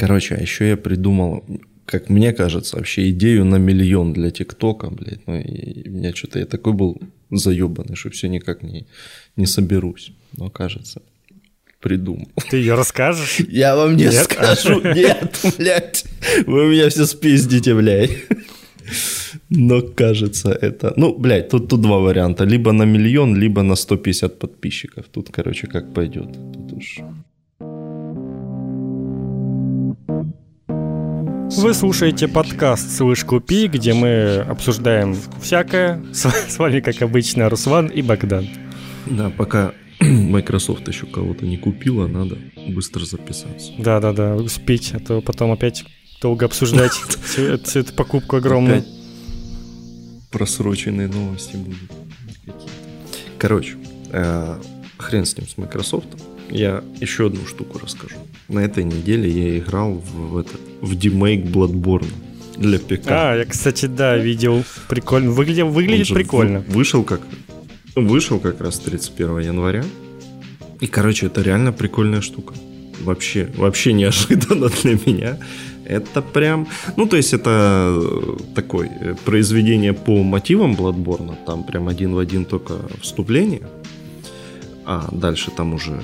Короче, а еще я придумал, как мне кажется, вообще идею на миллион для ТикТока, блядь. Ну, и у меня что-то я такой был заебанный, что все никак не, не соберусь. Но кажется, придумал. Ты ее расскажешь? Я вам не Нет? скажу. Нет, блядь. Вы меня все спиздите, блядь. Но кажется это... Ну, блядь, тут, тут два варианта. Либо на миллион, либо на 150 подписчиков. Тут, короче, как пойдет. Тут уж... Вы слушаете подкаст «Слышь, купи», где мы обсуждаем всякое. С вами, как обычно, Руслан и Богдан. Да, пока Microsoft еще кого-то не купила, надо быстро записаться. Да-да-да, успеть, а то потом опять долго обсуждать всю, эту покупку огромную. Просроченные новости будут. Короче, э, хрен с ним, с Microsoft. Я еще одну штуку расскажу. На этой неделе я играл в, в, этот, в демейк Bloodborne для ПК. А, я, кстати, да, видел. Прикольно. Выглядел, выглядит прикольно. Вышел как Вышел как раз 31 января. И, короче, это реально прикольная штука. Вообще, вообще неожиданно для меня. Это прям... Ну, то есть это э, такое э, произведение по мотивам Bloodborne. Там прям один в один только вступление. А дальше там уже...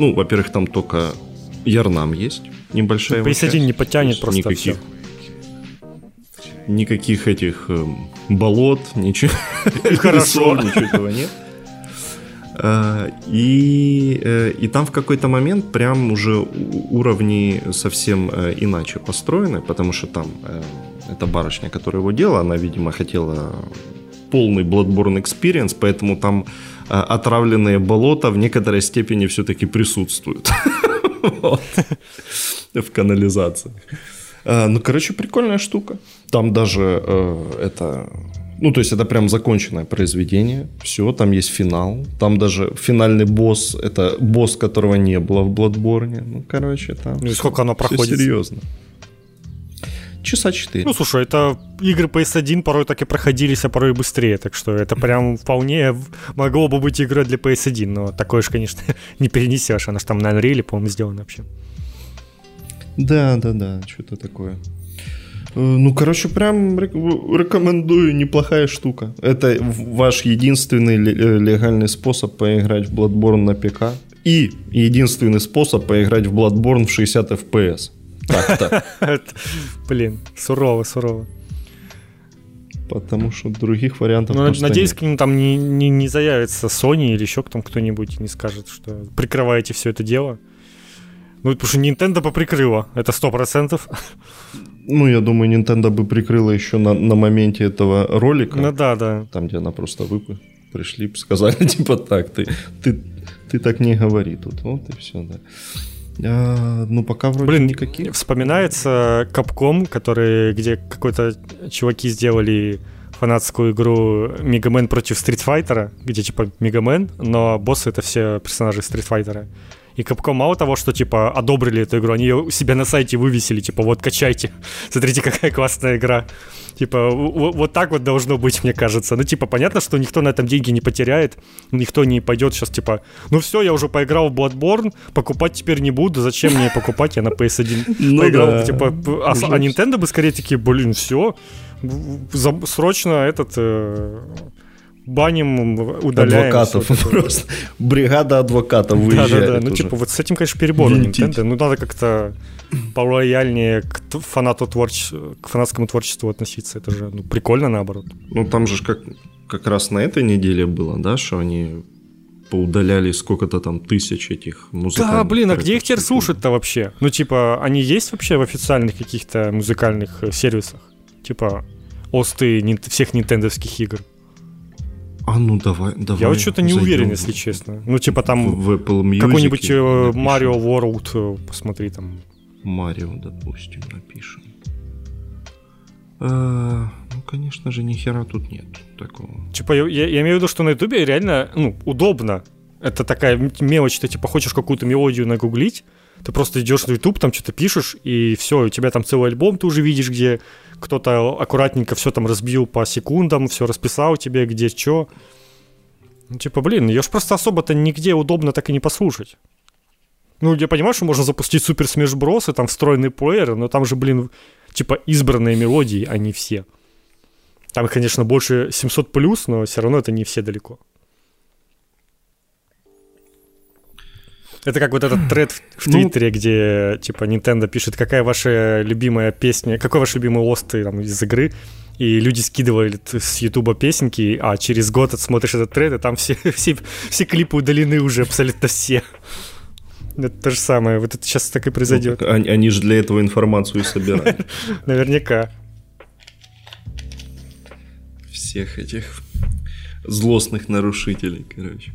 Ну, во-первых, там только Ярнам есть. Небольшая PS1 не потянет просто никаких, все. Никаких этих эм, болот, ничего. Хорошо. Ничего этого нет. А, и, э, и там в какой-то момент прям уже уровни совсем э, иначе построены, потому что там э, эта барышня, которая его делала, она, видимо, хотела полный Bloodborne experience, поэтому там отравленные болота в некоторой степени все-таки присутствуют в канализации. Ну, короче, прикольная штука. Там даже это ну, то есть это прям законченное произведение. Все, там есть финал. Там даже финальный босс, это босс, которого не было в Bloodborne. Ну, короче, там... Ну и сколько оно проходит? серьезно. Часа 4. Ну, слушай, это игры PS1 порой так и проходились, а порой быстрее. Так что это прям вполне могло бы быть игра для PS1. Но такое же, конечно, не перенесешь. Она же там на Unreal, по-моему, сделана вообще. Да, да, да, что-то такое. Э, ну, короче, прям рекомендую, неплохая штука. Это ваш единственный э, легальный способ поиграть в Bloodborne на ПК. И единственный способ поиграть в Bloodborne в 60 FPS. Так-то. Блин, сурово, сурово. Потому что других вариантов ну, Надеюсь, нет. к ним там не, не, не заявится Sony или еще там кто-нибудь не скажет, что прикрываете все это дело. Ну, потому что Nintendo поприкрыла, это сто процентов. Ну, я думаю, Nintendo бы прикрыла еще на, на моменте этого ролика. Ну да, да. Там, где она просто выпу... пришли, сказали, типа, так, ты, ты, ты так не говори тут. Вот и все, да. А, ну, пока вроде Блин, никаких. Вспоминается Capcom, который, где какой-то чуваки сделали фанатскую игру Мегамен против Стритфайтера, где типа Мегамен, но боссы это все персонажи Стритфайтера. И Capcom мало того, что, типа, одобрили эту игру, они ее у себя на сайте вывесили, типа, вот, качайте, смотрите, какая классная игра. Типа, вот так вот должно быть, мне кажется. Ну, типа, понятно, что никто на этом деньги не потеряет, никто не пойдет сейчас, типа, ну все, я уже поиграл в Bloodborne, покупать теперь не буду, зачем мне покупать, я на PS1 ну, поиграл, да. типа, а, а Nintendo бы скорее такие, блин, все, срочно этот... Э, баним, удаляем. Адвокатов просто. Бригада адвокатов выезжает Да-да-да, ну типа вот с этим, конечно, перебор Nintendo. Ну надо как-то полояльнее к фанату творчеству, к фанатскому творчеству относиться. Это же ну, прикольно наоборот. Ну там же как, как раз на этой неделе было, да, что они поудаляли сколько-то там тысяч этих музыкантов. Да, блин, а где их теперь слушать-то вообще? Ну, типа, они есть вообще в официальных каких-то музыкальных э, сервисах? Типа, осты всех нинтендовских игр? А ну давай, давай. Я вот что-то не уверен, если честно. Ну, типа там в, Apple Music какой-нибудь э, Mario World, э, посмотри там. Марио, допустим, напишем. А, ну, конечно же, ни хера тут нет такого. Типа, я, я имею в виду, что на Ютубе реально, ну, удобно. Это такая мелочь, ты типа хочешь какую-то мелодию нагуглить, ты просто идешь на YouTube, там что-то пишешь, и все, у тебя там целый альбом ты уже видишь, где кто-то аккуратненько все там разбил по секундам, все расписал тебе, где что. Ну, типа, блин, ее ж просто особо-то нигде удобно так и не послушать. Ну, я понимаю, что можно запустить Супер Bros. и там встроенный плеер, но там же, блин, типа избранные мелодии, а не все. Там, конечно, больше 700 плюс, но все равно это не все далеко. Это как вот этот тред в ну, Твиттере, где типа Nintendo пишет, какая ваша любимая песня, какой ваш любимый ост там, из игры, и люди скидывали с Ютуба песенки, а через год смотришь этот тред, и там все, все, все клипы удалены уже абсолютно все. Это то же самое, вот это сейчас так и произойдет. Ну, они, они же для этого информацию и собирают. Наверняка. Всех этих злостных нарушителей, короче.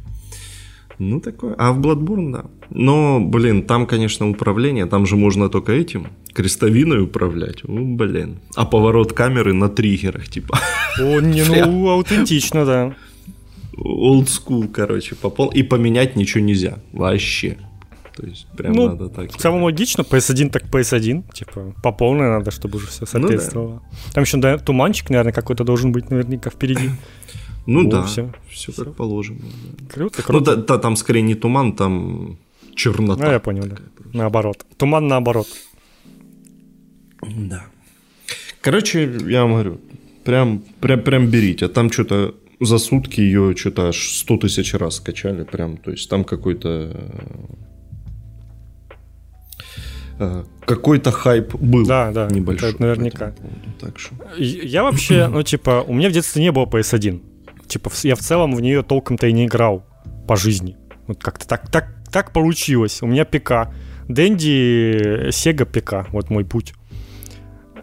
Ну, такое. А в Bloodborne, да. Но, блин, там, конечно, управление, там же можно только этим, крестовиной управлять. О, блин. А поворот камеры на триггерах, типа. О, не, ну, аутентично, да. Old school, короче, попол. И поменять ничего нельзя. Вообще. То есть прям ну, надо так. Целом логично, PS1 так PS1, типа по полной надо, чтобы уже все соответствовало. Ну, да. Там еще да, туманчик, наверное, какой-то должен быть наверняка впереди. Ну О, да, все, все, все как положено. Да. Круто, круто. Ну да, да, там скорее не туман, там чернота. Ну, я понял, да. Просто. Наоборот. Туман наоборот. Да. Короче, я вам говорю, прям, прям, прям берите. А там что-то за сутки ее что-то аж 100 тысяч раз скачали. Прям, то есть там какой-то Э, какой-то хайп был. Да, да, небольшой. Это наверняка. Так что. Я вообще, ну, типа, у меня в детстве не было PS1. Типа, я в целом в нее толком-то и не играл по жизни. Вот как-то так, так, так получилось. У меня ПК. Дэнди, Sega ПК. Вот мой путь.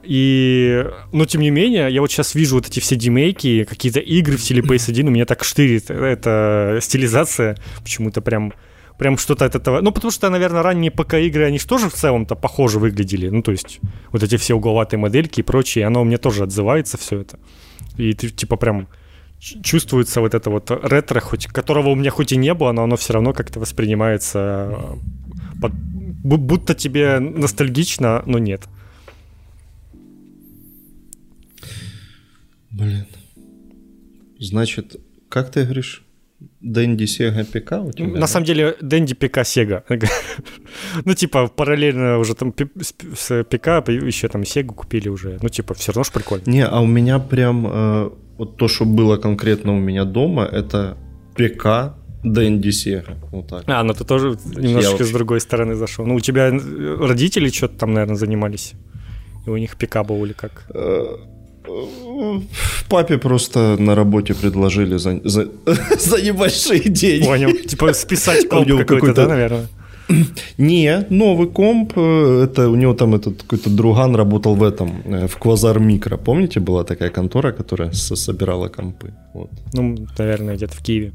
И, но тем не менее, я вот сейчас вижу вот эти все демейки, какие-то игры в стиле PS1, у меня так штырит эта стилизация почему-то прям прям что-то от этого... Ну, потому что, наверное, ранние ПК-игры, они же тоже в целом-то похоже выглядели. Ну, то есть, вот эти все угловатые модельки и прочее, оно у меня тоже отзывается все это. И типа, прям чувствуется вот это вот ретро, хоть, которого у меня хоть и не было, но оно все равно как-то воспринимается э, под, будто тебе ностальгично, но нет. Блин. Значит, как ты говоришь? Дэнди Сега ПК у тебя? На самом деле Дэнди ПК Сега. ну, типа, параллельно уже там с ПК еще там Сегу купили уже. Ну, типа, все равно ж прикольно. Не, а у меня прям э, вот то, что было конкретно у меня дома, это ПК Дэнди Сега. Вот так. А, ну ты тоже немножечко с другой стороны зашел. Ну, у тебя родители что-то там, наверное, занимались? И у них ПК был или как? Э, Папе просто на работе предложили за, за, за небольшие деньги. Понял. Типа списать комп какой-то, какой да, наверное? Не, новый комп, э, это у него там этот какой-то друган работал в этом, э, в Квазар Микро. Помните, была такая контора, которая собирала компы? Вот. Ну, наверное, где-то в Киеве.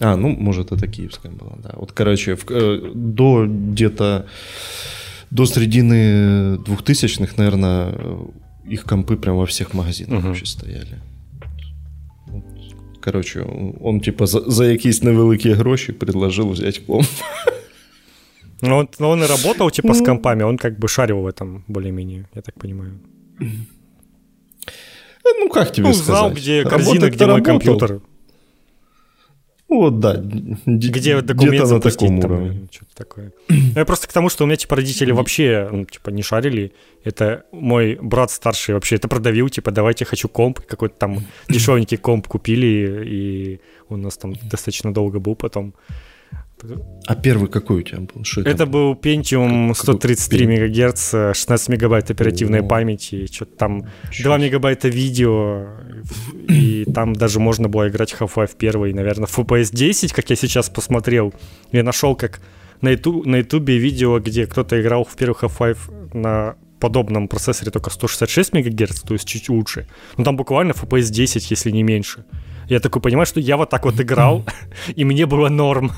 А, ну, может, это киевская была, да. Вот, короче, в, э, до где-то до середины двухтысячных, наверное, их компы прям во всех магазинах угу. вообще стояли. Короче, он типа за, за якісь невеликі гроші предложил взять комп. Ну, он, ну, он и работал типа с ну. компами, он как бы шарил в этом более-менее, я так понимаю. Ну, как тебе ну, сказать? Знал, где корзина, где мой компьютер. Вот, да. Где документ на таком там, уровне. Что-то такое. Ну, я просто к тому, что у меня, типа, родители вообще, ну, типа, не шарили. Это мой брат старший вообще это продавил, типа, давайте хочу комп. Какой-то там дешевенький комп купили, и он у нас там достаточно долго был потом. А первый какой у тебя был? Что это, это был Pentium 133 МГц, 16 мегабайт оперативной О. памяти, что-то там Чуть. 2 мегабайта видео, и там даже можно было играть Half-Life 1, наверное, FPS 10, как я сейчас посмотрел. Я нашел как на YouTube, на YouTube видео, где кто-то играл в первый Half-Life на подобном процессоре только 166 МГц, то есть чуть лучше. Но там буквально FPS 10, если не меньше. Я такой понимаю, что я вот так вот играл, и мне было норм.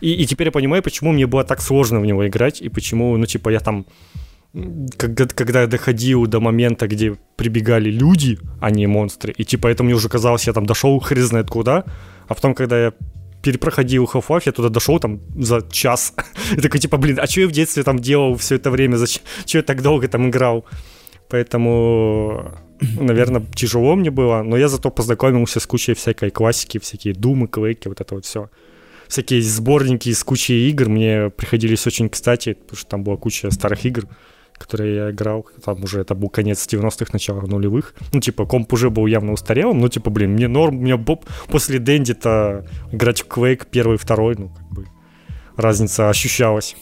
И, и теперь я понимаю, почему мне было так сложно в него играть, и почему, ну, типа, я там когда, когда я доходил до момента, где прибегали люди, а не монстры, и типа это мне уже казалось, я там дошел хрен знает куда, а потом, когда я перепроходил Half-Life, я туда дошел там за час. и такой, типа, блин, а что я в детстве там делал все это время? Зачем? Что я так долго там играл? Поэтому, наверное, тяжело мне было, но я зато познакомился с кучей всякой классики, всякие думы, клейки, вот это вот все. всякие сборники из кучи игр мне приходились очень кстати, потому что там была куча старых игр, которые я играл. Там уже это был конец 90-х, начало нулевых. Ну, типа, комп уже был явно устарелым. Ну, типа, блин, мне норм, мне боб после Дэнди-то играть в Quake первый, второй, ну, как бы разница ощущалась.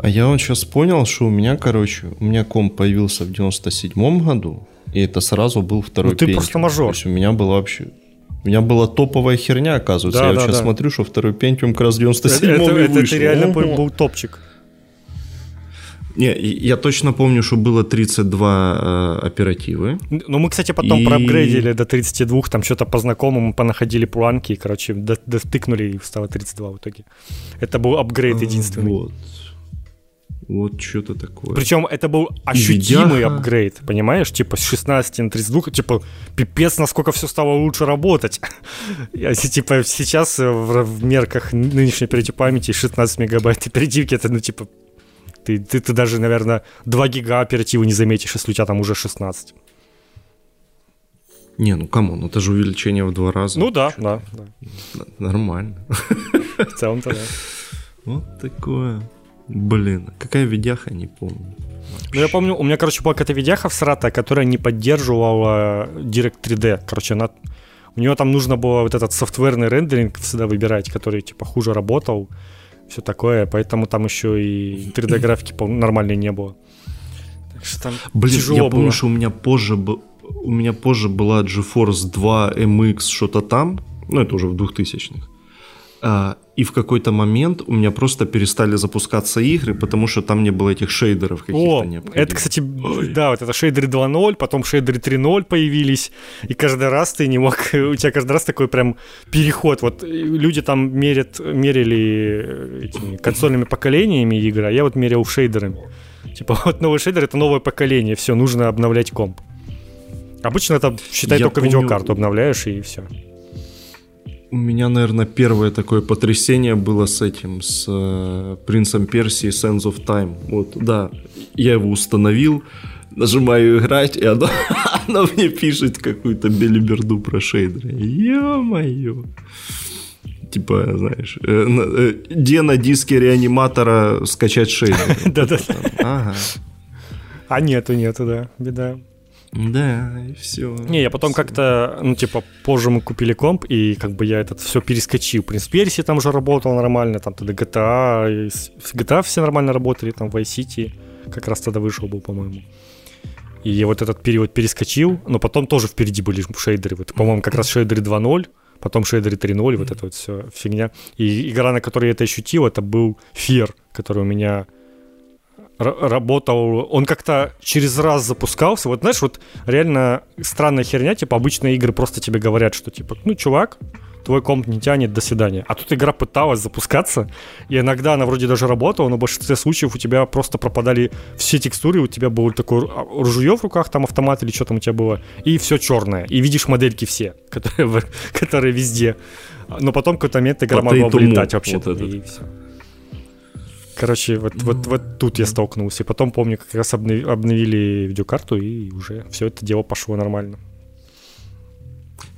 А я вот сейчас понял, что у меня, короче, у меня комп появился в 97-м году, и это сразу был второй Ну, ты просто мажор. То есть у меня было вообще... У меня была топовая херня, оказывается. Да, я да, сейчас да. смотрю, что второй Pentium как раз в 97-м Это, это, и это вышел. ты реально Ого. был, топчик. Не, я точно помню, что было 32 э, оперативы. Ну, мы, кстати, потом И- проапгрейдили до 32, там что-то по знакомым понаходили планки, и, короче, до- дотыкнули, и стало 32 в итоге. Это был апгрейд единственный. Вот. Вот что-то такое. Причем это был ощутимый видяха. апгрейд, понимаешь? Типа с 16 на 32, типа пипец, насколько все стало лучше работать. Си- Типа сейчас э, в, в мерках нынешней оперативной памяти 16 мегабайт оперативки, это ну типа ты, ты, ты даже, наверное, 2 гига оперативы не заметишь, если у тебя там уже 16. Не, ну come on, это же увеличение в два раза. Ну да, да, да. Нормально. В целом-то да. Вот такое. Блин, какая видяха, не помню. Ну, я помню, у меня, короче, была какая-то видяха всратая, которая не поддерживала Direct 3D. Короче, она... У нее там нужно было вот этот софтверный рендеринг всегда выбирать, который, типа, хуже работал, все такое, поэтому там еще и 3D-графики пол- нормальной не было. Так что там Блин, тяжело я было. помню, что у меня позже был, у меня позже была GeForce 2 MX что-то там, ну это уже в 2000-х. А, и в какой-то момент у меня просто перестали запускаться игры, потому что там не было этих шейдеров каких-то О, необходимых. это, кстати, да, вот это шейдеры 2.0, потом шейдеры 3.0 появились, и каждый раз ты не мог, у тебя каждый раз такой прям переход, вот э, люди там мерят, мерили этими консольными поколениями игры, а я вот мерил шейдерами. Типа вот новый шейдер это новое поколение, все, нужно обновлять комп. Обычно это, считай, Я только помню- видеокарту обновляешь и все. У меня, наверное, первое такое потрясение было с этим, с э, Принцем Персии Sands of Time. Вот, да, я его установил, нажимаю играть, и оно, оно мне пишет какую-то белиберду про шейдеры. Ё-моё. Типа, знаешь, э, э, где на диске реаниматора скачать шейдер? Да-да. Ага. А нету, нету, да, беда. Да, и все. Не, я потом как-то, ну, типа, позже мы купили комп, и как бы я этот все перескочил. Принц Перси там уже работал нормально, там тогда GTA, и GTA все нормально работали, там Vice City как раз тогда вышел был, по-моему. И я вот этот период перескочил, но потом тоже впереди были шейдеры. Вот, по-моему, как раз шейдеры 2.0, потом шейдеры 3.0, вот это вот все фигня. И игра, на которой я это ощутил, это был Fear, который у меня работал, он как-то через раз запускался. Вот знаешь, вот реально странная херня, типа обычные игры просто тебе говорят, что типа, ну, чувак, твой комп не тянет, до свидания. А тут игра пыталась запускаться, и иногда она вроде даже работала, но в большинстве случаев у тебя просто пропадали все текстуры, у тебя было такое ру- ружье в руках, там автомат или что там у тебя было, и все черное. И видишь модельки все, которые, которые везде. Но потом в какой-то момент игра могла Potato вылетать вообще. вот и все. Короче, вот, вот, вот тут я столкнулся. И потом, помню, как раз обнов- обновили видеокарту, и уже все это дело пошло нормально.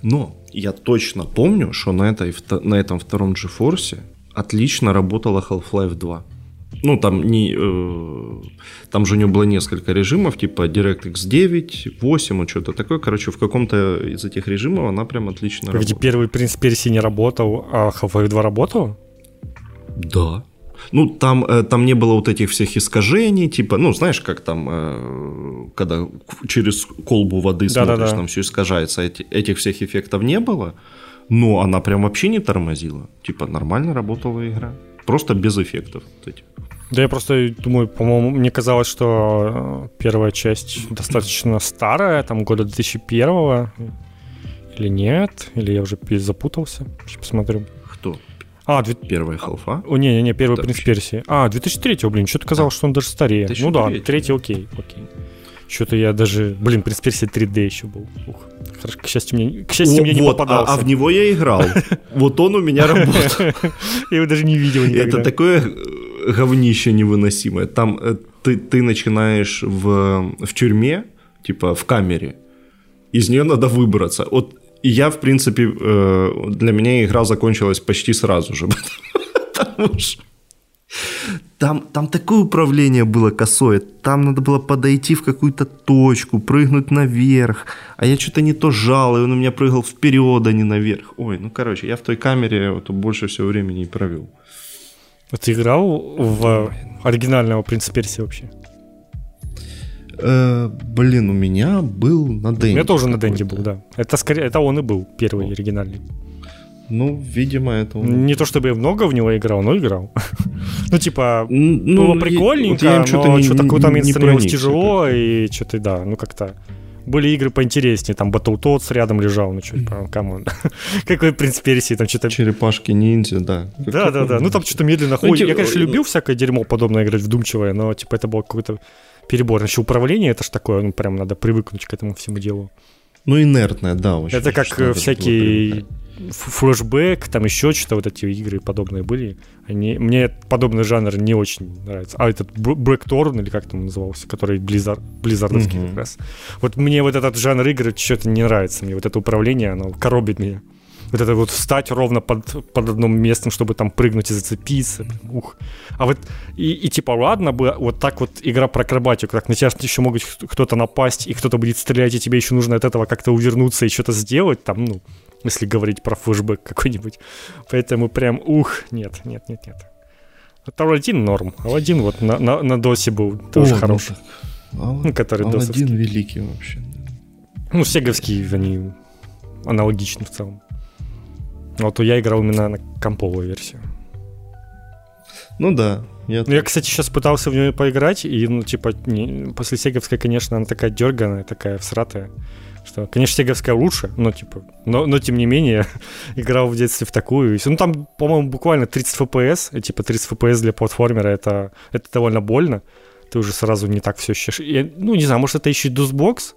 Но я точно помню, что на, этой, на этом втором GeForce отлично работала Half-Life 2. Ну, там не... э, там же у него было несколько режимов, типа DirectX 9, 8, вот что-то такое. Короче, в каком-то из этих режимов она прям отлично Где работала. первый принц Перси не работал, а Half-Life 2 работал? Да. Ну, там, э, там не было вот этих всех искажений, типа, ну, знаешь, как там, э, когда через колбу воды смотришь, там все искажается, эти- этих всех эффектов не было, но она прям вообще не тормозила. Типа, нормально работала игра. Просто без эффектов. вот этих. Да я просто думаю, по-моему, мне казалось, что э, первая часть достаточно старая, там года 2001 или нет, или я уже запутался. Сейчас посмотрю. А, две- Первая халфа? О, не-не-не, первый Да, принц. Персии. А, 2003 блин, что-то казалось, что он даже старее. Ну да, 2003. третий окей, окей. Что-то я даже... Блин, принц Персии 3D еще был. Ух, хорошо, к счастью, мне, к счастью, О, мне не вот, а, попадался. а в него я играл. Вот он у меня работал. Я его даже не видел никогда. Это такое э, говнище невыносимое. Там э, ты, ты начинаешь в, в тюрьме, типа в камере, из нее надо выбраться. Вот И я, в принципе, э, для меня игра закончилась почти сразу же, потому что там, там такое управление было косое. Там надо было подойти в какую-то точку, прыгнуть наверх. А я что-то не то жал, и он у меня прыгал вперед, а не наверх. Ой, ну короче, я в той камере вот, больше всего времени и провел. А ты играл в оригинального принца Персии вообще? Э, блин, у меня был на Денде. У меня тоже на Денде был, да. Это скорее, это он и был первый оригинальный. Ну, видимо, это он. Не то чтобы я много в него играл, но играл. ну, типа, ну, было прикольненько, вот но что-то, что-то какой-то момент становилось тяжело, и что-то, да, ну как-то были игры поинтереснее, там Battletoads рядом лежал, ну что, типа, come on. Какой принц Персии, там что-то... Черепашки ниндзя, да. Да, да, да, ну там что-то медленно ну, ходит. Я, конечно, любил всякое дерьмо подобное играть, вдумчивое, но, типа, это было какой-то перебор. Еще управление, это ж такое, ну, прям надо привыкнуть к этому всему делу. Ну, инертное, да. Очень это как всякие флешбэк, там еще что-то, вот эти игры подобные были. Они, мне подобный жанр не очень нравится. А этот Blackthorn, или как там назывался, который Blizzard, Blizzard овский как раз. Вот мне вот этот жанр игры что-то не нравится. Мне вот это управление, оно коробит меня. Вот это вот встать ровно под, под одним местом, чтобы там прыгнуть и зацепиться. Ух. А вот и, и типа ладно бы вот так вот игра про акробатику, как на тебя еще могут кто-то напасть, и кто-то будет стрелять, и тебе еще нужно от этого как-то увернуться и что-то сделать, там, ну, если говорить про флешбэк какой-нибудь. Поэтому прям, ух, нет, нет, нет, нет. Это Аладдин норм. Аладдин вот на, на, на досе был тоже О, хороший. Ну, ну, который Аладдин великий вообще. Ну, сеговские, они аналогичны в целом. Вот я играл именно на комповую версию. Ну да. Я, ну, я кстати, сейчас пытался в нее поиграть, и, ну, типа, не, после Сеговской, конечно, она такая дерганая, такая всратая. Что, конечно, Сеговская лучше, но типа, но, но тем не менее, играл в детстве в такую. Ну там, по-моему, буквально 30 FPS, и типа 30 FPS для платформера это, это довольно больно. Ты уже сразу не так все ощущаешь. ну, не знаю, может, это еще и DOSBox,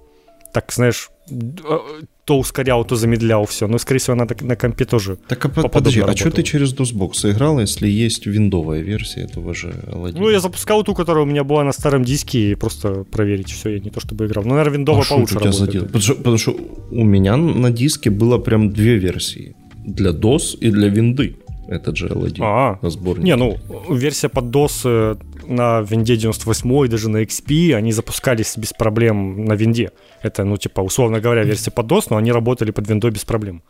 так, знаешь, а, то ускорял, то замедлял все. Но, скорее всего, надо на компе тоже Так, а подожди, а что ты через DOSBox играл, если есть виндовая версия этого же Aladdin? Ну, я запускал ту, которая у меня была на старом диске, и просто проверить все, я не то чтобы играл. Ну, наверное, виндовая а получше работает. Потому, что, потому что у меня на диске было прям две версии. Для DOS и для винды этот же Aladdin а, на сборнике. Не, ну, версия под DOS э, на винде 98 и даже на XP, они запускались без проблем на винде. Это, ну, типа, условно говоря, версия под DOS, но они работали под виндой без проблем.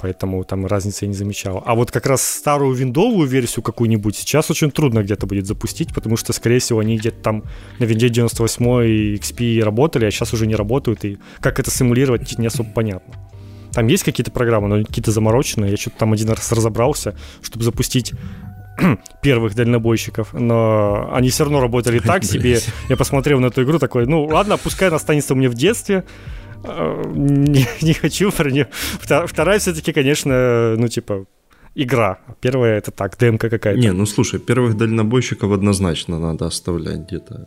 Поэтому там разницы я не замечал. А вот как раз старую виндовую версию какую-нибудь сейчас очень трудно где-то будет запустить, потому что, скорее всего, они где-то там на винде 98 и XP работали, а сейчас уже не работают. И как это симулировать, не особо понятно. Там есть какие-то программы, но какие-то замороченные. Я что-то там один раз разобрался, чтобы запустить первых дальнобойщиков, но они все равно работали так себе. Я посмотрел на эту игру такой, ну ладно, пускай она останется у меня в детстве, а, не, не хочу про нее. Вторая все-таки, конечно, ну типа игра. Первая это так, демка какая-то. Не, ну слушай, первых дальнобойщиков однозначно надо оставлять где-то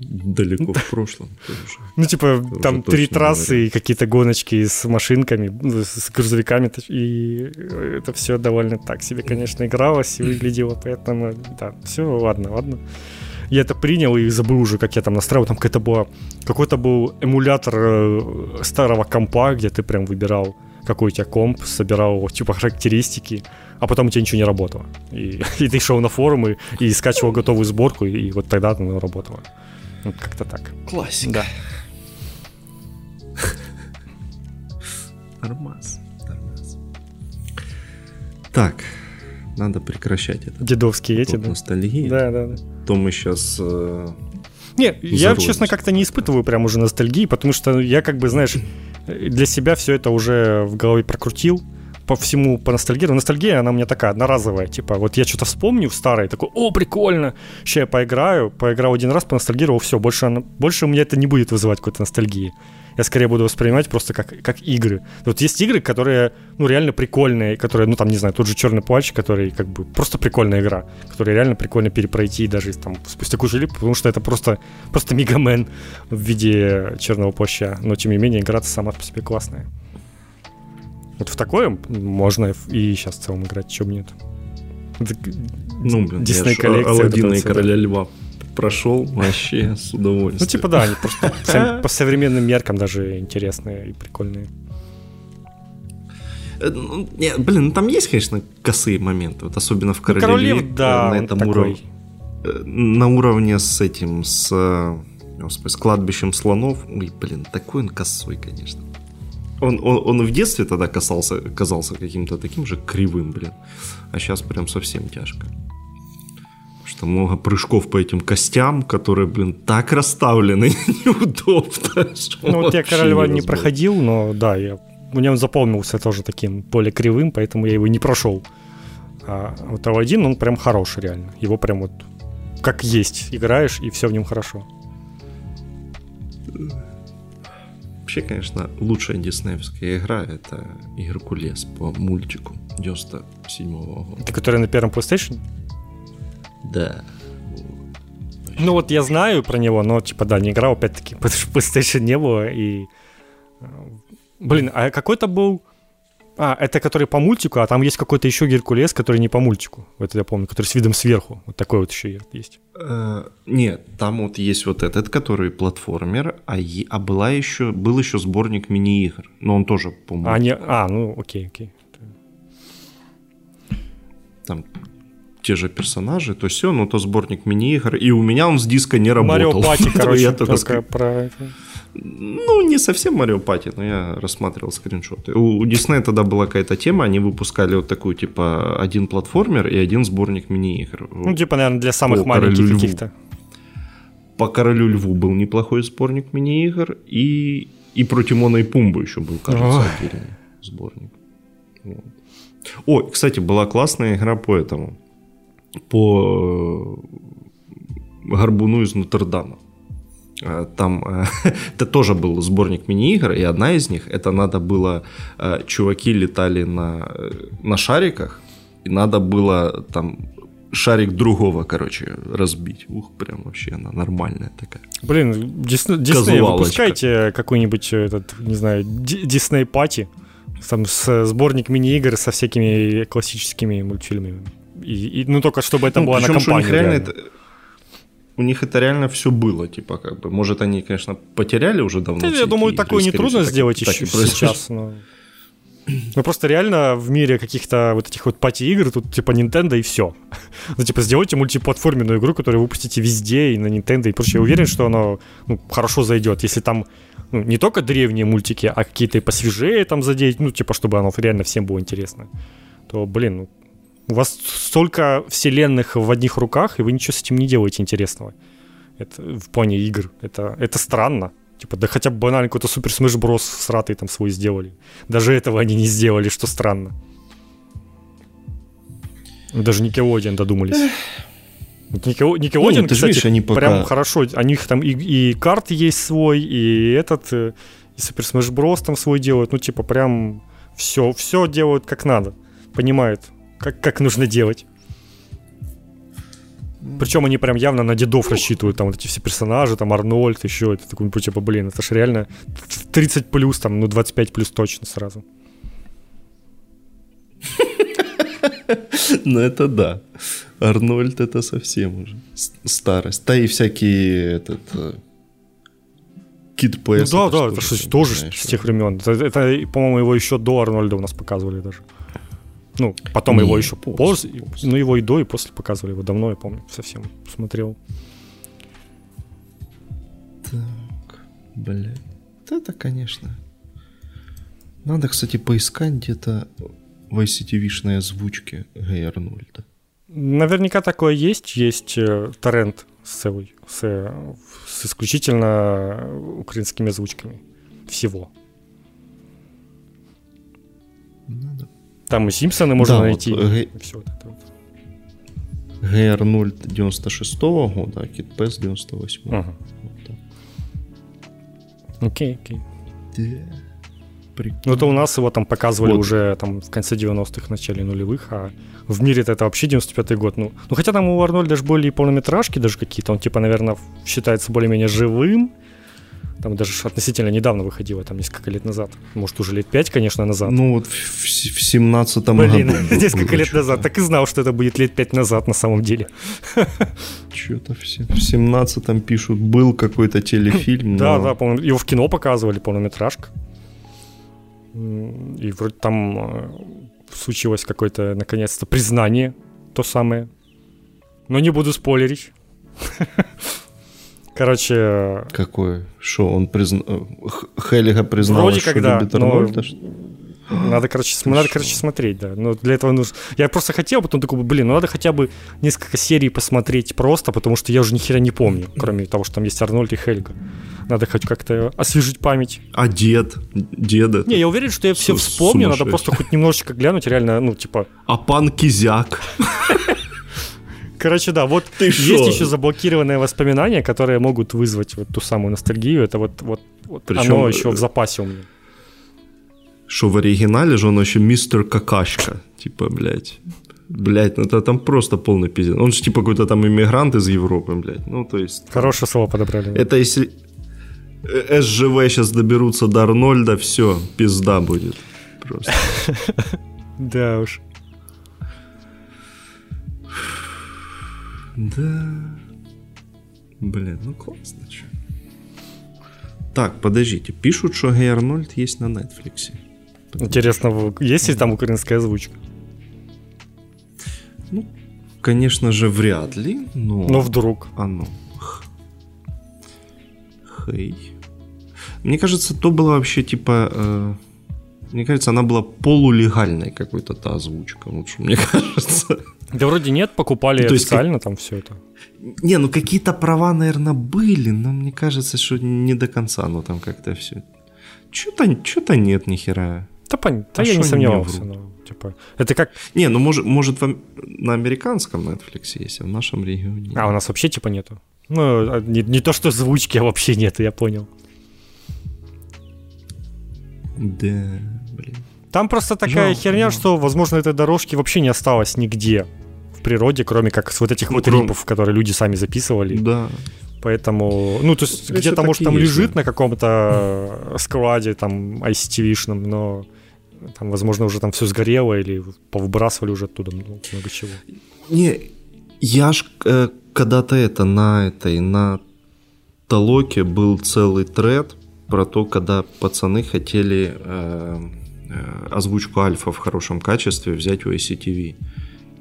далеко в прошлом. Ну, типа, там три трассы и какие-то гоночки с машинками, ну, с грузовиками, и это все довольно так себе, конечно, игралось и выглядело, поэтому, да, все, ладно, ладно. Я это принял и забыл уже, как я там настраивал. Там какая-то была, какой-то был эмулятор э, старого компа, где ты прям выбирал, какой у тебя комп, собирал, типа, характеристики, а потом у тебя ничего не работало. И, и ты шел на форумы и скачивал готовую сборку, и, и вот тогда оно работало. Вот как-то так. Классика. Да. Нормас. Нормас. Так, надо прекращать это. Дедовские эти, да? Ностальгии. Да, да, да. То мы сейчас... Э, не, я, честно, как-то не испытываю прям уже ностальгии, потому что я как бы, знаешь, для себя все это уже в голове прокрутил по всему по ностальгирую. Ностальгия, она у меня такая одноразовая. Типа, вот я что-то вспомню в старой, такой, о, прикольно, сейчас я поиграю. Поиграл один раз, поностальгировал, все, больше, больше у меня это не будет вызывать какой-то ностальгии. Я скорее буду воспринимать просто как, как игры. Вот есть игры, которые, ну, реально прикольные, которые, ну, там, не знаю, тот же Черный плащ, который, как бы, просто прикольная игра, которая реально прикольно перепройти даже там спустя кучу лет, потому что это просто, просто Мегамен в виде Черного плаща. Но, тем не менее, игра сама по себе классная. Вот в такое можно и сейчас в целом играть, чем нет. Ну, блин, Дисней коллекция. Алладина и Короля Льва прошел вообще с удовольствием. Ну, типа, да, они просто по современным меркам даже интересные и прикольные. Э, ну, не, блин, ну там есть, конечно, косые моменты, вот особенно в Короле, Короле Лев, да, на этом уровне. Э, На уровне с этим, с, э, господи, с кладбищем слонов. Ой, блин, такой он косой, конечно. Он, он, он в детстве тогда касался, казался каким-то таким же кривым, блин. А сейчас прям совсем тяжко. Что много прыжков по этим костям, которые, блин, так расставлены неудобно. Ну вот я вообще Королева не проходил, но да, я, мне он запомнился тоже таким более кривым, поэтому я его не прошел. А вот Алладин, он прям хороший реально. Его прям вот как есть играешь, и все в нем хорошо. Вообще, конечно, лучшая диснеевская игра это Геркулес по мультику 97 года. Ты который на первом PlayStation? Да. Ну вот я знаю про него, но типа да, не играл опять-таки, потому что PlayStation не было и... э, Блин, а какой-то был... А, это который по мультику, а там есть какой-то еще Геркулес, который не по мультику. Вот я помню, который с видом сверху. Вот такой вот еще есть. Э, Нет, там вот есть вот этот, который платформер, а, е- а была еще, был еще сборник мини-игр, но он тоже, по-моему, А, не... а ну окей, окей. там те же персонажи, то все, но то сборник мини-игр, и у меня он с диска не работал. Марио Пати, короче, я только про это. Ну, не совсем Марио Пати, но я рассматривал скриншоты. У, у Disney тогда была какая-то тема, они выпускали вот такую, типа, один платформер и один сборник мини-игр. Ну, типа, наверное, для самых По маленьких каких-то. По Королю Льву был неплохой сборник мини-игр, и, и про Тимона и Пумбу еще был, кажется, Ой. отдельный сборник. Вот. О, кстати, была классная игра по этому, по э, Горбуну из Нотр-Дама. Э, Там э, это тоже был сборник мини-игр, и одна из них, это надо было, э, чуваки летали на, на шариках, и надо было там шарик другого, короче, разбить. Ух, прям вообще она нормальная такая. Блин, Дис- Дисней, выпускайте какой-нибудь, этот, не знаю, Ди- Дисней Пати, там с сборник мини-игр со всякими классическими мультфильмами. И, и- ну, только чтобы это Ну, было на компанию. реально. это- у них это реально все было, типа, как бы. Может, они, конечно, потеряли уже давно. Да, я думаю, такое нетрудно так сделать так еще произошло. сейчас. Но... Ну, просто реально в мире каких-то вот этих вот пати-игр тут типа Nintendo и все. Ну, типа, сделайте мультиплатформенную игру, которую выпустите везде, и на Nintendo и прочее. Я уверен, что оно ну, хорошо зайдет, если там ну, не только древние мультики, а какие-то и посвежее там задеть, ну, типа, чтобы оно реально всем было интересно. То, блин, ну, у вас столько вселенных в одних руках, и вы ничего с этим не делаете интересного. Это в плане игр. Это, это странно. Типа, да хотя бы банально какой-то Супер Smash Bros. сратый там свой сделали. Даже этого они не сделали, что странно. Даже Nickelodeon додумались. Вот Никел- Nickelodeon, Ну, кстати, видишь, они пока- прям хорошо. У них там и, и карт есть свой, и этот, э, и Супер Smash Bros. там свой делают. Ну, типа, прям все, все делают как надо. Понимают, как, как нужно делать. Причем они прям явно на дедов рассчитывают, там вот эти все персонажи, там Арнольд, еще это такой, ну, типа, блин, это ж реально 30 плюс, там, ну, 25 плюс точно сразу. Ну, это да. Арнольд это совсем уже старость. Да и всякие этот... э, Кид Ну PS. да, это да, это же тоже с тех времен. Это, это, по-моему, его еще до Арнольда у нас показывали даже. Ну, потом Не, его еще после, после. ну его и до, и после показывали его давно, я помню, совсем смотрел. Так, блин. Это, конечно. Надо, кстати, поискать где-то в ICTV-шной озвучке Гэй Арнольда. Наверняка такое есть, есть э, торрент с, с, э, с исключительно украинскими озвучками всего. Надо. Там и Симпсоны можно Да, вот, найти. э, Гэй- и всё вот это вот. Гэй Арнольд 96-го года, а Кид Пес 98-го. Ага. Вот так. Окей, окей. Да. Прикольно. Ну, это у нас его там показывали Вот. уже там в конце 90-х, начале нулевых, а в мире это вообще 95-й год. Ну, ну, хотя там у Арнольда же были и полнометражки даже какие-то, он типа, наверное, считается более-менее живым. Там даже относительно недавно выходило, там несколько лет назад. Может, уже лет пять, конечно, назад. Ну вот в, в, в 17-м Блин, году. был- несколько лет назад. Так и знал, что это будет лет пять назад на самом деле. Что-то в, се- в 17-м пишут, был какой-то телефильм. Да, да, по-моему, его в кино показывали, полнометражка. И вроде там э, случилось какое-то, наконец-то, признание, то самое. Но не буду спойлерить. Короче... Какое? Что, он признал... Хеллига признал, Вроде что когда, любит Арнольда? Надо, короче, см... надо, короче, смотреть, да. Но для этого нужно... Я просто хотел, потом такой, блин, ну надо хотя бы несколько серий посмотреть просто, потому что я уже ни хера не помню, кроме того, что там есть Арнольд и Хельга. Надо хоть как-то освежить память. А дед? Деда? Не, я уверен, что я все вспомню, надо просто хоть немножечко глянуть, реально, ну, типа... А пан Кизяк? Короче, да, вот Ты есть шо? еще заблокированные воспоминания, которые могут вызвать вот ту самую ностальгию. Это вот, вот, вот Причем... оно еще в запасе у меня. Что в оригинале же он еще мистер Какашка. Типа, блядь. Блядь, ну это там просто полный пиздец. Он же типа какой-то там иммигрант из Европы, блядь. Ну, то есть... Хорошее слово подобрали. Это если... СЖВ сейчас доберутся до Арнольда, все, пизда будет. Просто. Да уж. Да. Блин, ну классно, что. Так, подождите. Пишут, что Гей Арнольд есть на Netflix. Интересно, есть ли там украинская озвучка? Ну, конечно же, вряд ли, но... Но вдруг. Оно. Хей. Мне кажется, то было вообще типа... Э, мне кажется, она была полулегальной какой-то та озвучка, лучше, мне кажется. Да вроде нет, покупали ну, официально как... там все это. Не, ну какие-то права, наверное, были, но мне кажется, что не до конца, но там как-то все. Что-то, что-то нет, нихера. Да, пон... да а я не сомневался. Но, типа, это как... Не, ну может, может в... на американском Netflix есть, а в нашем регионе А, у нас вообще типа нету? Ну, а не, не то, что звучки, а вообще нет, я понял. Да, блин. Там просто такая Жалко, херня, да. что, возможно, этой дорожки вообще не осталось нигде природе, кроме как с вот этих ну, вот рипов, которые люди сами записывали. Да. Поэтому, ну, то есть где-то, может, там есть, лежит да. на каком-то складе, там, ICTV-шном, но там, возможно, уже там все сгорело или повыбрасывали уже оттуда много, много чего. Не, я ж э, когда-то это на этой, на Толоке был целый тред про то, когда пацаны хотели э, э, озвучку альфа в хорошем качестве взять у ICTV.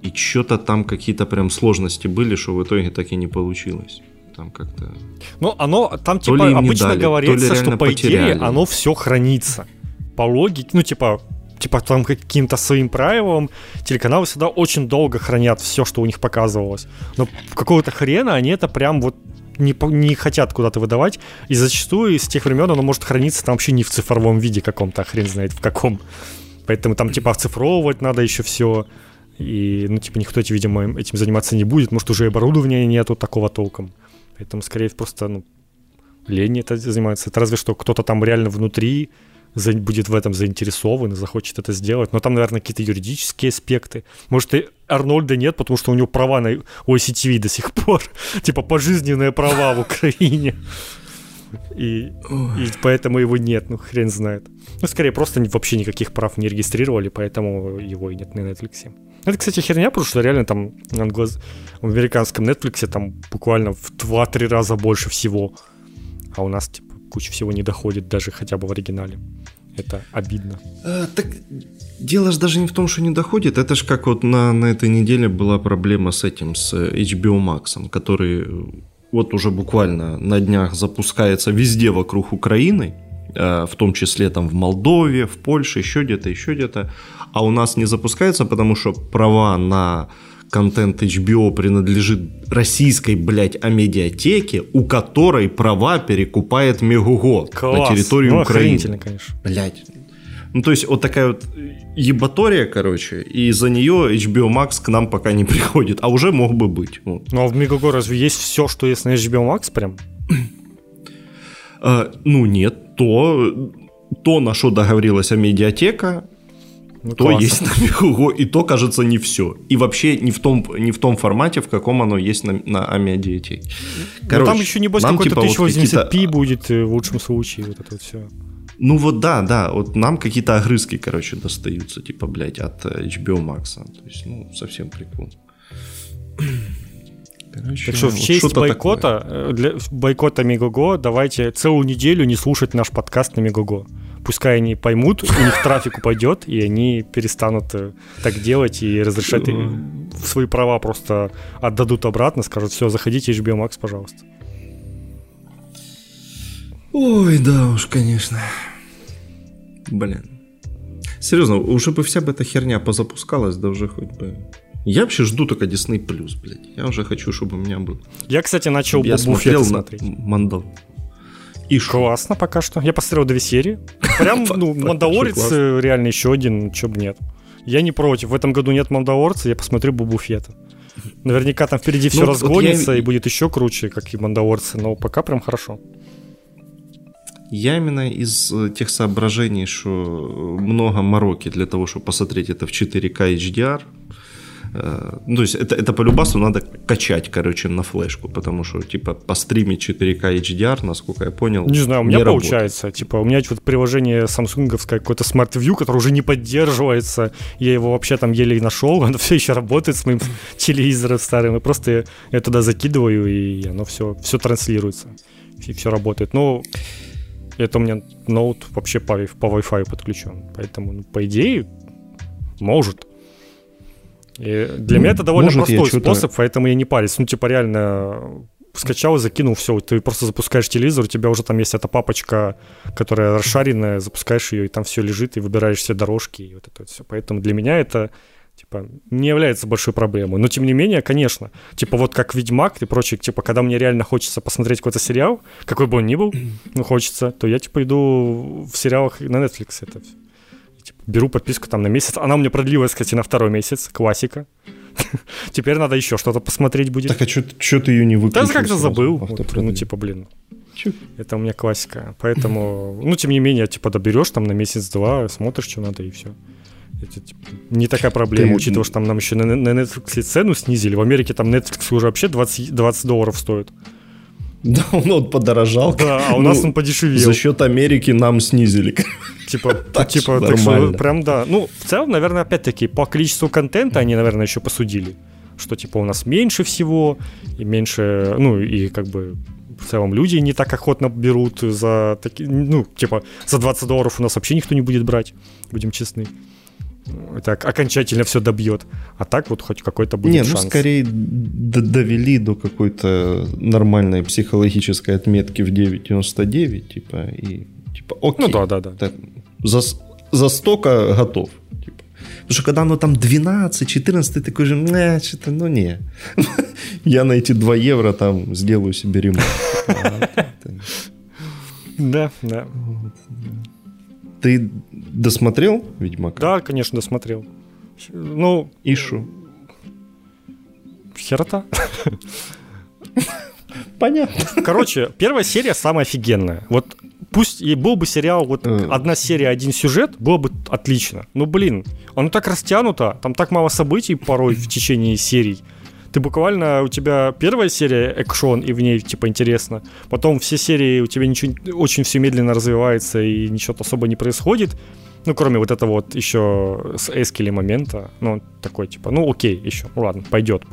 И что-то там какие-то прям сложности были, что в итоге так и не получилось. Там как-то... Ну, оно, там типа обычно дали, говорится, что по потеряли. идее оно все хранится. По логике, ну типа, типа там каким-то своим правилам телеканалы всегда очень долго хранят все, что у них показывалось. Но какого-то хрена они это прям вот не, не хотят куда-то выдавать, и зачастую из тех времен оно может храниться там вообще не в цифровом виде каком-то, а хрен знает в каком. Поэтому там типа оцифровывать надо еще все. И, ну, типа, никто, видимо, этим заниматься не будет. Может, уже и оборудования нету такого толком. Поэтому, скорее, просто, ну, лень это занимается. Это разве что кто-то там реально внутри будет в этом заинтересован и захочет это сделать. Но там, наверное, какие-то юридические аспекты. Может, и Арнольда нет, потому что у него права на OCTV до сих пор. типа пожизненные права в Украине. И, и поэтому его нет, ну хрен знает. Ну, скорее, просто вообще никаких прав не регистрировали, поэтому его и нет на Netflix. Это, кстати, херня, потому что реально там англоз... в американском Netflix там буквально в 2-3 раза больше всего. А у нас, типа, куча всего не доходит даже хотя бы в оригинале. Это обидно. А, так дело же даже не в том, что не доходит. Это же как вот на, на этой неделе была проблема с этим, с HBO Max, который вот уже буквально на днях запускается везде вокруг Украины, э, в том числе там в Молдове, в Польше, еще где-то, еще где-то. А у нас не запускается, потому что права на контент HBO принадлежит российской, блядь, амедиатеке, у которой права перекупает Мегуго на территории ну, Украины. конечно. Блядь. Ну, то есть, вот такая вот ебатория, короче, и за нее HBO Max к нам пока не приходит, а уже мог бы быть. Вот. Ну, а в Мегуго разве есть все, что есть на HBO Max прям? а, ну, нет. То, то, на что договорилась медиатека, ну, то классно. есть на Мегуго, и то, кажется, не все. И вообще не в том, не в том формате, в каком оно есть на, на Амедиатеке. Короче, ну, там еще, небось, какой-то типа, 1080p вот будет э, в лучшем случае, вот это вот все. Ну вот да, да, вот нам какие-то огрызки, короче, достаются, типа, блядь, от э, HBO Max. То есть, ну, совсем прикол. Короче, так что в честь бойкота, такое. Э, для бойкота Мегого давайте целую неделю не слушать наш подкаст на Мегого. пускай они поймут, у них трафик упадет, и они перестанут э, так делать и разрешать э, свои права просто отдадут обратно, скажут, все, заходите HBO Max, пожалуйста. Ой, да уж, конечно. Блин. Серьезно, уже бы вся бы эта херня позапускалась, да уже хоть бы... Я вообще жду только Disney Plus, блядь. Я уже хочу, чтобы у меня был. Я, кстати, начал Я смотрел на смотреть. Мандал. И классно пока что. Я посмотрел две серии. Прям, ну, Мандалорец э, реально еще один, чё бы нет. Я не против. В этом году нет Мандалорца, я посмотрю Бубу Фета. Наверняка там впереди все Ну, вот разгонится я- и будет еще круче, как и Мандалорцы, но пока прям хорошо. Я именно из э, тех соображений, что э, много мороки для того, чтобы посмотреть это в 4К HDR. Э, Ну, то есть это, это по любасу надо качать, короче, на флешку, потому что, типа, постримить 4К HDR, насколько я понял, Не знаю, у меня не работает. получается. Типа, у меня вот приложение самсунговское, какое-то Smart View, которое уже не поддерживается. Я его вообще там еле и нашел. Оно все еще работает с моим телевизором старым. И просто я, я туда закидываю, и оно все, все транслируется. И все работает. Ну, это у меня ноут вообще по, по Wi-Fi подключен. Поэтому, ну, по идее, может. И для Ну, меня это довольно может, простой способ, поэтому я не парюсь. Ну, типа, реально скачал, закинул, все, ты просто запускаешь телевизор, у тебя уже там есть эта папочка, которая расшаренная, запускаешь ее, и там все лежит, и выбираешь все дорожки, и вот это вот все. Поэтому для меня это типа, не является большой проблемой. Но, тем не менее, конечно, типа, вот как «Ведьмак» и прочее, типа, когда мне реально хочется посмотреть какой-то сериал, какой бы он ни был, ну, хочется, то я, типа, иду в сериалах на Netflix это типа, беру подписку там на месяц. Она у меня продлилась, кстати, на второй месяц, классика. Теперь надо еще что-то посмотреть будет. Так а что ты ее не выключил? Да как-то забыл. Вот, автопродлил? ну, типа, блин, это у меня классика. Поэтому, ну, тем не менее, типа, доберешь там на месяц-два, смотришь, что надо, и все. Это типа, не такая проблема, Ты- учитывая, что там нам еще на, на Netflix цену снизили. В Америке там Netflix уже вообще 20, 20 долларов стоит. Да, он вот подорожал. Да, а у нас Ну, он подешевел. За счет Америки нам снизили. Типа, Так типа, так что прям да. Ну, в целом, наверное, опять-таки, по количеству контента они, наверное, еще посудили. Что, типа, у нас меньше всего, и меньше, ну, и как бы в целом люди не так охотно берут за такие, ну, типа, за 20 долларов у нас вообще никто не будет брать, будем честны. Это ок- окончательно все добьет. А так вот хоть какой-то будет Не, ну шанс. скорее д- довели до какой-то нормальной психологической отметки в 9.99, типа, и типа, окей. Ну да, да, да. Так, за, за столько готов. Типа. Потому что когда оно там 12, 14, ты такой же, не, что-то, ну не. Я на эти 2 евро там сделаю себе ремонт. Да, да. Ты досмотрел Ведьмака? Да, конечно, досмотрел. Ну, И шо? херота. Понятно. Короче, первая серия самая офигенная. Вот пусть и был бы сериал, вот Э. одна серия, один сюжет, было бы отлично. Ну, блин, оно так растянуто, там так мало событий порой в течение серий. Ты буквально, у тебя первая серия экшон, и в ней, типа, интересно. Потом все серии у тебя ничего, очень все медленно развивается, и ничего особо не происходит. Ну, кроме вот этого вот еще с Эскели момента. Ну, такой, типа, ну, окей, еще. Ну, ладно, пойдет.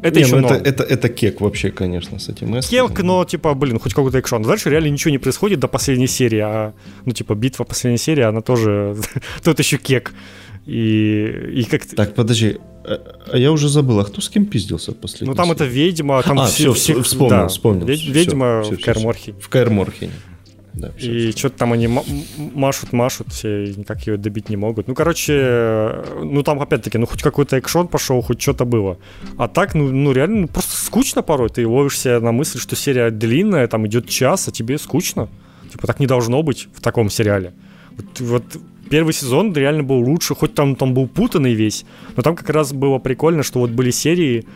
Это Не, еще ну это, это, это кек вообще, конечно, с этим эскизом. Келк, но, типа, блин, хоть какой-то экшон. Дальше реально ничего не происходит до последней серии, а, ну, типа, битва последней серии, она тоже, тут еще кек. И, и как Так, подожди, а- а я уже забыл, а кто с кем пиздился в последней Ну, там это ведьма, там А, все, всё, всех- вспомнил, да, вспомнил, ведьма всё, в всё, Каэр-Морхене. В Каэр-Морхене. Да, всё, И всё. что-то там они машут, машут, все никак ее добить не могут. Ну, короче, ну там опять-таки, ну хоть какой-то экшон пошел, хоть что-то было. А так, ну, ну реально, ну, просто скучно порой. Ты ловишься на мысль, что серия длинная, там идет час, а тебе скучно. Типа так не должно быть в таком сериале. Вот, вот первый сезон реально был лучше, хоть там, там был путанный весь, но там как раз было прикольно, что вот были серии,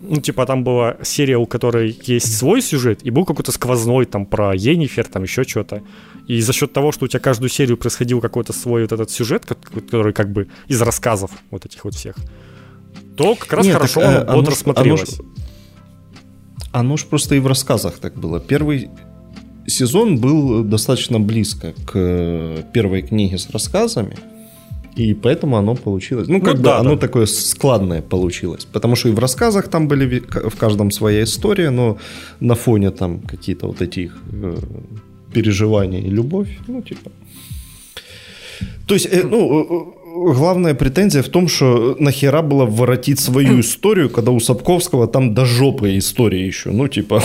ну, типа, там была серия, у которой есть свой сюжет, и был какой-то сквозной там про Енифер, там еще что-то. И за счет того, что у тебя каждую серию происходил какой-то свой вот этот сюжет, ко- который как бы из рассказов вот этих вот всех, то как раз Не, хорошо так, э, оно оно бодро ж- смотрелось. Оно ж просто и в рассказах так было. Первый сезон был достаточно близко к э, первой книге с рассказами, и поэтому оно получилось. Ну, как бы да, оно да. такое складное получилось. Потому что и в рассказах там были в каждом своя история, но на фоне там какие-то вот этих э, переживания и любовь, ну, типа. То есть, э, ну, главная претензия в том, что нахера было воротить свою историю, когда у Сапковского там до жопы история еще. Ну, типа...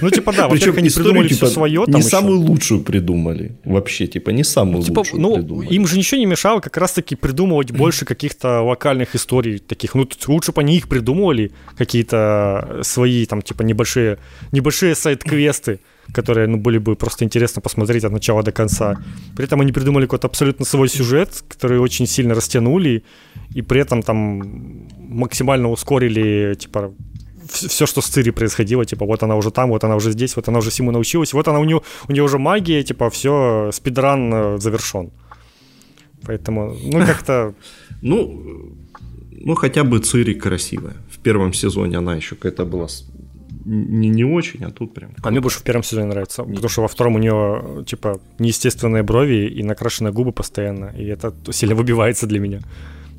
Ну, типа, да, Причем они придумали типа, все свое. Не самую лучшую придумали. Вообще, типа, не самую ну, типа, лучшую ну, придумали. Им же ничего не мешало как раз-таки придумывать больше каких-то локальных историй таких. Ну, лучше бы они их придумывали, какие-то свои, там, типа, небольшие, небольшие сайт-квесты которые ну, были бы просто интересно посмотреть от начала до конца. При этом они придумали какой-то абсолютно свой сюжет, который очень сильно растянули, и при этом там максимально ускорили, типа, все, что с Цири происходило, типа, вот она уже там, вот она уже здесь, вот она уже всему научилась, вот она у нее, у нее уже магия, типа, все, спидран э, завершен. Поэтому, ну, как-то... Ну, ну, хотя бы Цири красивая. В первом сезоне она еще какая-то была не, не очень, а тут прям... А мне больше в первом сезоне нравится, не. потому что во втором у нее, типа, неестественные брови и накрашенные губы постоянно, и это сильно выбивается для меня.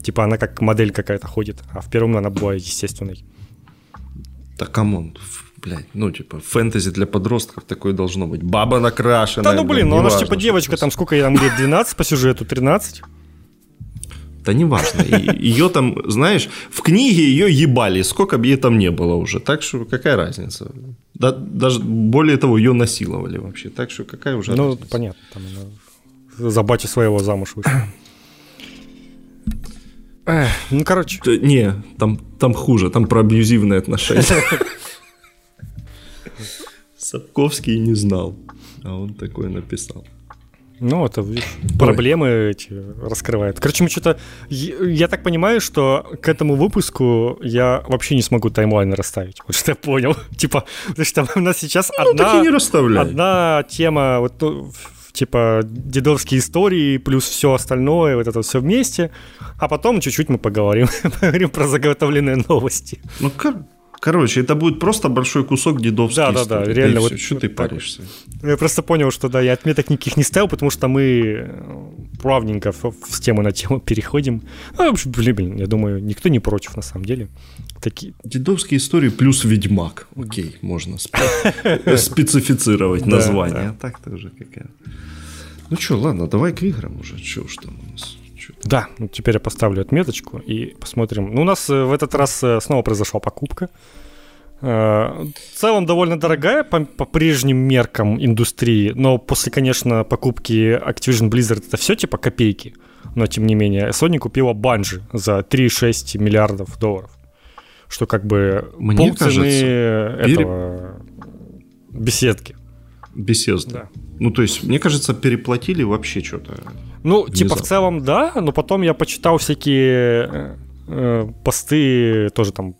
Типа она как модель какая-то ходит, а в первом она была естественной. Да come on, блядь, ну, типа, фэнтези для подростков такое должно быть. Баба накрашенная. Да ну, блин, ну она же, типа, девочка, там, сколько ей там лет, 12 по сюжету, 13? Да неважно. Ее там, знаешь, в книге ее ебали, сколько бы ей там не было уже. Так что какая разница? Да, даже более того, ее насиловали вообще. Так что какая уже Ну, разница? понятно. Там за батю своего замуж вышла. ну, короче. Да, не, там, там хуже, там про абьюзивные отношения. Сапковский не знал, а он такое написал. Ну, это проблемы эти раскрывает. Короче, мы что-то... Я так понимаю, что к этому выпуску я вообще не смогу таймлайн расставить. Вот что я понял. Типа, потому что у нас сейчас ну, одна... не одна тема, вот типа дедовские истории плюс все остальное, вот это все вместе. А потом чуть-чуть мы поговорим, поговорим про заготовленные новости. Ну, как Короче, это будет просто большой кусок дедовский. Да, да, да, реально. Да вот, что ты паришься? Я просто понял, что да, я отметок никаких не ставил, потому что мы э, плавненько с темы на тему переходим. А, блин, я думаю, никто не против на самом деле. Такие... Дедовские истории плюс Ведьмак. Окей, можно специфицировать название. А так тоже какая. Ну что, ладно, давай к играм уже. Что уж там у нас? Да, ну теперь я поставлю отметочку и посмотрим. Ну, у нас э, в этот раз э, снова произошла покупка. Э, в целом довольно дорогая по, по прежним меркам индустрии, но после, конечно, покупки Activision Blizzard это все типа копейки. Но тем не менее, Sony купила Bungie за 3,6 миллиардов долларов. Что как бы Мне полцены этого беседки. Беседки. Да. Ну, то есть, мне кажется, переплатили вообще что-то. Ну, Внезапно. типа, в целом, да, но потом я почитал всякие э, э, посты, тоже там,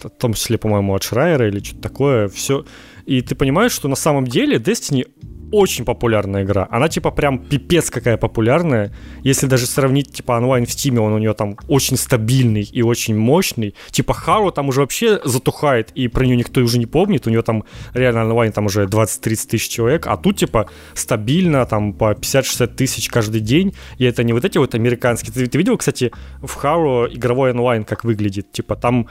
в том числе, по-моему, от Шрайера или что-то такое, все. И ты понимаешь, что на самом деле Destiny очень популярная игра. Она типа прям пипец какая популярная. Если даже сравнить типа онлайн в Steam, он у нее там очень стабильный и очень мощный. Типа Хару там уже вообще затухает, и про нее никто уже не помнит. У нее там реально онлайн там уже 20-30 тысяч человек, а тут типа стабильно там по 50-60 тысяч каждый день. И это не вот эти вот американские. Ты, ты видел, кстати, в Хару игровой онлайн как выглядит? Типа там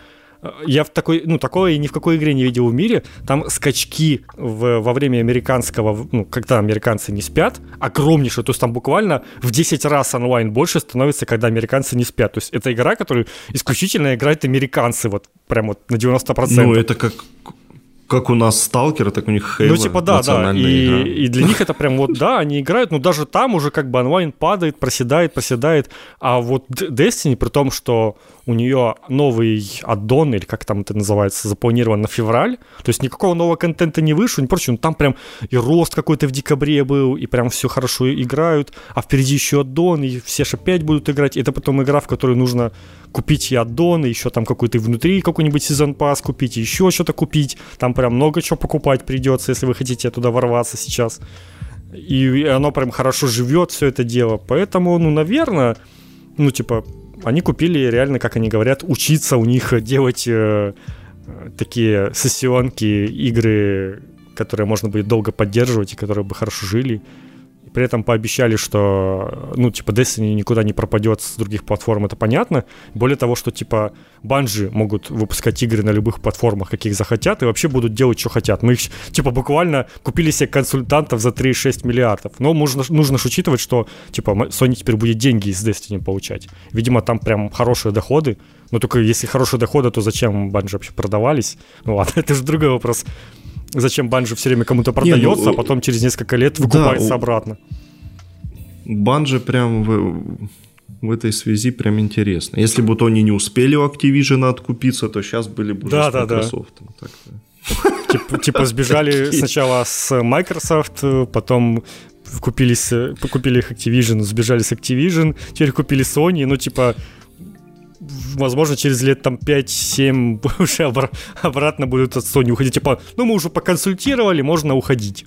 я в такой, ну, такое ни в какой игре не видел в мире. Там скачки в, во время американского, ну, когда американцы не спят, огромнейшие. То есть там буквально в 10 раз онлайн больше становится, когда американцы не спят. То есть это игра, которую исключительно играют американцы, вот прям вот на 90%. Ну, это как как у нас сталкер, так у них Halo, Ну, типа, да, да. И, и для них это прям вот, да, они играют, но даже там уже как бы онлайн падает, проседает, проседает. А вот Destiny, при том, что у нее новый аддон, или как там это называется, запланирован на февраль, то есть никакого нового контента не вышло, не прочее, ну там прям и рост какой-то в декабре был, и прям все хорошо играют, а впереди еще аддон, и все же опять будут играть, это потом игра, в которой нужно купить и аддон, и еще там какой-то внутри какой-нибудь сезон пас купить, и еще что-то купить, там прям много чего покупать придется, если вы хотите туда ворваться сейчас. И оно прям хорошо живет, все это дело. Поэтому, ну, наверное, ну, типа, они купили реально, как они говорят, учиться у них делать э, такие сессионки, игры, которые можно будет долго поддерживать и которые бы хорошо жили. При этом пообещали, что, ну, типа, Destiny никуда не пропадет с других платформ, это понятно. Более того, что, типа, Банжи могут выпускать игры на любых платформах, каких захотят, и вообще будут делать, что хотят. Мы их, типа, буквально купили себе консультантов за 3,6 миллиардов. Но нужно, нужно же учитывать, что, типа, Sony теперь будет деньги из Destiny получать. Видимо, там прям хорошие доходы. Но только если хорошие доходы, то зачем Банжи вообще продавались? Ну ладно, это же другой вопрос зачем Банжи все время кому-то продается, Не, ну, а потом через несколько лет выкупается да, обратно. Банжи прям в, в этой связи прям интересно. Если бы то они не успели у Activision откупиться, то сейчас были бы да, уже да, с Microsoft. Да. Типа, типа сбежали сначала с Microsoft, потом купились, купили их Activision, сбежали с Activision, теперь купили Sony, ну типа возможно, через лет там 5-7 уже обра- обратно будут от Sony уходить. Типа, ну мы уже поконсультировали, можно уходить.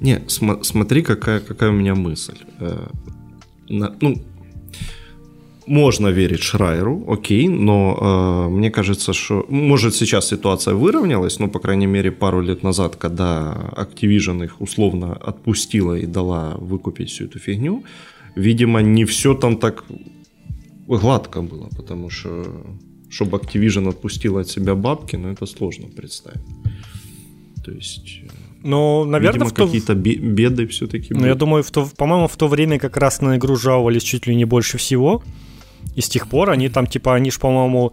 Не, см- смотри, какая, какая у меня мысль. Э, на, ну, можно верить Шрайеру, окей, но э, мне кажется, что, может, сейчас ситуация выровнялась, но, по крайней мере, пару лет назад, когда Activision их условно отпустила и дала выкупить всю эту фигню, видимо, не все там так гладко было, потому что чтобы Activision отпустила от себя бабки, ну это сложно представить. То есть... Э, ну, наверное, Видимо, то... какие-то беды все-таки. Ну, я думаю, в то, по-моему, в то время как раз на игру жаловались чуть ли не больше всего. И с тех пор они там, типа, они же, по-моему,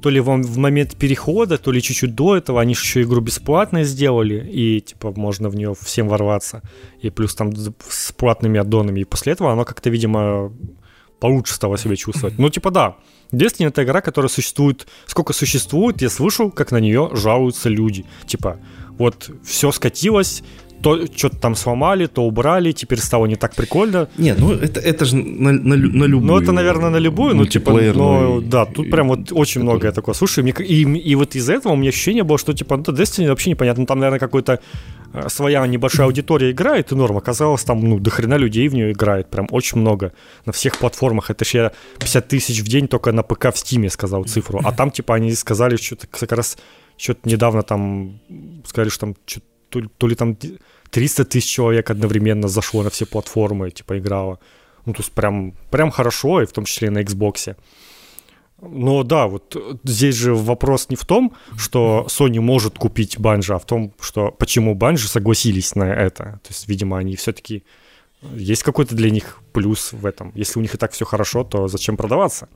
то ли в момент перехода, то ли чуть-чуть до этого, они же еще игру бесплатно сделали, и, типа, можно в нее всем ворваться. И плюс там с платными аддонами. И после этого оно как-то, видимо, получше стало себя чувствовать. Ну, типа, да, Destiny это игра, которая существует, сколько существует, я слышал, как на нее жалуются люди. Типа, вот все скатилось, то что-то там сломали, то убрали, теперь стало не так прикольно. Не, ну это, это же на, на, на любую. Ну это, наверное, на любую, ну типа, но, да, тут прям вот очень многое такое. Слушай, мне, и, и вот из-за этого у меня ощущение было, что типа, ну Destiny вообще непонятно, там, наверное, какой-то э, своя небольшая аудитория играет, и норм. Оказалось, там, ну, дохрена людей в нее играет, прям очень много. На всех платформах. Это же я 50 тысяч в день только на ПК в Стиме сказал цифру. А там, типа, они сказали, что-то как раз что-то недавно там сказали, что там что то, то ли там 300 тысяч человек одновременно зашло на все платформы, типа играло. Ну, то есть прям, прям хорошо, и в том числе и на Xbox. Но да, вот здесь же вопрос не в том, что Sony может купить Банжи, а в том, что почему Банжи согласились на это. То есть, видимо, они все-таки есть какой-то для них плюс в этом. Если у них и так все хорошо, то зачем продаваться?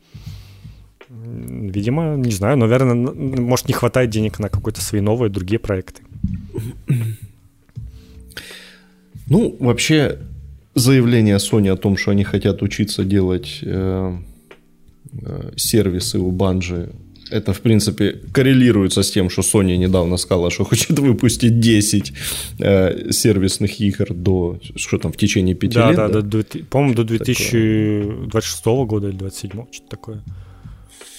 Видимо, не знаю, наверное, может не хватает денег на какие-то свои новые другие проекты. Ну, вообще, заявление Sony о том, что они хотят учиться делать э, э, сервисы у Банжи, это, в принципе, коррелируется с тем, что Sony недавно сказала, что хочет выпустить 10 э, сервисных игр до, что там, в течение 5 да, лет. Да, да, до, по-моему, до 2026 такое. года или 2027, что-то такое.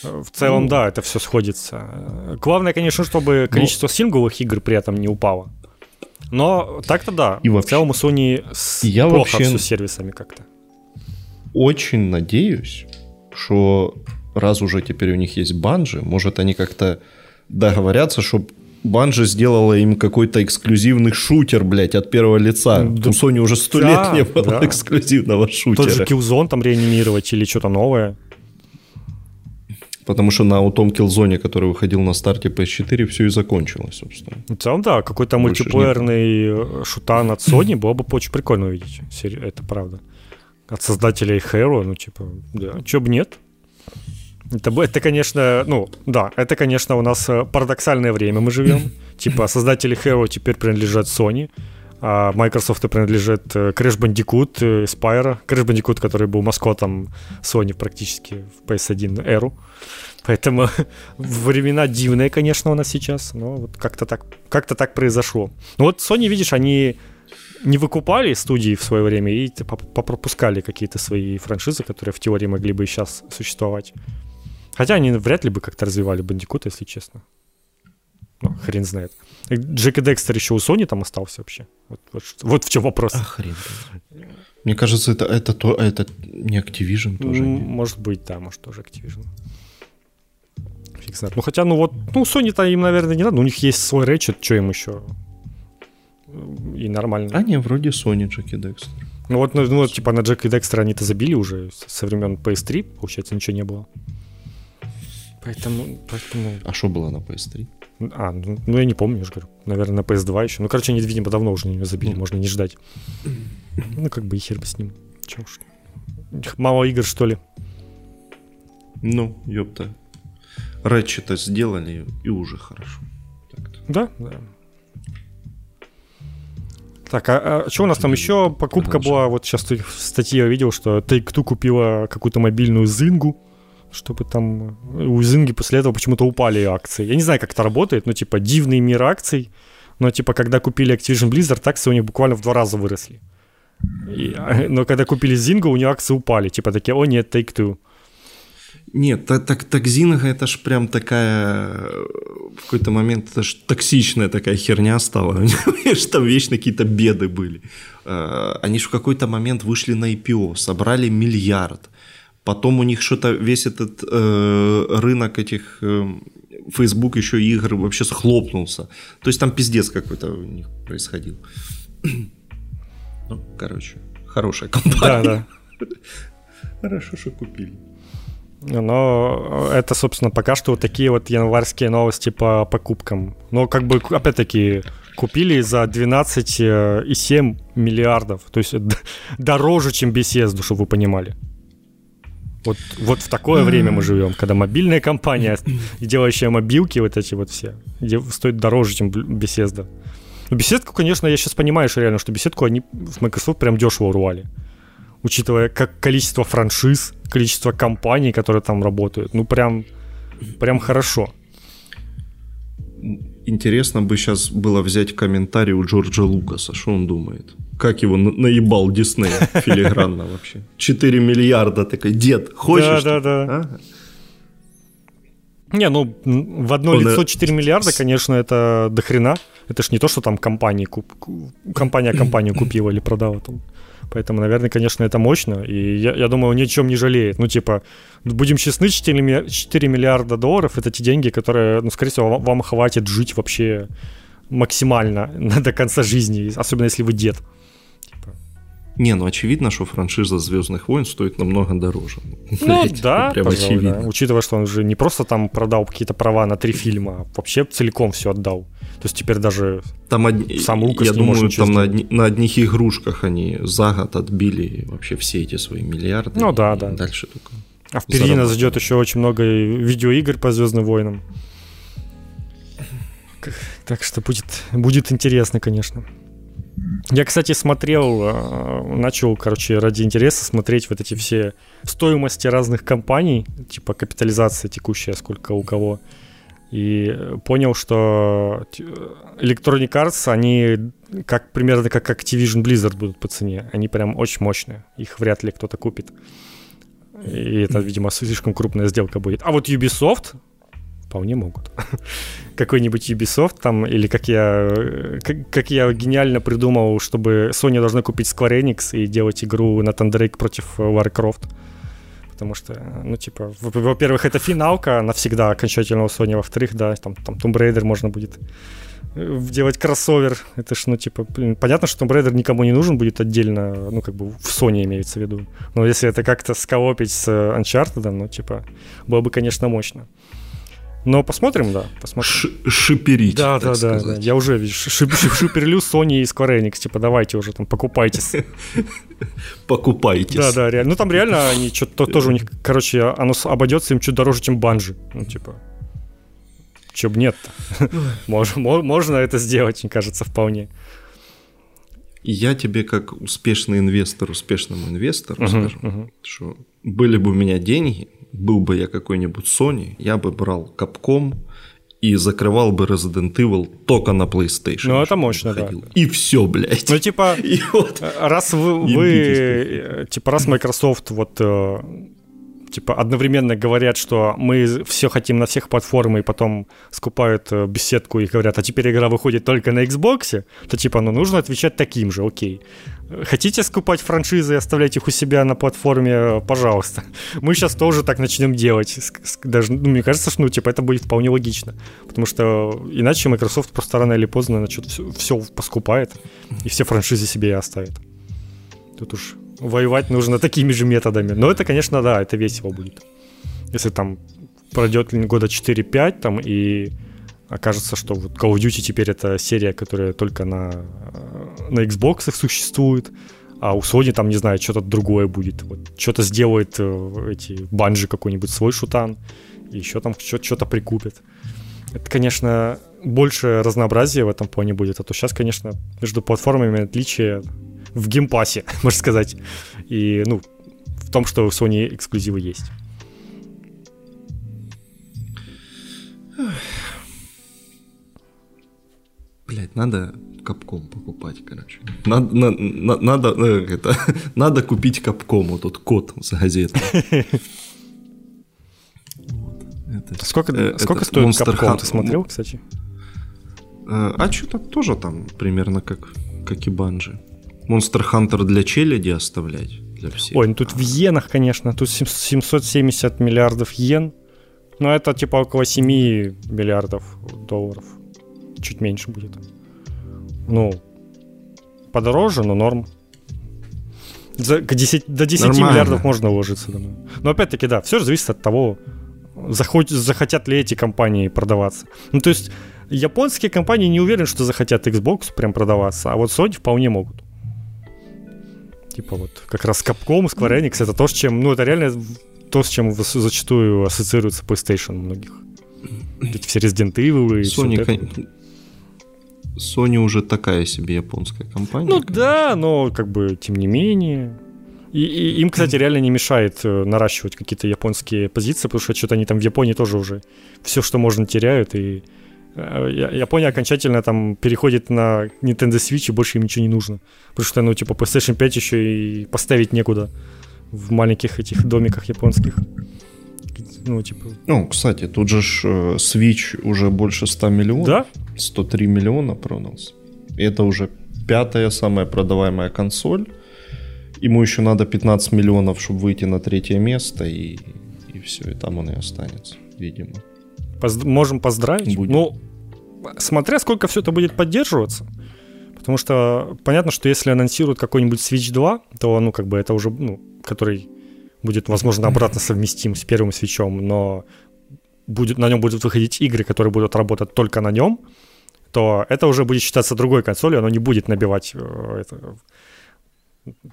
В целом, ну, да, это все сходится. Главное, конечно, чтобы количество но... сингловых игр при этом не упало. Но так-то да. И вообще, в целом у Sony я плохо вообще все с сервисами как-то. Очень надеюсь, что раз уже теперь у них есть банжи, может они как-то договорятся, чтобы Банжи сделала им какой-то эксклюзивный шутер, блядь, от первого лица. Да, у Sony уже сто да, лет не было да. эксклюзивного шутера. Тот же Killzone там реанимировать или что-то новое. Потому что на том Killzone, который выходил на старте PS4, все и закончилось, собственно. В целом, да, какой-то Больше мультиплеерный нет. шутан от Sony было бы очень прикольно увидеть. Это правда. От создателей Halo, ну, типа, да, чё бы нет. Это, это, конечно, ну, да, это, конечно, у нас э, парадоксальное время мы живем. Типа, создатели Halo теперь принадлежат Sony, а Microsoft принадлежит э, Crash Bandicoot, э, Spyro. Crash Bandicoot, который был маскотом Sony практически в PS1 эру. Поэтому времена дивные, конечно, у нас сейчас, но вот как-то так, как-то так произошло. Ну вот Sony, видишь, они не выкупали студии в свое время и попропускали какие-то свои франшизы, которые в теории могли бы и сейчас существовать. Хотя они вряд ли бы как-то развивали Бандикута, если честно. Ну, хрен знает. Джек и Декстер еще у Sony там остался вообще. Вот, вот, вот в чем вопрос. А хрен. Мне кажется, это, это, то, это не Activision тоже. Может быть, да, может тоже Activision. Фиг знает. Ну хотя, ну вот, ну Sony-то им, наверное, не надо. У них есть свой Ratchet, что им еще? и нормально. А не, вроде Sony Джек и Декстер. Ну вот, ну, ну типа на Джек и Декстера они-то забили уже со времен PS3, получается, ничего не было. Поэтому, поэтому... А что было на PS3? А, ну, ну я не помню, я же говорю. Наверное, на PS2 еще. Ну, короче, они, видимо, давно уже не забили, mm. можно не ждать. Ну, как бы и хер бы с ним. Че уж. Мало игр, что ли? Ну, ёпта. Рэчета сделали, и уже хорошо. Так-то. Да, да. Так, а, а что у нас там еще покупка была? Вот сейчас в статье я видел, что Take-Two купила какую-то мобильную Зингу, чтобы там у Зинги после этого почему-то упали акции. Я не знаю, как это работает, но типа дивный мир акций, но типа когда купили Activision Blizzard, акции у них буквально в два раза выросли. И, но когда купили Зингу, у нее акции упали. Типа такие, о нет, Take-Two. Нет, так, так, так Зинга это ж прям такая в какой-то момент это ж токсичная такая херня стала. Там вечно какие-то беды были. А, они же в какой-то момент вышли на IPO, собрали миллиард. Потом у них что-то весь этот э, рынок этих э, Facebook еще игр вообще схлопнулся. То есть там пиздец какой-то у них происходил. Ну, короче, хорошая компания. Да, да. Хорошо, что купили. Но это, собственно, пока что вот такие вот январские новости по покупкам. Но как бы, опять-таки, купили за 12,7 миллиардов. То есть дороже, чем Bethesda, чтобы вы понимали. Вот, вот в такое время мы живем, когда мобильная компания, делающая мобилки вот эти вот все, стоит дороже, чем Bethesda. Ну, беседку, конечно, я сейчас понимаю, что реально, что беседку они в Microsoft прям дешево урвали. Учитывая как количество франшиз, количество компаний, которые там работают. Ну, прям, прям хорошо. Интересно бы сейчас было взять комментарий у Джорджа Лукаса, что он думает. Как его наебал Дисней филигранно вообще. 4 миллиарда такой, дед, хочешь? Да, да, да. Не, ну в одно Он лицо 4 миллиарда, конечно, это дохрена. Это ж не то, что там компании куп... компания компанию купила или продала там. Поэтому, наверное, конечно, это мощно. И я, я думаю, он ни о чем не жалеет. Ну, типа, будем честны, 4, 4 миллиарда долларов это те деньги, которые, ну, скорее всего, вам, вам хватит жить вообще максимально до конца жизни, особенно если вы дед. Не, ну очевидно, что франшиза Звездных войн стоит намного дороже. Ну Знаете, да, прям пожалуй, очевидно. Да. Учитывая, что он же не просто там продал какие-то права на три фильма, а вообще целиком все отдал. То есть теперь даже там одни, сам Лукас Я не думаю, там на, одни, на одних игрушках они за год отбили вообще все эти свои миллиарды. Ну да, да. Дальше только. А впереди нас ждет еще очень много видеоигр по Звездным войнам. Так что будет, будет интересно, конечно. Я, кстати, смотрел, э, начал, короче, ради интереса смотреть вот эти все стоимости разных компаний, типа капитализация текущая, сколько у кого. И понял, что Electronic Arts, они как, примерно как Activision Blizzard будут по цене. Они прям очень мощные. Их вряд ли кто-то купит. И это, видимо, слишком крупная сделка будет. А вот Ubisoft вполне могут. Какой-нибудь Ubisoft там, или как я, как, как я гениально придумал, чтобы Sony должна купить Square Enix и делать игру на Дрейк против Warcraft. Потому что, ну, типа, во-первых, это финалка навсегда окончательно у Sony, во-вторых, да, там, там Tomb Raider можно будет э, делать кроссовер. Это ж, ну, типа, блин, понятно, что Tomb Raider никому не нужен будет отдельно, ну, как бы в Sony имеется в виду. Но если это как-то сколопить с Uncharted, ну, типа, было бы, конечно, мощно. Но посмотрим, да, посмотрим. Ш шиперить, Да, да, да, да. Я уже видишь, шип шиперлю Sony и Square Enix, типа, давайте уже там, покупайтесь. Покупайтесь. Да, да, реально. Ну, там реально они что-то тоже у них, короче, оно обойдется им чуть дороже, чем банжи. Ну, типа, чё б нет-то. можно, можно это сделать, мне кажется, вполне. Я тебе как успешный инвестор, успешному инвестору uh-huh, скажу, uh-huh. что были бы у меня деньги, был бы я какой-нибудь Sony, я бы брал Capcom и закрывал бы Resident Evil только на PlayStation. Ну, это мощно, да. И все, блядь. Ну, типа, и вот, раз вы, вы типа, раз Microsoft вот э, типа одновременно говорят, что мы все хотим на всех платформах, и потом скупают э, беседку и говорят, а теперь игра выходит только на Xbox, то типа, ну нужно отвечать таким же, окей. Хотите скупать франшизы и оставлять их у себя на платформе, пожалуйста. Мы сейчас тоже так начнем делать. Даже, ну, мне кажется, что ну, типа, это будет вполне логично. Потому что иначе Microsoft просто рано или поздно значит, все, все поскупает и все франшизы себе и оставит. Тут уж воевать нужно такими же методами. Но это, конечно, да, это весело будет. Если там пройдет года 4-5 там и окажется, что вот Call of Duty теперь это серия, которая только на, на Xbox существует, а у Sony там, не знаю, что-то другое будет. Вот, что-то сделает э, эти Bungie какой-нибудь свой шутан, и еще там что-то прикупит. Это, конечно, больше разнообразия в этом плане будет, а то сейчас, конечно, между платформами отличие в Game Pass е, можно сказать. И, ну, в том, что у Sony эксклюзивы есть. Блять, надо капком покупать, короче. Надо, на, на, надо, это, надо купить капком, вот тот код с газеты. сколько э, сколько стоит Monster капком, Hunt... ты смотрел, кстати? Э, а что-то тоже там примерно как, как и банжи. Monster Hunter для челяди оставлять? Для всех? Ой, ну тут в иенах, конечно. Тут 770 миллиардов йен. Но это типа около 7 миллиардов долларов. Чуть меньше будет. Ну, подороже, но норм. За, к 10, до 10 Нормально. миллиардов можно уложиться, думаю. Но опять-таки, да, все же зависит от того, захот, захотят ли эти компании продаваться. Ну, то есть, японские компании не уверены, что захотят Xbox прям продаваться, а вот Sony вполне могут. Типа вот как раз Capcom, Square Enix, это то, с чем, ну это реально то, с чем зачастую ассоциируется PlayStation у многих. Эти все Resident Evil и Sony, кон... Sony уже такая себе японская компания. Ну конечно. да, но как бы тем не менее. И, и им, кстати, реально не мешает э, наращивать какие-то японские позиции, потому что что-то они там в Японии тоже уже все, что можно, теряют, и Япония окончательно там переходит на Nintendo Switch, и больше им ничего не нужно. Потому что, ну, типа, PlayStation 5 еще и поставить некуда в маленьких этих домиках японских. Ну, типа... Ну, кстати, тут же ж, э, Switch уже больше 100 миллионов. Да? 103 миллиона продался. И это уже пятая самая продаваемая консоль. Ему еще надо 15 миллионов, чтобы выйти на третье место, и, и все, и там он и останется, видимо. Поз- можем поздравить. Будем. Ну, смотря сколько все это будет поддерживаться. Потому что понятно, что если анонсируют какой-нибудь Switch 2, то, ну, как бы это уже, ну, который будет, возможно, обратно совместим с первым свечом, но будет, на нем будут выходить игры, которые будут работать только на нем, то это уже будет считаться другой консолью, оно не будет набивать э, это,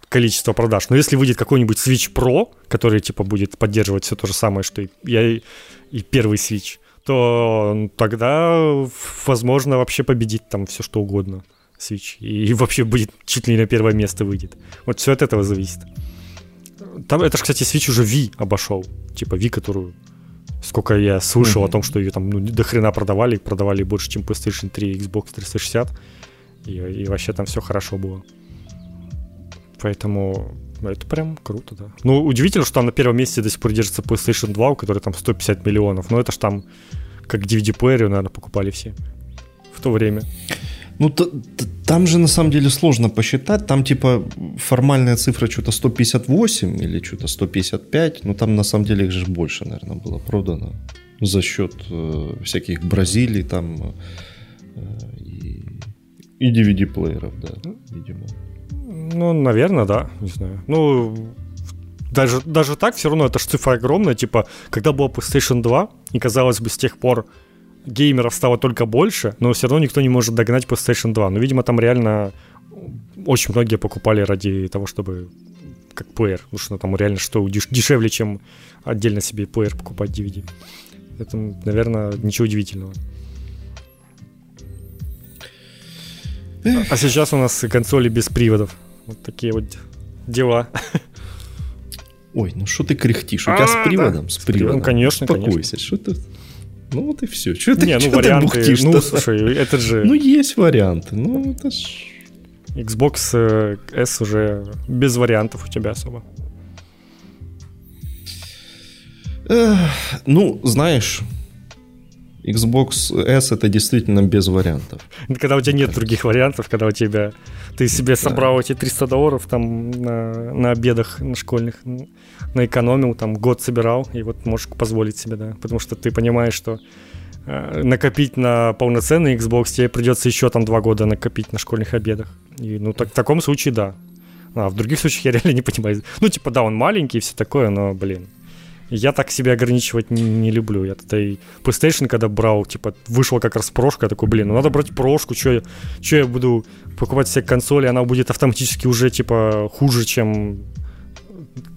количество продаж. Но если выйдет какой-нибудь Switch Pro, который типа будет поддерживать все то же самое, что и, и, и первый Switch, то тогда, возможно, вообще победит там все что угодно Switch. И вообще будет чуть ли не на первое место выйдет. Вот все от этого зависит. Там, это же, кстати, Switch уже V обошел. Типа V, которую сколько я слышал mm-hmm. о том, что ее там ну, до хрена продавали, продавали больше, чем PlayStation 3 и Xbox 360. И, и вообще там все хорошо было. Поэтому это прям круто, да. Ну, удивительно, что там на первом месте до сих пор держится PlayStation 2, у которой там 150 миллионов. Но это ж там как DVD-плееры, наверное, покупали все в то время. Ну, т- т- там же на самом деле сложно посчитать. Там типа формальная цифра что-то 158 или что-то 155. Но там на самом деле их же больше, наверное, было продано за счет э, всяких Бразилий там э, и, и DVD-плееров, да, видимо. Ну, наверное, да, не знаю. Ну, даже, даже так все равно это же цифра огромная. Типа, когда была PlayStation 2, и казалось бы, с тех пор геймеров стало только больше, но все равно никто не может догнать PlayStation 2. Но, видимо, там реально очень многие покупали ради того, чтобы как плеер, потому что там реально что дешевле, чем отдельно себе плеер покупать DVD. Это, наверное, ничего удивительного. А сейчас у нас консоли без приводов. Вот такие вот дела. Ой, ну что ты кряхтишь? У тебя с приводом? С приводом, конечно, Успокойся, что ты... Ну вот и все. Что ты, Не, ну варианты, ну слушай, это же... Ну есть варианты, ну это ж... Xbox э, S уже без вариантов у тебя особо. Ну, знаешь, Xbox S это действительно без вариантов. Когда у тебя нет других вариантов, когда у тебя ты себе собрал да. эти 300 долларов там на, на обедах на школьных, наэкономил, там год собирал, и вот можешь позволить себе, да, потому что ты понимаешь, что э, накопить на полноценный Xbox тебе придется еще там два года накопить на школьных обедах. И, ну, так, в таком случае да. А в других случаях я реально не понимаю. Ну, типа, да, он маленький и все такое, но, блин, я так себя ограничивать не, не люблю. Я тогда и PlayStation, когда брал, типа, вышел как раз прошка, я такой, блин, ну надо брать прошку, что я, чё я буду покупать себе консоль, и она будет автоматически уже, типа, хуже, чем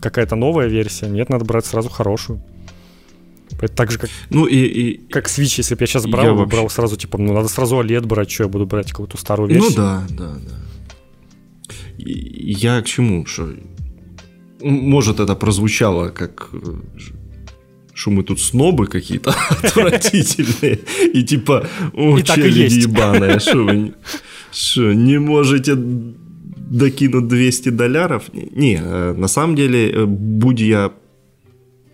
какая-то новая версия. Нет, надо брать сразу хорошую. Это так же, как, ну, и, и, как Switch, если бы я сейчас брал, я вообще... брал сразу, типа, ну, надо сразу OLED брать, что я буду брать какую-то старую версию. Ну, да, да, да. Я к чему? Что может, это прозвучало как что мы тут снобы какие-то отвратительные. И типа, о, челюсть ебаная, что вы что, не можете докинуть 200 долларов? Не, э, на самом деле, э, будь я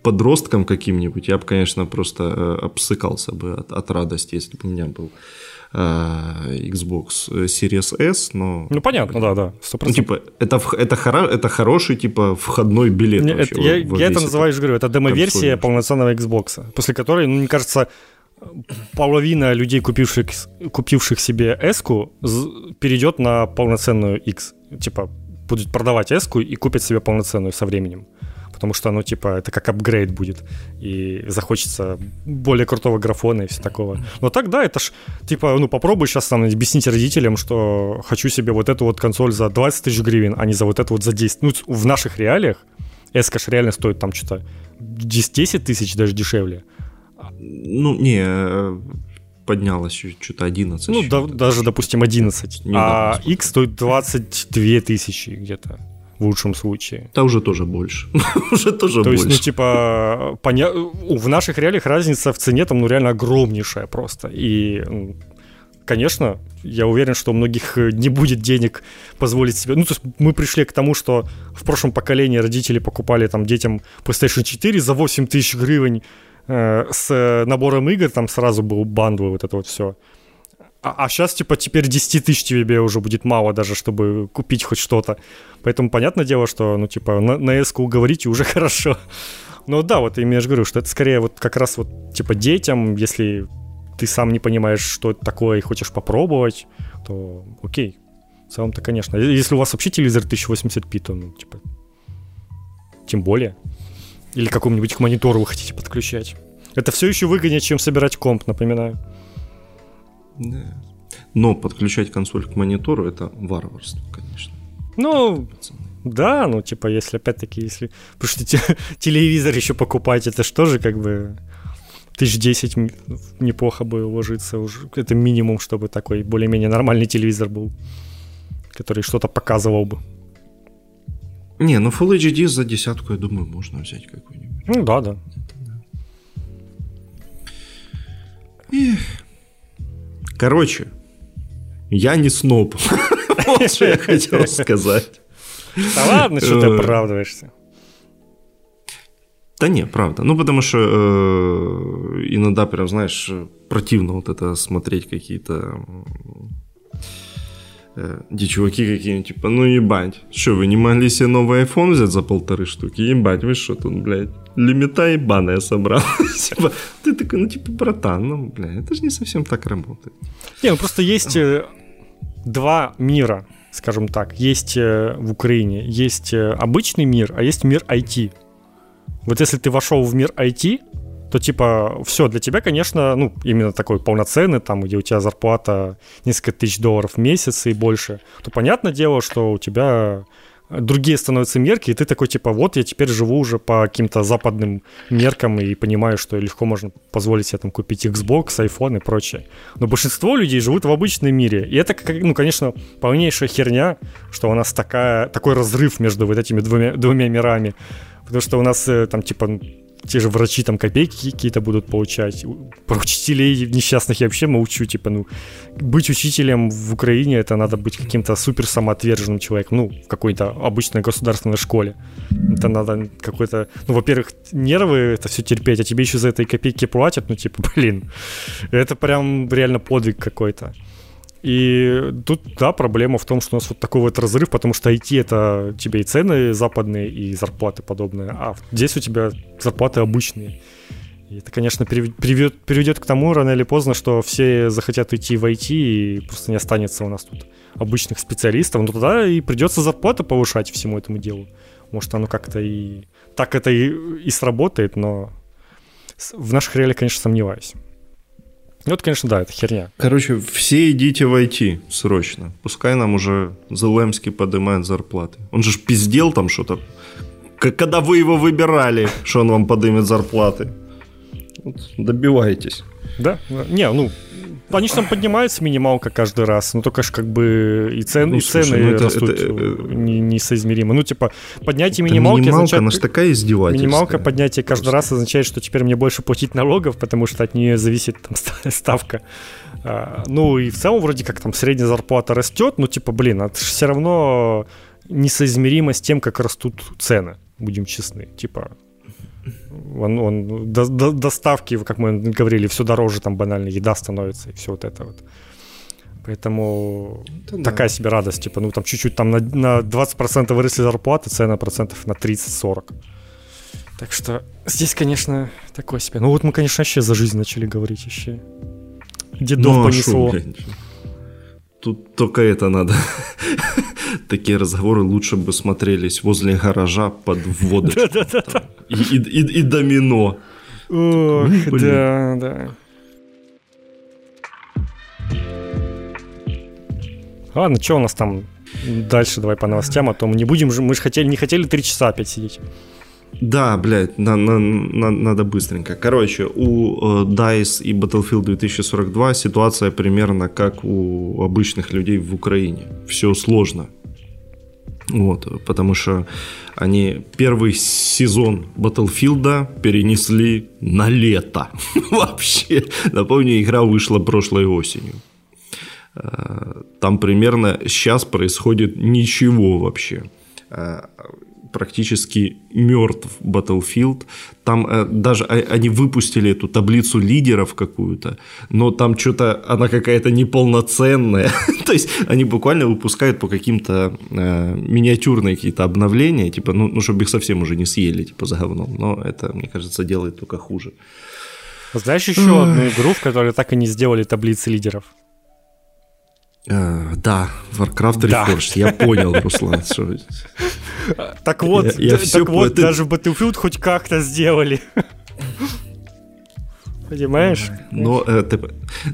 подростком каким-нибудь, я бы, конечно, просто э, обсыкался бы от, от радости, если бы у меня был Э, Xbox Series S, но... Ну, понятно, да, да, 100%. Ну, типа, это, это, хоро, это хороший, типа, входной билет Не, вообще. Это, я, я это называю, говорю, это демо-версия полноценного Xbox, после которой, ну, мне кажется, половина людей, купивших, купивших себе s перейдет на полноценную X. Типа, будут продавать s и купят себе полноценную со временем потому что, ну, типа, это как апгрейд будет, и захочется более крутого графона и все такого. Но так, да, это ж, типа, ну, попробуй сейчас там объяснить родителям, что хочу себе вот эту вот консоль за 20 тысяч гривен, а не за вот эту вот за 10. Ну, в наших реалиях S, реально стоит там что-то 10 тысяч даже дешевле. Ну, не, поднялось что-то 11. Ну, да, даже, допустим, 11. а X стоит 22 тысячи где-то в лучшем случае. Да уже тоже больше. уже тоже То больше. есть, ну, типа, поня... в наших реалиях разница в цене там, ну, реально огромнейшая просто. И, конечно, я уверен, что у многих не будет денег позволить себе. Ну, то есть мы пришли к тому, что в прошлом поколении родители покупали там детям PlayStation 4 за 8 тысяч гривен э, с набором игр, там сразу был бандл, вот это вот все. А, а сейчас, типа, теперь 10 тысяч тебе уже будет мало даже, чтобы купить хоть что-то. Поэтому понятное дело, что, ну, типа, на, на эску уговорить уже хорошо. Но да, вот я же говорю, что это скорее вот как раз вот, типа, детям, если ты сам не понимаешь, что это такое, и хочешь попробовать, то окей. В целом-то, конечно. Если у вас вообще телевизор 1080p, то, ну, типа, тем более. Или какому-нибудь к монитору вы хотите подключать. Это все еще выгоднее, чем собирать комп, напоминаю. Да. Но подключать консоль к монитору это варварство, конечно. Ну, да, ну, типа, если опять-таки, если... Потому что телевизор еще покупать, это что же как бы тысяч десять неплохо бы уложиться уже. Это минимум, чтобы такой более-менее нормальный телевизор был, который что-то показывал бы. Не, ну Full HD за десятку, я думаю, можно взять какой-нибудь. Ну да, да. Эх. Короче, я не сноб. Вот что я хотел сказать. Да ладно, что ты э, оправдываешься. Да не, правда. Ну, потому что э, иногда прям, знаешь, противно вот это смотреть какие-то э, где чуваки какие-нибудь, типа, ну ебать, что, вы не могли себе новый iPhone взять за полторы штуки? Ебать, вы что тут, блядь, лимита ебаная собрал? типа, ты такой, ну, типа, братан, ну, блядь, это же не совсем так работает. Не, ну, просто есть э, два мира, скажем так. Есть э, в Украине, есть обычный мир, а есть мир IT. Вот если ты вошел в мир IT, то типа все для тебя, конечно, ну именно такой полноценный, там, где у тебя зарплата несколько тысяч долларов в месяц и больше, то понятное дело, что у тебя другие становятся мерки, и ты такой, типа, вот я теперь живу уже по каким-то западным меркам и понимаю, что легко можно позволить себе там купить Xbox, iPhone и прочее. Но большинство людей живут в обычном мире. И это, ну, конечно, полнейшая херня, что у нас такая, такой разрыв между вот этими двумя, двумя мирами. Потому что у нас э, там, типа, те же врачи там копейки какие-то будут получать. Про учителей несчастных я вообще молчу, типа, ну, быть учителем в Украине, это надо быть каким-то супер самоотверженным человеком, ну, в какой-то обычной государственной школе. Это надо какой-то, ну, во-первых, нервы это все терпеть, а тебе еще за этой копейки платят, ну, типа, блин, это прям реально подвиг какой-то. И тут, да, проблема в том, что у нас вот такой вот разрыв, потому что IT это тебе и цены западные, и зарплаты подобные, а здесь у тебя зарплаты обычные. И это, конечно, приведет, приведет к тому рано или поздно, что все захотят идти в IT, и просто не останется у нас тут обычных специалистов. Но тогда и придется зарплату повышать всему этому делу. Может, оно как-то и... Так это и, и сработает, но в наших реалиях, конечно, сомневаюсь. Вот, конечно, да, это херня. Короче, все идите в IT срочно. Пускай нам уже Зелемский поднимает зарплаты. Он же ж пиздел там что-то. Когда вы его выбирали, что он вам поднимет зарплаты. Вот, добивайтесь. Да? Не, ну, они же там поднимаются минималка каждый раз, но только ж как бы и, цен, ну, и слушай, цены ну, это, растут это, это, не, несоизмеримо. Ну, типа, поднятие минималки минималка, означает... она ж такая издевательская. Минималка поднятие каждый Просто. раз означает, что теперь мне больше платить налогов, потому что от нее зависит там ставка. А, ну, и в целом вроде как там средняя зарплата растет, ну, типа, блин, это же все равно несоизмеримо с тем, как растут цены, будем честны. Типа, он, он до, до, доставки, как мы говорили, все дороже, там банально еда становится и все вот это вот. Поэтому это такая да. себе радость, типа, ну там чуть-чуть там на, на 20% выросли зарплаты, цены процентов на 30-40. Так что здесь, конечно, такое себе. Ну вот мы, конечно, вообще за жизнь начали говорить еще. Дедов ну, понесло. Шо, Тут только это надо. Такие разговоры лучше бы смотрелись возле гаража под водочку. И, домино. Ох, да, да. Ладно, что у нас там дальше? Давай по новостям, а то мы не будем же, мы же хотели, не хотели три часа опять сидеть. Да, блядь, на, на, на, надо быстренько. Короче, у э, DICE и Battlefield 2042 ситуация примерно как у обычных людей в Украине. Все сложно. Вот, потому что они первый сезон Battlefield перенесли на лето. Вообще. Напомню, игра вышла прошлой осенью. Э, там примерно сейчас происходит ничего вообще э, практически мертв Battlefield. Там э, даже они выпустили эту таблицу лидеров какую-то, но там что-то она какая-то неполноценная. То есть они буквально выпускают по каким-то э, миниатюрные какие-то обновления, типа, ну, ну, чтобы их совсем уже не съели, типа, за говном. Но это, мне кажется, делает только хуже. Знаешь еще одну игру, в которой так и не сделали таблицы лидеров? Uh, да, Warcraft Reforged, да. я понял, Руслан. Что... Так вот, я, я так вот, даже Battlefield хоть как-то сделали. Понимаешь? Но, э, ты,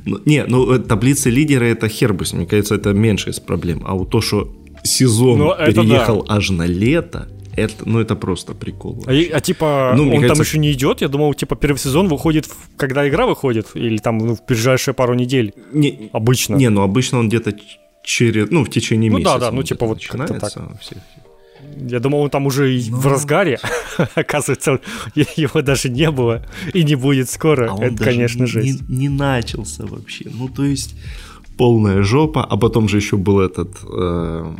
ну, не, ну э, таблицы лидера это хер бы, мне кажется, это меньше из проблем. А вот то, что сезон Но переехал да. аж на лето, это, ну, это просто прикол. А, а типа, ну, он кажется... там еще не идет? Я думал, типа, первый сезон выходит, когда игра выходит, или там ну, в ближайшие пару недель. Не, обычно. Не, ну обычно он где-то через, ну, в течение ну, месяца. Ну да, да, ну типа вот начинается. Так. Все, Я думал, он там уже Но... в ну. разгаре. Оказывается, его даже не было и не будет скоро. А Это, конечно, же Не, не начался вообще. Ну, то есть, полная жопа. А потом же еще был этот... Э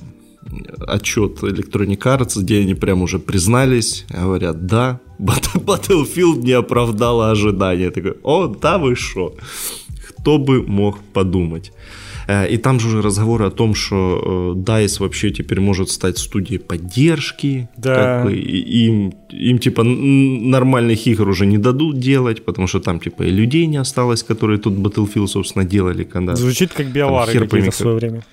отчет Electronic Arts, где они прям уже признались, говорят, да, Battlefield не оправдала ожидания. Я такой, о, да вы шо? Кто бы мог подумать? Э, и там же уже разговоры о том, что э, DICE вообще теперь может стать студией поддержки. Да. Как им, им типа нормальных игр уже не дадут делать, потому что там типа и людей не осталось, которые тут Battlefield, собственно, делали. Когда, Звучит как биовары какие-то в свое время.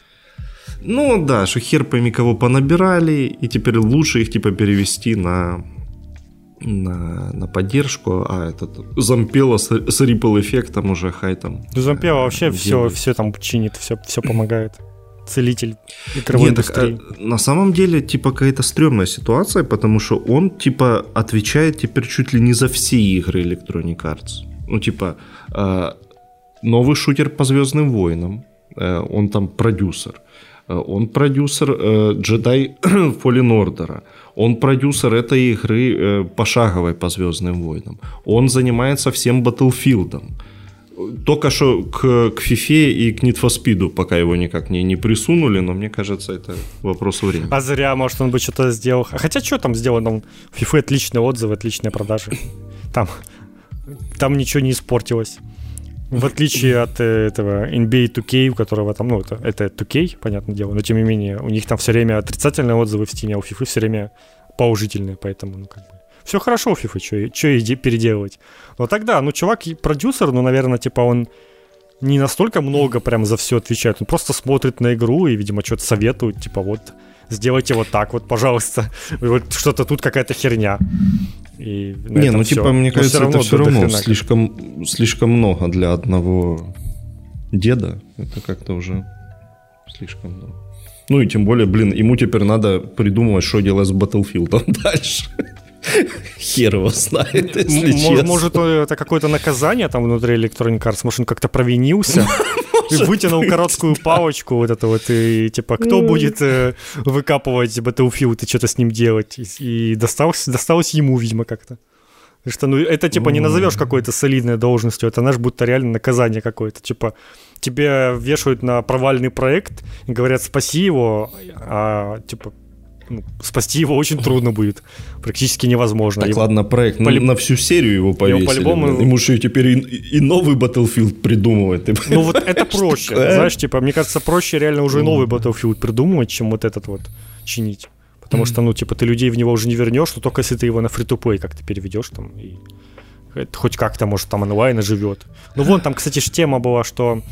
Ну да, что хер пойми кого понабирали, и теперь лучше их типа перевести на на, на поддержку, а этот Зампела с, с Ripple эффектом уже хай там. Ну, Зампела э, вообще все, все там чинит, все, все помогает. Целитель игровой Нет, Так, а, на самом деле, типа, какая-то стрёмная ситуация, потому что он, типа, отвечает теперь чуть ли не за все игры Electronic Arts. Ну, типа, э, новый шутер по Звездным войнам, он там продюсер он продюсер Jedi Fallen Order, он продюсер этой игры пошаговой по Звездным войнам, он занимается всем Battlefield. Только что к, к FIFA и к Need for Speed, пока его никак не, не присунули, но мне кажется, это вопрос времени. А зря, может, он бы что-то сделал. А хотя что там сделано? FIFA отличные отзывы, отличные продажи. Там, там ничего не испортилось. В отличие от э, этого NBA 2K, у которого там, ну, это, это 2K, понятное дело, но тем не менее, у них там все время отрицательные отзывы в Steam, а у FIFA все время положительные, поэтому, ну, как бы, все хорошо у FIFA, что и переделывать. Но тогда, ну, чувак, продюсер, ну, наверное, типа он не настолько много прям за все отвечает. Он просто смотрит на игру и, видимо, что-то советует, типа вот, сделайте вот так вот, пожалуйста. Вот что-то тут какая-то херня. И не, ну, типа, мне Но кажется, все это все равно слишком, слишком много для одного деда. Это как-то уже слишком много. Ну и тем более, блин, ему теперь надо придумывать, что делать с Battlefield дальше. Хер его знает, если честно. Может, это какое-то наказание там внутри Electronic Arts? Может, он как-то провинился? И вытянул короткую палочку вот это вот, и типа, кто будет э, выкапывать Battlefield и что-то с ним делать? И досталось, досталось ему, видимо, как-то. Что, ну, это, типа, не назовешь какой-то солидной должностью, это, знаешь, будто реально наказание какое-то. Типа, тебе вешают на провальный проект и говорят, спаси его, а, типа, ну, спасти его очень трудно будет. Практически невозможно. Так, его... ладно, проект Полюб... на всю серию его повесили. Его по-любому... Ему же теперь и, и новый Battlefield придумывать. Ну вот это проще. Знаешь, типа, мне кажется, проще реально уже новый Battlefield придумывать, чем вот этот вот чинить. Потому что, ну, типа, ты людей в него уже не вернешь, но только если ты его на фри то как-то переведешь там и хоть как-то, может, там онлайн живет. Ну, вон там, кстати, ж тема была, что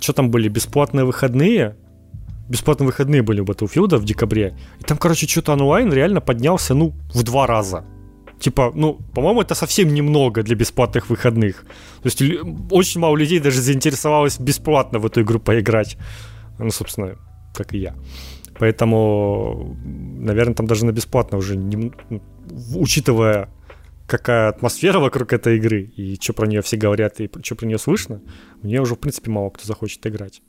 что там были, бесплатные выходные, бесплатные выходные были у Battlefield в декабре. И там, короче, что-то онлайн реально поднялся, ну, в два раза. Типа, ну, по-моему, это совсем немного для бесплатных выходных. То есть очень мало людей даже заинтересовалось бесплатно в эту игру поиграть. Ну, собственно, как и я. Поэтому, наверное, там даже на бесплатно уже, не, ну, учитывая какая атмосфера вокруг этой игры, и что про нее все говорят, и что про нее слышно, мне уже, в принципе, мало кто захочет играть.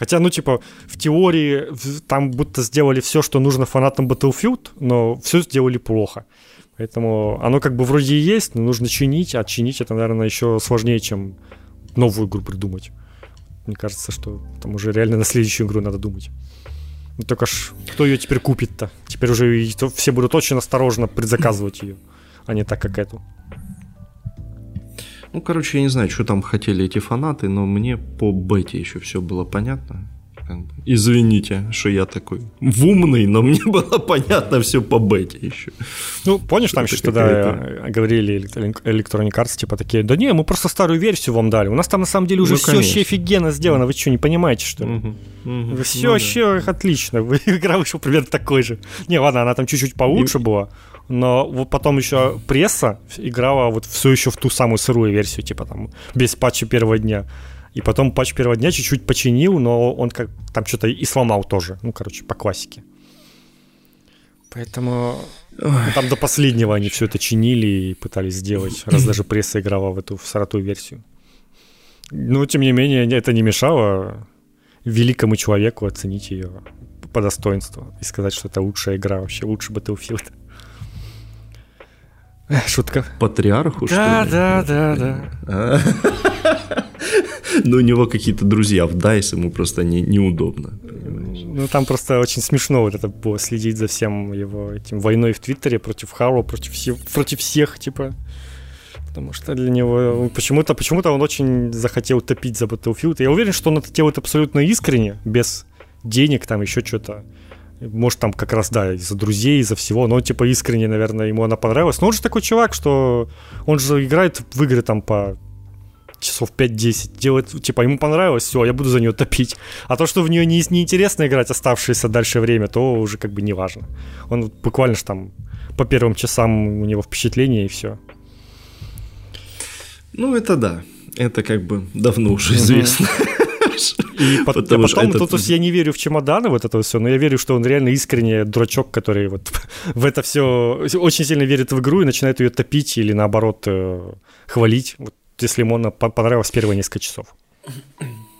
Хотя, ну, типа, в теории там будто сделали все, что нужно фанатам Battlefield, но все сделали плохо. Поэтому оно как бы вроде и есть, но нужно чинить, а чинить это, наверное, еще сложнее, чем новую игру придумать. Мне кажется, что там уже реально на следующую игру надо думать. Ну, только ж, кто ее теперь купит-то? Теперь уже все будут очень осторожно предзаказывать ее, а не так, как эту. Ну, короче, я не знаю, что там хотели эти фанаты, но мне по бете еще все было понятно. Извините, что я такой в умный, но мне было понятно все по бете еще. Ну, помнишь, там еще тогда говорили Electronic Arts, типа такие, да не, мы просто старую версию вам дали. У нас там на самом деле уже ну, все вообще офигенно сделано. Вы что, не понимаете, что ли? Угу, угу, все ну, вообще да. отлично. Игра вышла примерно такой же. Не, ладно, она там чуть-чуть получше И... была но вот потом еще пресса играла вот все еще в ту самую сырую версию, типа там без патча первого дня. И потом патч первого дня чуть-чуть починил, но он как там что-то и сломал тоже. Ну, короче, по классике. Поэтому ну, там до последнего они все это чинили и пытались сделать, раз даже пресса играла в эту в версию. Но, тем не менее, это не мешало великому человеку оценить ее по достоинству и сказать, что это лучшая игра вообще, лучший Battlefield. Шутка. Патриарху, да, что ли? Да, да, да, да. Ну, у него какие-то друзья в DICE, ему просто не, неудобно. Ну, там просто очень смешно вот это было, следить за всем его этим войной в Твиттере против Хару, против, всех, против всех, типа. Потому что для него почему-то почему он очень захотел топить за Battlefield. Я уверен, что он это делает абсолютно искренне, без денег, там еще что-то. Может, там как раз, да, из-за друзей, из-за всего, но типа, искренне, наверное, ему она понравилась. Но он же такой чувак, что он же играет в игры там по часов 5-10, делает, типа, ему понравилось, все, я буду за нее топить. А то, что в нее не, неинтересно играть оставшееся дальше время, то уже как бы не важно. Он буквально же там по первым часам у него впечатление и все. Ну, это да. Это как бы давно уже известно. Mm-hmm. И по- Потому а потом, этот... то, есть я не верю в чемоданы, вот это все, но я верю, что он реально искренне дурачок, который вот в это все очень сильно верит в игру и начинает ее топить или наоборот э, хвалить, вот, если ему она понравилась первые несколько часов.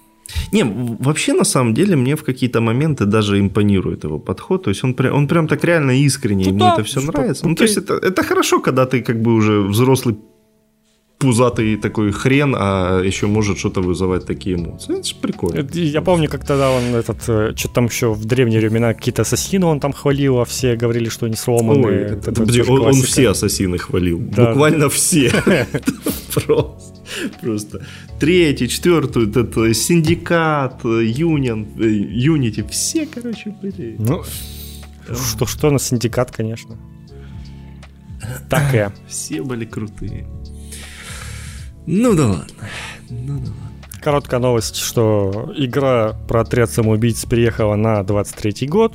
Не, вообще на самом деле мне в какие-то моменты даже импонирует его подход. То есть он, он прям так реально искренне, ну, ему да, это все нравится. Ну, то есть это, это хорошо, когда ты как бы уже взрослый пузатый такой хрен, а еще может что-то вызывать такие эмоции. Это же прикольно. Я помню, как тогда он этот, э, что там еще в древние времена какие-то ассасины он там хвалил, а все говорили, что они сломаны. Ой, это, это, это, он, он все ассасины хвалил. Да. Буквально все. Просто. Просто. Третий, четвертый, этот э, синдикат, юнион, э, юнити, все, короче, были. Ну, что-что на синдикат, конечно. Так и. Все были крутые. Ну да ладно. Ну да ладно. Короткая новость, что игра про отряд самоубийц переехала на 23-й год.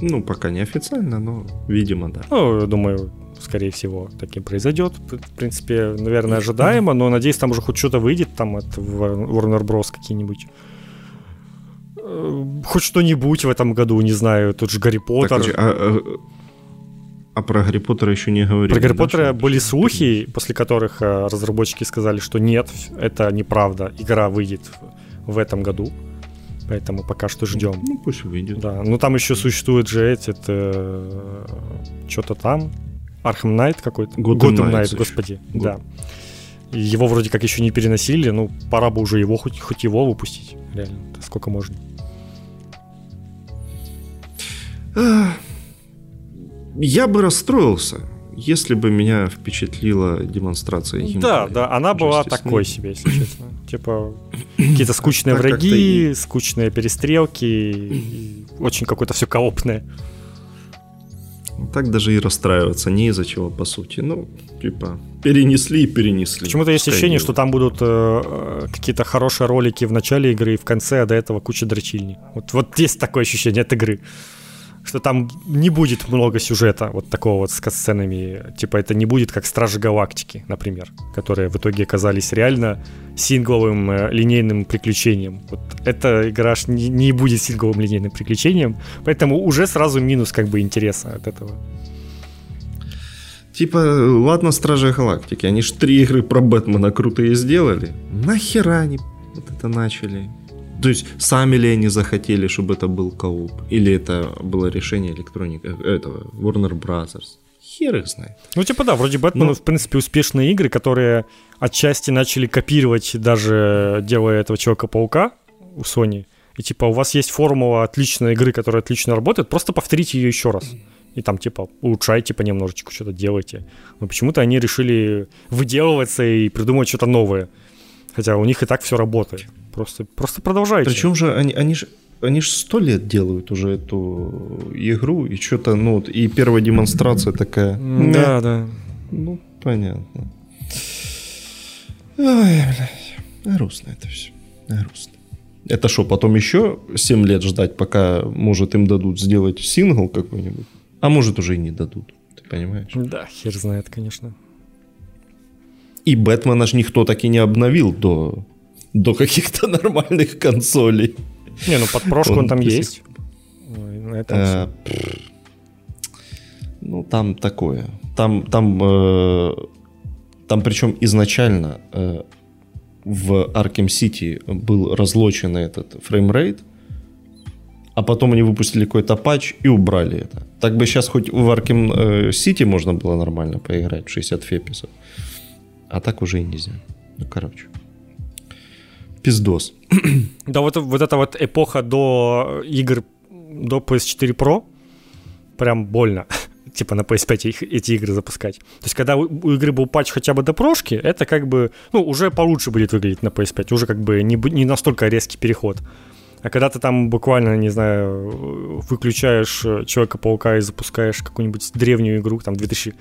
Ну, пока не официально, но, видимо, да. Ну, думаю, скорее всего, так и произойдет. В принципе, наверное, ожидаемо, но надеюсь, там уже хоть что-то выйдет, там от Warner Bros. какие-нибудь. Э, хоть что-нибудь в этом году, не знаю, тот же Гарри Поттер. Так, а, а, а про Гарри Поттера еще не говорили. Про Гарри да, Поттера были слухи, после которых э, разработчики сказали, что нет, это неправда, игра выйдет в этом году. Поэтому пока что ждем. Ну, пусть выйдет. Да. Ну там еще существует же этот э, что-то там. Arkham Knight какой-то. Gotham Knight, господи. God. Да. Его вроде как еще не переносили, ну пора бы уже его хоть, хоть его выпустить. Реально. Сколько можно. Я бы расстроился, если бы меня впечатлила демонстрация геймплея. Да, да, она была такой себе, если честно. Типа какие-то скучные враги, скучные перестрелки, очень какое-то все коопное. Так даже и расстраиваться не из-за чего, по сути. Ну, типа, перенесли и перенесли. Почему-то есть ощущение, что там будут э, какие-то хорошие ролики в начале игры и в конце, а до этого куча дрочильни. Вот, вот есть такое ощущение от игры что там не будет много сюжета вот такого вот с катсценами. Типа это не будет как Стражи Галактики, например, которые в итоге оказались реально сингловым э, линейным приключением. Вот эта игра не, не будет сингловым линейным приключением, поэтому уже сразу минус как бы интереса от этого. Типа, ладно, Стражи Галактики, они ж три игры про Бэтмена крутые сделали. Нахера они вот это начали? То есть сами ли они захотели, чтобы это был кооп? Или это было решение электроника этого Warner Brothers? Хер их знает. Ну, типа, да, вроде Бэтмен, Но... в принципе, успешные игры, которые отчасти начали копировать, даже делая этого Человека-паука у Sony. И, типа, у вас есть формула отличной игры, которая отлично работает, просто повторите ее еще раз. И там, типа, улучшайте понемножечку, что-то делайте. Но почему-то они решили выделываться и придумать что-то новое. Хотя у них и так все работает. Просто, просто продолжайте. Причем же они, они же они же сто лет делают уже эту игру, и что-то, ну, и первая демонстрация такая. Да, да. Ну, понятно. Ой, блядь. Грустно это все. Грустно. Это что, потом еще 7 лет ждать, пока, может, им дадут сделать сингл какой-нибудь? А может, уже и не дадут. Ты понимаешь? Да, хер знает, конечно. И Бэтмена ж никто так и не обновил до до каких-то нормальных консолей. Не, ну под прошку он, он там есть. э, ну, там такое. Там, там, э, там причем изначально э, в Arkham City был разлочен этот фреймрейт, а потом они выпустили какой-то патч и убрали это. Так бы сейчас хоть в Arkham э, City можно было нормально поиграть, 60 FPS ов. А так уже и нельзя. Ну, короче пиздос. Да, вот, вот эта вот эпоха до игр, до PS4 Pro, прям больно. типа на PS5 их, эти игры запускать. То есть, когда у, у игры был патч хотя бы до прошки, это как бы, ну, уже получше будет выглядеть на PS5. Уже как бы не, не настолько резкий переход. А когда ты там буквально, не знаю, выключаешь Человека-паука и запускаешь какую-нибудь древнюю игру, там 2000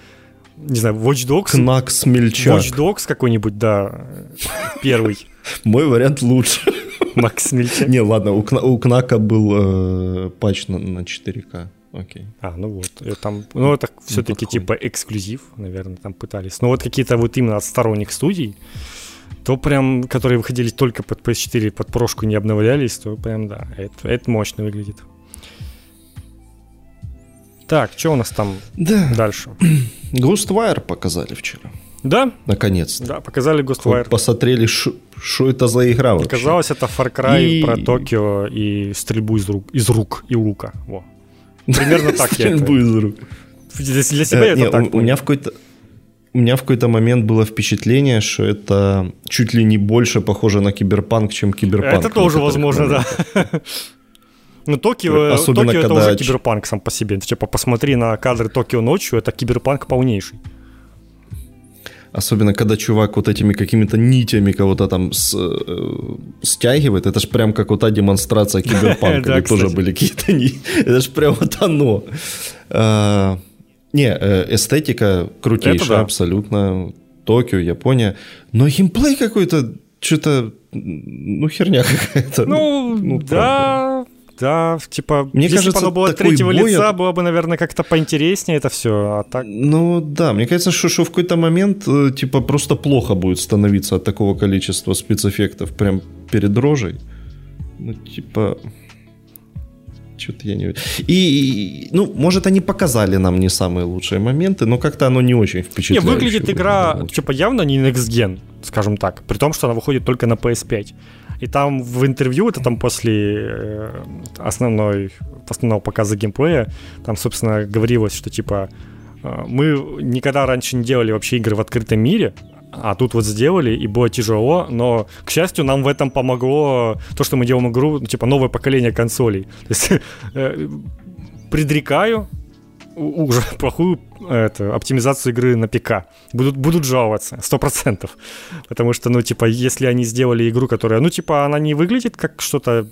не знаю, Watch Dogs. Кнак Смельчак. Watch Dogs какой-нибудь, да, первый. Мой вариант лучше. Макс Смельчак. Не, ладно, у, Кна- у Кнака был э, патч на, на 4К. Окей. А, ну вот. Там, ну, это все-таки типа эксклюзив, наверное, там пытались. Но вот какие-то вот именно от сторонних студий, то прям, которые выходили только под PS4, под прошку не обновлялись, то прям, да, это, это мощно выглядит. Так, что у нас там да. дальше? Ghostwire показали вчера. Да. Наконец-то. Да, показали Ghostwire. Посмотрели, что это за игра вообще. Оказалось, это Far Cry и... про Токио и стрельбу из рук, из рук и лука. Во. Примерно так я Стрельбу из рук. Для себя Э, это не, так у, меня в какой-то у меня в какой-то момент было впечатление, что это чуть ли не больше похоже на киберпанк, чем киберпанк. Это тоже возможно, да. Ну, Токио, Особенно Токио это когда уже киберпанк сам по себе. Типа, посмотри на кадры Токио ночью, это киберпанк полнейший. Особенно, когда чувак вот этими какими-то нитями кого-то там с, э, стягивает. Это ж прям как вот та демонстрация киберпанка, где тоже были какие-то нити. Это ж прям вот оно. А, Не, э, эстетика крутейшая абсолютно. Токио, Япония. Но геймплей какой-то, что-то, ну, херня какая-то. Ну, ну, да, да, типа, Мне если кажется, бы оно было от третьего бой лица, было бы, наверное, как-то поинтереснее это все, а так... Ну да, мне кажется, что, что в какой-то момент э, типа просто плохо будет становиться от такого количества спецэффектов прям перед рожей. Ну типа... Что-то я не... И, и, ну, может, они показали нам не самые лучшие моменты, но как-то оно не очень Не, впечатляюще. выглядит игра, типа, явно не Next Gen, скажем так, при том, что она выходит только на PS5. И там в интервью, это там после э, основной, основного показа геймплея, там, собственно, говорилось, что, типа, э, мы никогда раньше не делали вообще игры в открытом мире, а тут вот сделали, и было тяжело, но, к счастью, нам в этом помогло то, что мы делаем игру, ну, типа, новое поколение консолей. То есть, э, предрекаю уже плохую это, оптимизацию игры на ПК. Будут, будут жаловаться, сто процентов. Потому что, ну, типа, если они сделали игру, которая, ну, типа, она не выглядит как что-то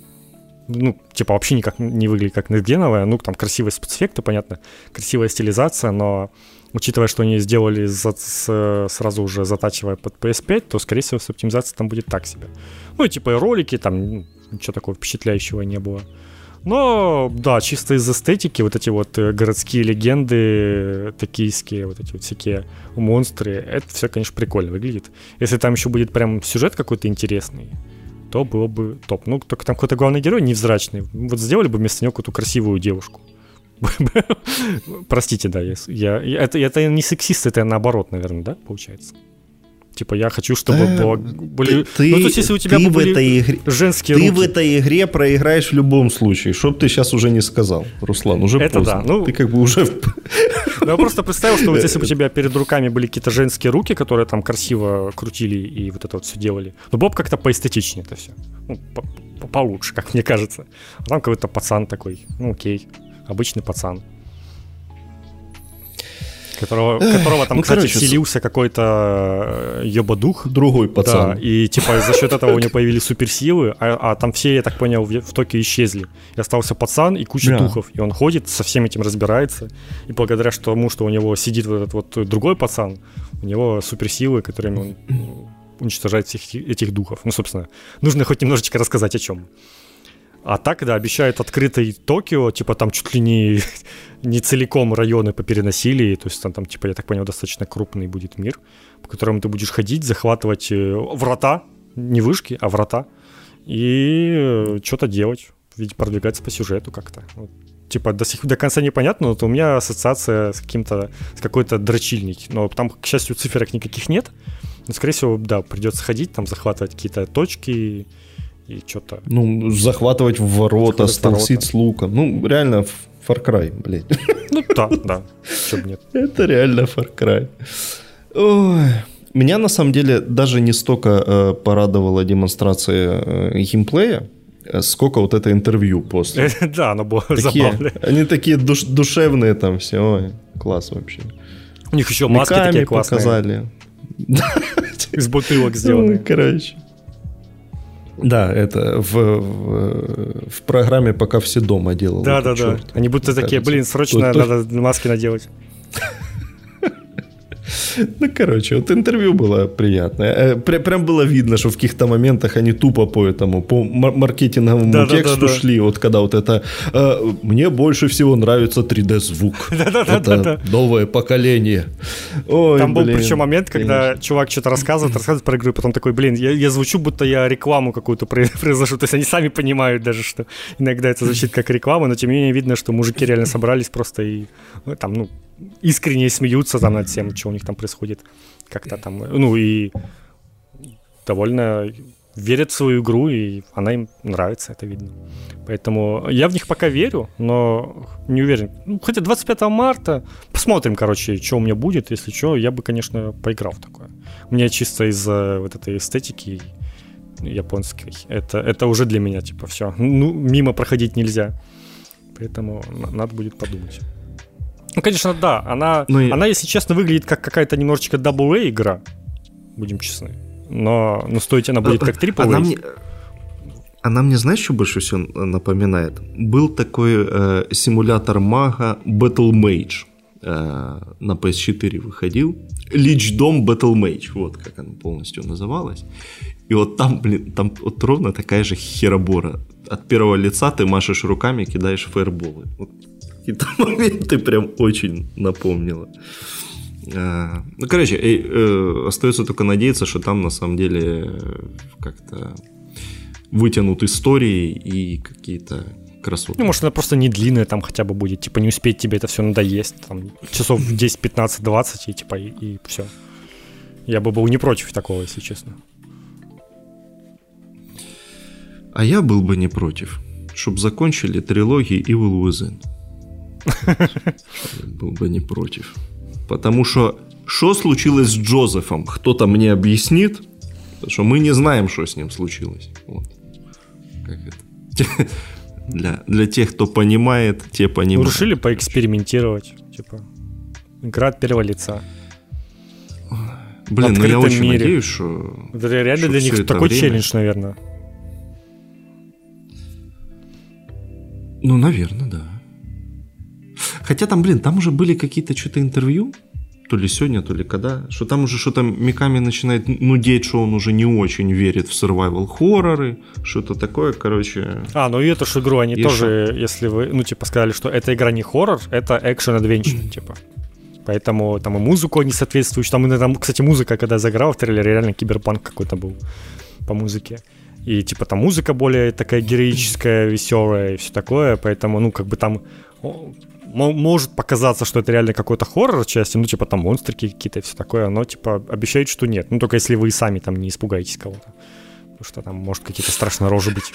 ну, типа, вообще никак не выглядит как нетгеновая. Ну, там красивые спецэффекты, понятно, красивая стилизация, но учитывая, что они сделали за- с- сразу уже затачивая под PS5, то, скорее всего, с оптимизацией там будет так себе. Ну, и типа и ролики, там ну, ничего такого впечатляющего не было. Но, да, чисто из эстетики, вот эти вот э, городские легенды, токийские, вот эти вот всякие монстры, это все, конечно, прикольно выглядит. Если там еще будет прям сюжет какой-то интересный, то было бы топ. Ну, только там какой-то главный герой невзрачный. Вот сделали бы вместо него какую-то красивую девушку. Простите, да, я- я- это, это не сексист, это наоборот, наверное, да, получается? Типа я хочу, чтобы Да, было- были... Ты, ну, то есть если у тебя ты бы в были этой игре... женские Ты руки... в этой игре проиграешь в любом случае. Что бы ты сейчас уже не сказал, Руслан, уже Это поздно. да, ну- Ты как бы уже... Ну, я просто представил, что вот если бы у тебя перед руками были какие-то женские руки, которые там красиво крутили и вот это вот все делали, ну, было бы как-то поэстетичнее это все. Ну, по- по- получше, как мне кажется. А там какой-то пацан такой, ну, окей, обычный пацан. Которого, которого там, ну, кстати, короче, вселился какой-то э, ёбодух. Другой пацан. Да, и типа за счет этого у него появились суперсилы, а, а там все, я так понял, в, в Токио исчезли. И остался пацан и куча Да. духов. И он ходит, со всем этим разбирается. И благодаря тому, что у него сидит вот этот вот другой пацан, у него суперсилы, которыми он ну, уничтожает всех эти- этих духов. Ну, собственно, нужно хоть немножечко рассказать о чем. А так, да, обещают открытый Токио, типа там чуть ли не, не целиком районы попереносили, то есть там, там, типа, я так понял, достаточно крупный будет мир, по которому ты будешь ходить, захватывать э, врата, не вышки, а врата, и что-то делать, ведь продвигаться по сюжету как-то. Вот. Типа до, сих, до конца непонятно, но вот у меня ассоциация с каким-то, с какой-то дрочильник. Но там, к счастью, циферок никаких нет. Но, скорее всего, да, придется ходить, там захватывать какие-то точки и что-то. Ну, захватывать ворота, Захватывать станцить ворота. с луком. Ну, реально Far Cry, блядь. Ну да, да, чтобы нет. Это реально Far Cry. Ой. Меня на самом деле даже не столько э, порадовала демонстрация э, геймплея, э, сколько вот это интервью после. Да, оно было Такие, забавно. они такие душ- душевные там все. Ой, класс вообще. У них еще маски Миками такие классные, показали. из бутылок сделанные. короче. Да, это в, в, в программе «Пока все дома» делал. Да, этот да, да. чёрт. Они будто такие, Кажется. блин, срочно то- надо маски наделать. Ну, короче, вот интервью было приятное. Э, пр- прям было видно, что в каких-то моментах они тупо по этому, по мар- маркетинговому Да-да-да-да. тексту шли. Вот когда вот это э, «Мне больше всего нравится 3D-звук». Да-да-да-да-да. Это новое поколение. Ой, Там был блин, причем момент, когда конечно. чувак что-то рассказывает, рассказывает про игру, и потом такой, блин, я, я звучу, будто я рекламу какую-то про- произношу. То есть они сами понимают даже, что иногда это звучит как реклама, но тем не менее видно, что мужики реально собрались просто и ну, там, ну, искренне смеются там над тем, что у них там происходит как-то там, ну и довольно верят в свою игру, и она им нравится, это видно. Поэтому я в них пока верю, но не уверен. Ну, хотя 25 марта, посмотрим, короче, что у меня будет. Если что, я бы, конечно, поиграл в такое. Мне чисто из-за вот этой эстетики японской. Это, это уже для меня, типа, все. Ну, мимо проходить нельзя. Поэтому надо будет подумать. Ну, конечно, да. Она, ну, и... она если честно, выглядит как какая-то немножечко AA игра. Будем честны. Но, но стоить она будет как AAA. Она мне, она мне, знаешь, что больше всего напоминает? Был такой э, симулятор мага Battle Mage. Э, на PS4 выходил. Лич Дом Battle Mage. Вот как она полностью называлась. И вот там, блин, там вот ровно такая же херобора. От первого лица ты машешь руками, кидаешь фаерболы. Вот какие-то моменты прям очень напомнило. А, ну, короче, э, э, остается только надеяться, что там на самом деле э, как-то вытянут истории и какие-то красоты. Ну, может, она просто не длинная там хотя бы будет, типа не успеть тебе это все надоесть, там, часов 10, 15, 20 и типа и, и все. Я бы был не против такого, если честно. А я был бы не против, чтобы закончили трилогии Evil Within. Был бы не против. Потому что что случилось с Джозефом? Кто-то мне объяснит, потому что мы не знаем, что с ним случилось. Вот. Как это? Для, для тех, кто понимает, те понимают. Ну, решили поэкспериментировать. Типа, игра от первого лица. Блин, ну я очень мире. надеюсь, что... Это реально что для них такой время... челлендж, наверное. Ну, наверное. Хотя там, блин, там уже были какие-то что-то интервью, то ли сегодня, то ли когда, что там уже что-то Миками начинает нудеть, что он уже не очень верит в survival хорроры, что-то такое, короче. А, ну и эту же игру они и тоже, шо? если вы, ну, типа, сказали, что эта игра не хоррор, это экшен-адвенчер, типа. Поэтому там и музыку не соответствующую. Там, там, кстати, музыка, когда я заграл в трейлере, реально киберпанк какой-то был по музыке. И типа там музыка более такая героическая, веселая и все такое. Поэтому, ну, как бы там может показаться, что это реально какой-то хоррор части, ну, типа там монстрики какие-то и все такое, но, типа, обещает, что нет. Ну, только если вы сами там не испугаетесь кого-то. Потому что там может какие-то страшные рожи быть.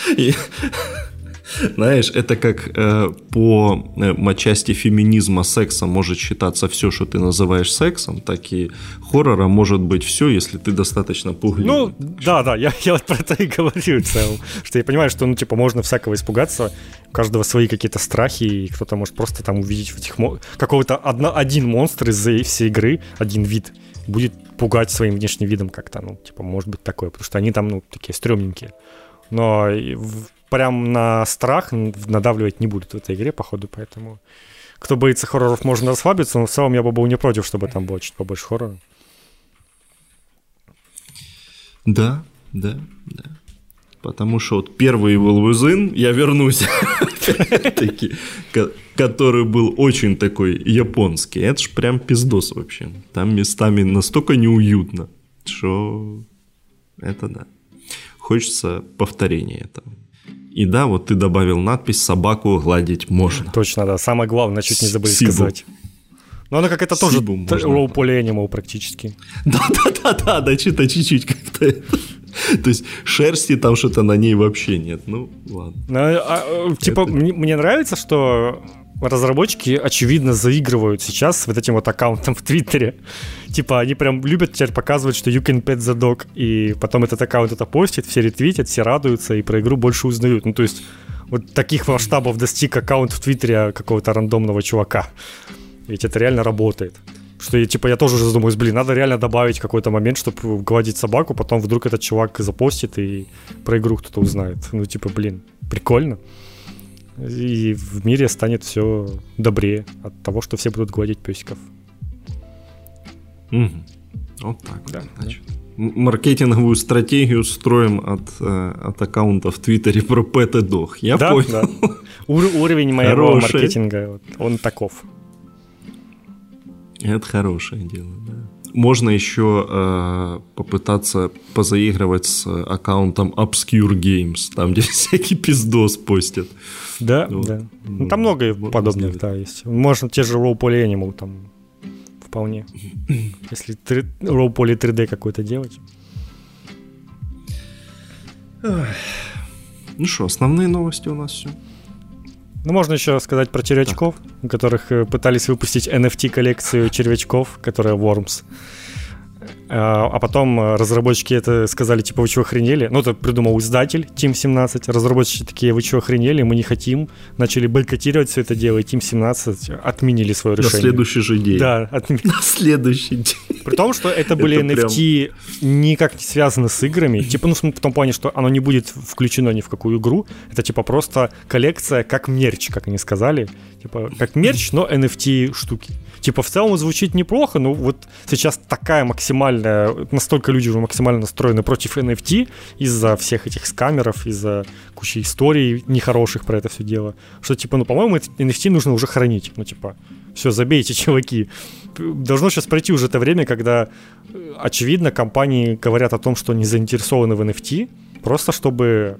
Знаешь, это как э, по э, матчасти феминизма секса может считаться все, что ты называешь сексом, так и хоррора может быть все, если ты достаточно пугливый. Ну, да, да, я, я вот про это и говорю в целом, что я понимаю, что, ну, типа, можно всякого испугаться, у каждого свои какие-то страхи, и кто-то может просто там увидеть в этих мо... какого-то одно, один монстр из всей игры, один вид, будет пугать своим внешним видом как-то, ну, типа, может быть такое, потому что они там, ну, такие стрёмненькие. Но прям на страх надавливать не будут в этой игре, походу, поэтому кто боится хорроров, можно расслабиться, но в целом я бы был не против, чтобы там было чуть побольше хоррора. Да, да, да. Потому что вот первый Evil Within, я вернусь, который был очень такой японский. Это ж прям пиздос вообще. Там местами настолько неуютно, что это да. Хочется повторения этого. И да, вот ты добавил надпись «собаку гладить можно». Точно, да. Самое главное, чуть не забыли Сибу. сказать. Но она как это тоже roleplay animal практически. Да-да-да-да, да, что-то чуть-чуть как-то. То есть шерсти там что-то на ней вообще нет. Ну, ладно. Ну, а, а, типа, мне нравится, что разработчики, очевидно, заигрывают сейчас с вот этим вот аккаунтом в Твиттере. Типа, они прям любят теперь показывать, что you can pet the dog, и потом этот аккаунт это постит, все ретвитят, все радуются, и про игру больше узнают. Ну, то есть, вот таких масштабов достиг аккаунт в Твиттере какого-то рандомного чувака. Ведь это реально работает. Что я, типа, я тоже уже задумываюсь, блин, надо реально добавить какой-то момент, чтобы гладить собаку, потом вдруг этот чувак запостит, и про игру кто-то узнает. Ну, типа, блин, прикольно и в мире станет все добрее от того, что все будут гладить песиков. Угу. Вот так. Да, значит. Да. Маркетинговую стратегию строим от, э, от аккаунта в Твиттере про Пэт и. Я да, понял. Да. Ур- уровень моего Хороший. маркетинга, он таков. Это хорошее дело, да можно еще э, попытаться позаигрывать с аккаунтом Obscure Games, там, где всякий пиздос постят. Да, вот. да. Ну, там много подобных, да, есть. Можно те же Roleplay Animal там вполне. Если 3, роуполи 3D какой-то делать. Ну что, основные новости у нас все. Ну, можно еще сказать про червячков, у которых э, пытались выпустить NFT-коллекцию червячков, которая Worms. А, а потом э, разработчики это сказали, типа, вы что, охренели? Ну, это придумал издатель Team 17. Разработчики такие, вы что, охренели? Мы не хотим. Начали бойкотировать все это дело, и Team 17 отменили свое решение. На следующий же день. Да, отменили. На следующий день. При том, что это были это NFT прям... никак не связаны с играми. Типа, ну, в том плане, что оно не будет включено ни в какую игру. Это, типа, просто коллекция как мерч, как они сказали. Типа, как мерч, но NFT штуки. Типа, в целом звучит неплохо, но вот сейчас такая максимальная, настолько люди уже максимально настроены против NFT из-за всех этих скамеров, из-за кучи историй нехороших про это все дело, что, типа, ну, по-моему, NFT нужно уже хранить. Ну, типа, все, забейте, чуваки. Должно сейчас пройти уже это время, когда, э, очевидно, компании говорят о том, что они заинтересованы в NFT, просто чтобы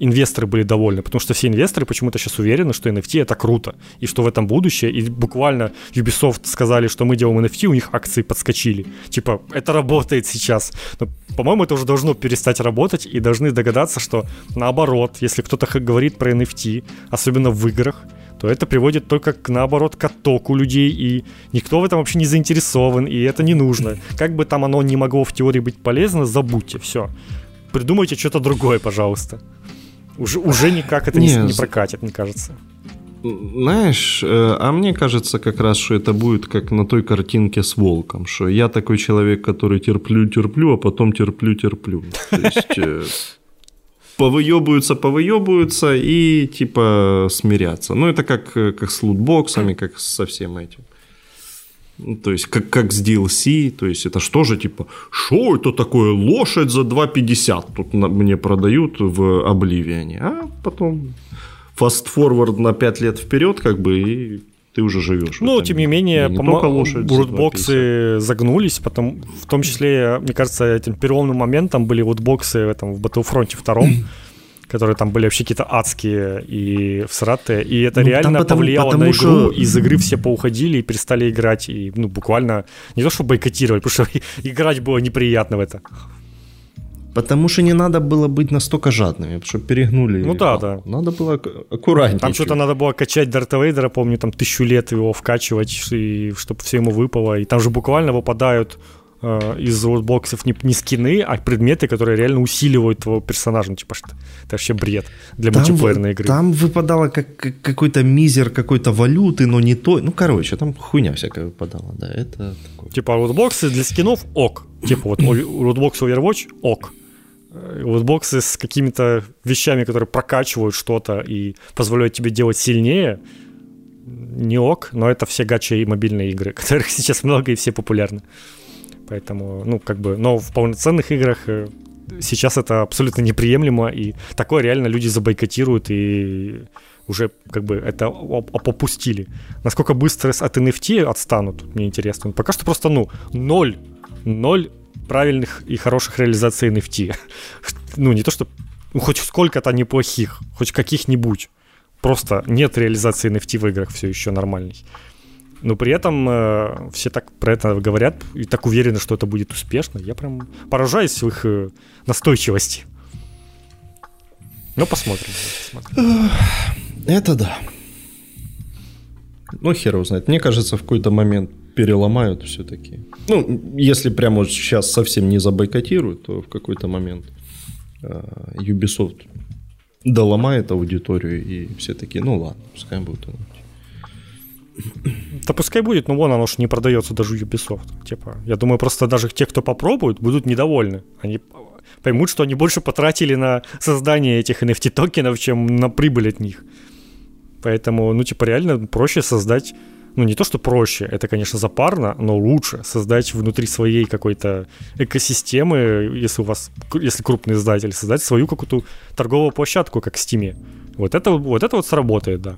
инвесторы были довольны, потому что все инвесторы почему-то сейчас уверены, что NFT это круто, и что в этом будущее, и буквально Ubisoft сказали, что мы делаем NFT, у них акции подскочили. Типа, это работает сейчас. Но, по-моему, это уже должно перестать работать, и должны догадаться, что наоборот, если кто-то говорит про NFT, особенно в играх, то это приводит только к, наоборот, к оттоку людей, и никто в этом вообще не заинтересован, и это не нужно. Как бы там оно не могло в теории быть полезно, забудьте, все. Придумайте что-то другое, пожалуйста. Уже, уже никак это не, не прокатит, мне кажется. Знаешь, э, а мне кажется как раз, что это будет как на той картинке с волком, что я такой человек, который терплю-терплю, а потом терплю-терплю. То есть э, повыебываются, повыебываются и типа смиряться. Ну, это как, э, как с лутбоксами, как со всем этим. Ну, то есть, как, как с DLC, то есть, это что же, типа, что это такое, лошадь за 2,50 тут на, мне продают в Обливиане, а потом фаст-форвард на 5 лет вперед, как бы, и ты уже живешь. Ну, тем не менее, не рутбоксы загнулись, потом, в том числе, мне кажется, этим переломным моментом были рутбоксы в, этом, в Battlefront 2, которые там были вообще какие-то адские и всратые, и это ну, реально потому, повлияло потому на игру, что... из игры все поуходили и перестали играть, и, ну, буквально, не то что бойкотировать, потому что играть было неприятно в это. Потому что не надо было быть настолько жадными, потому что перегнули. Ну да, да. Надо было аккуратнее. Там что-то надо было качать Дарта Вейдера, помню, там тысячу лет его вкачивать, и чтобы все ему выпало. И там же буквально выпадают из лотбоксов не, не скины, а предметы, которые реально усиливают твоего персонажа. Ну, типа, что это вообще бред для там, мультиплеерной игры. Там выпадало как, как какой-то мизер какой-то валюты, но не то. Ну, короче, там хуйня всякая выпадала, да, это такое. Типа, лутбоксы для скинов ок. Типа, вот лутбокс Overwatch ок. Э, лутбоксы с какими-то вещами, которые прокачивают что-то и позволяют тебе делать сильнее, не ок, но это все гачи и мобильные игры, которых сейчас много и все популярны. Поэтому, ну, как бы, но в полноценных играх э, сейчас это абсолютно неприемлемо, и такое реально люди забойкотируют, и уже как бы это опустили. Насколько быстро от NFT отстанут, мне интересно. Пока что просто, ну, ноль, ноль правильных и хороших реализаций NFT. Ну, не то, что ну, хоть сколько-то неплохих, хоть каких-нибудь. Просто нет реализации NFT в играх все еще нормальной но при этом э, все так про это говорят и так уверены, что это будет успешно. Я прям поражаюсь в их э, настойчивости. Ну, посмотрим. посмотрим. Это да. Ну, хер его знает. Мне кажется, в какой-то момент переломают все-таки. Ну, если прямо сейчас совсем не забойкотируют, то в какой-то момент э, Ubisoft доломает аудиторию, и все таки ну ладно, пускай будут да пускай будет, но вон оно же не продается даже Ubisoft. Типа, я думаю, просто даже те, кто попробует, будут недовольны. Они поймут, что они больше потратили на создание этих NFT токенов, чем на прибыль от них. Поэтому, ну, типа, реально проще создать, ну, не то, что проще, это, конечно, запарно, но лучше создать внутри своей какой-то экосистемы, если у вас, если крупный издатель, создать свою какую-то торговую площадку, как в Steam. Вот это вот, это вот сработает, да.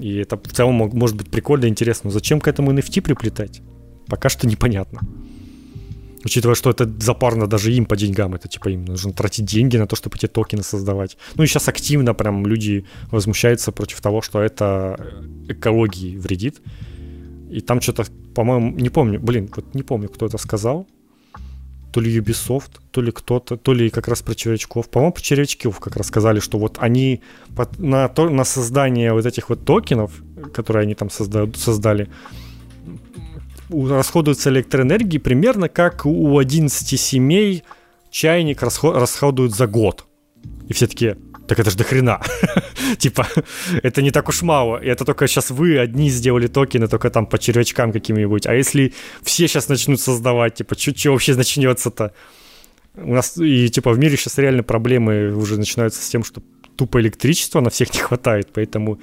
И это в целом может быть прикольно, интересно. Но зачем к этому NFT приплетать? Пока что непонятно. Учитывая, что это запарно даже им по деньгам, это типа им нужно тратить деньги на то, чтобы эти токены создавать. Ну и сейчас активно прям люди возмущаются против того, что это экологии вредит. и там что-то, по-моему, не помню, блин, вот не помню, кто это сказал, то ли Ubisoft, то ли кто-то, то ли как раз про червячков. По-моему, про червячков как раз сказали, что вот они на, то, на создание вот этих вот токенов, которые они там создают, создали, расходуется электроэнергии примерно как у 11 семей чайник расходуют за год. И все таки так это ж до хрена. типа, это не так уж мало. И это только сейчас вы одни сделали токены, только там по червячкам каким-нибудь. А если все сейчас начнут создавать, типа, что вообще начнется-то? У нас, и типа, в мире сейчас реально проблемы уже начинаются с тем, что тупо электричества на всех не хватает, поэтому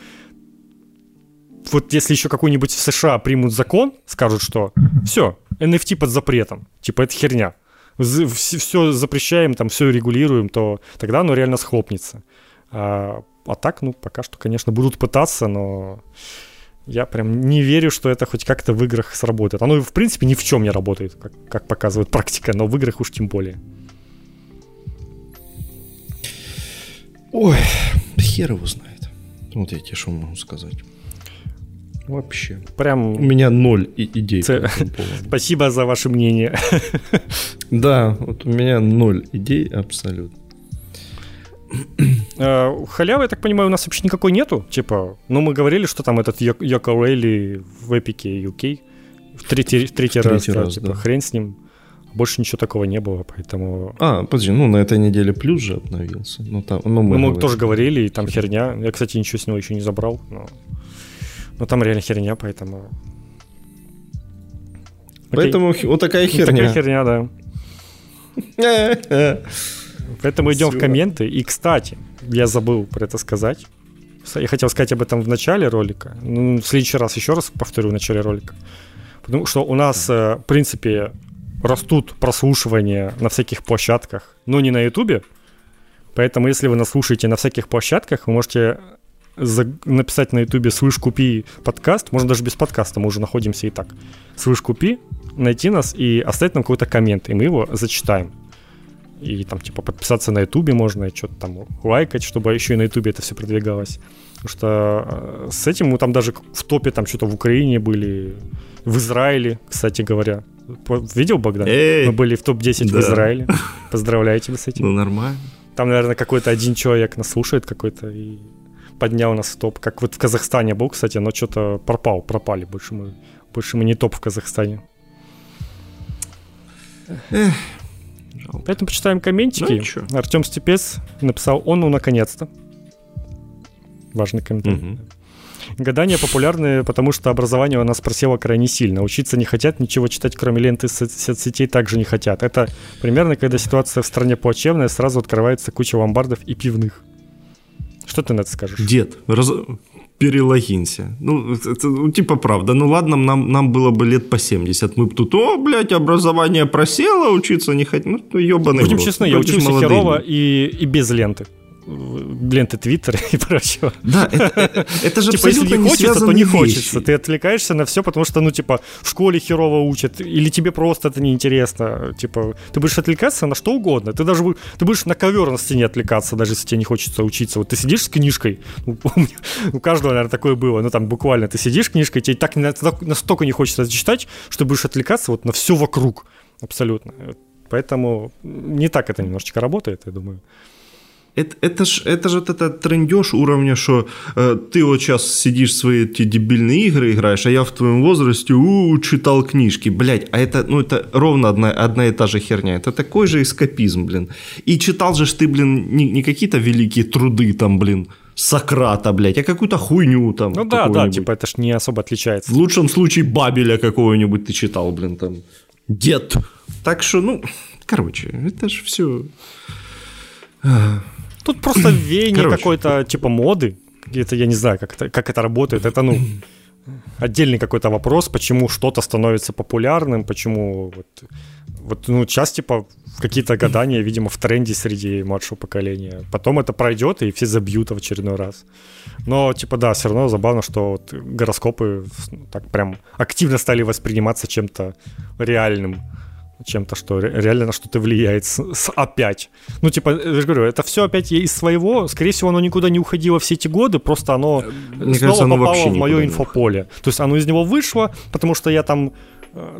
вот если еще какой-нибудь в США примут закон, скажут, что все, NFT под запретом, типа это херня, все запрещаем, там все регулируем, то тогда оно реально схлопнется. А, а так, ну, пока что, конечно, будут пытаться, но я прям не верю, что это хоть как-то в играх сработает. Оно, в принципе, ни в чем не работает, как, как показывает практика, но в играх уж тем более. Ой, хер его знает. Вот я тебе что могу сказать. Вообще. Прям... У меня ноль идей. Ц... Спасибо за ваше мнение. Да, вот у меня ноль идей абсолютно. Э, халявы, я так понимаю, у нас вообще никакой нету. Типа, ну мы говорили, что там этот Йоко Рейли в эпике UK в третий, в третий, в раз, раз да, типа, да. хрен с ним. Больше ничего такого не было, поэтому... А, подожди, ну на этой неделе плюс же обновился. Ну, там, ну, мы, ну, мы тоже говорили, и там херня. Я, кстати, ничего с него еще не забрал, но... Но там реально херня, поэтому... Поэтому Окей. вот такая херня. такая херня, да. Поэтому идем в комменты. И, кстати, я забыл про это сказать. Я хотел сказать об этом в начале ролика. Ну, в следующий раз еще раз повторю в начале ролика. Потому что у нас, э, в принципе, растут прослушивания на всяких площадках, но не на Ютубе. Поэтому, если вы нас слушаете на всяких площадках, вы можете за... написать на Ютубе «Слышь, купи подкаст». Можно даже без подкаста, мы уже находимся и так. «Слышь, купи», найти нас и оставить нам какой-то коммент, и мы его зачитаем и там, типа, подписаться на Ютубе можно, и что-то там лайкать, чтобы еще и на Ютубе это все продвигалось. Потому что э, с этим мы там даже в топе там что-то в Украине были, в Израиле, кстати говоря. Видел, Богдан? Эй, мы были в топ-10 да. в Израиле. Поздравляю тебя с этим. Ну, нормально. Там, наверное, какой-то один человек нас слушает какой-то и поднял нас в топ. Как вот в Казахстане был, кстати, но что-то пропал, пропали. Больше мы, больше мы не топ в Казахстане. Эх. Поэтому почитаем комментики. Ну, Артем Степец написал «Он, ну, наконец-то». Важный комментарий. Угу. Гадания популярны, потому что образование у нас просело крайне сильно. Учиться не хотят, ничего читать, кроме ленты соцсетей, также не хотят. Это примерно, когда ситуация в стране плачевная, сразу открывается куча ломбардов и пивных. Что ты на это скажешь? Дед, раз перелогинься. Ну, это, ну, типа, правда. Ну, ладно, нам, нам было бы лет по 70. Мы бы тут, о, блядь, образование просело, учиться не хотим. Ну, ебаный Будем честны, я учился херово и, и без ленты ленты Твиттера и прочего. Да, это, это, это же типа, если не хочется, то не хочется. Ты отвлекаешься на все, потому что, ну, типа, в школе херово учат, или тебе просто это неинтересно. Типа, ты будешь отвлекаться на что угодно. Ты даже ты будешь на ковер на стене отвлекаться, даже если тебе не хочется учиться. Вот ты сидишь с книжкой, ну, у каждого, наверное, такое было, ну, там, буквально, ты сидишь с книжкой, тебе так настолько не хочется читать, что будешь отвлекаться вот на все вокруг. Абсолютно. Поэтому не так это немножечко работает, я думаю. Это, это ж это ж вот это трендеж уровня, что э, ты вот сейчас сидишь свои эти дебильные игры играешь, а я в твоем возрасте у, читал книжки, блядь, а это, ну, это ровно одна, одна и та же херня, это такой же эскапизм, блин. И читал же ты, блин, не, не какие-то великие труды там, блин, Сократа, блядь, а какую-то хуйню там. Ну да, да, типа это ж не особо отличается. В лучшем случае Бабеля какого-нибудь ты читал, блин, там. Дед. Так что, ну, короче, это ж все... Тут просто веяние какой-то, типа, моды. Это я не знаю, как это, как это работает. Это, ну, отдельный какой-то вопрос, почему что-то становится популярным, почему вот, вот ну, сейчас, типа, какие-то гадания, видимо, в тренде среди младшего поколения. Потом это пройдет, и все забьют в очередной раз. Но, типа, да, все равно забавно, что вот гороскопы так прям активно стали восприниматься чем-то реальным чем-то, что реально на что-то влияет с, с опять. Ну, типа, я же говорю, это все опять из своего, скорее всего, оно никуда не уходило все эти годы, просто оно Мне снова кажется, оно попало в мое инфополе. То есть оно из него вышло, потому что я там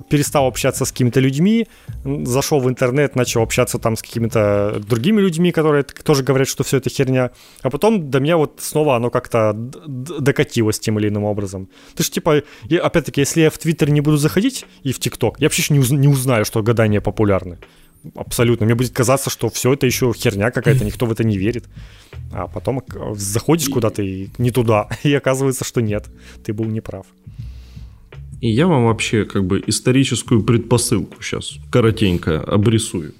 перестал общаться с какими-то людьми, зашел в интернет, начал общаться там с какими-то другими людьми, которые тоже говорят, что все это херня, а потом до меня вот снова оно как-то докатилось тем или иным образом. Ты же типа, опять-таки, если я в Твиттер не буду заходить и в ТикТок, я вообще не, уз- не узнаю, что гадания популярны. Абсолютно. Мне будет казаться, что все это еще херня какая-то, никто в это не верит. А потом заходишь куда-то и не туда, и оказывается, что нет, ты был неправ. И я вам вообще как бы историческую предпосылку сейчас коротенько обрисую.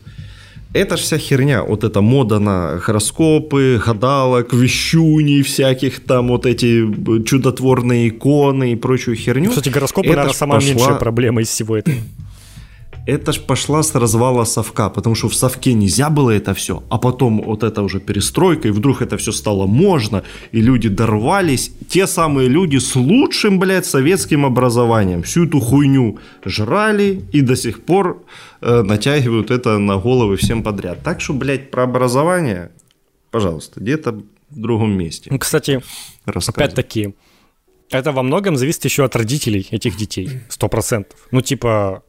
Это ж вся херня, вот эта мода на гороскопы, гадалок, вещуни всяких там, вот эти чудотворные иконы и прочую херню. Кстати, гороскопы, это наверное, самая пошла... меньшая проблема из всего этого это ж пошла с развала совка, потому что в совке нельзя было это все, а потом вот это уже перестройка, и вдруг это все стало можно, и люди дорвались, те самые люди с лучшим, блядь, советским образованием, всю эту хуйню жрали и до сих пор э, натягивают это на головы всем подряд. Так что, блядь, про образование, пожалуйста, где-то в другом месте. Ну, кстати, опять-таки, это во многом зависит еще от родителей этих детей, сто процентов. Ну, типа,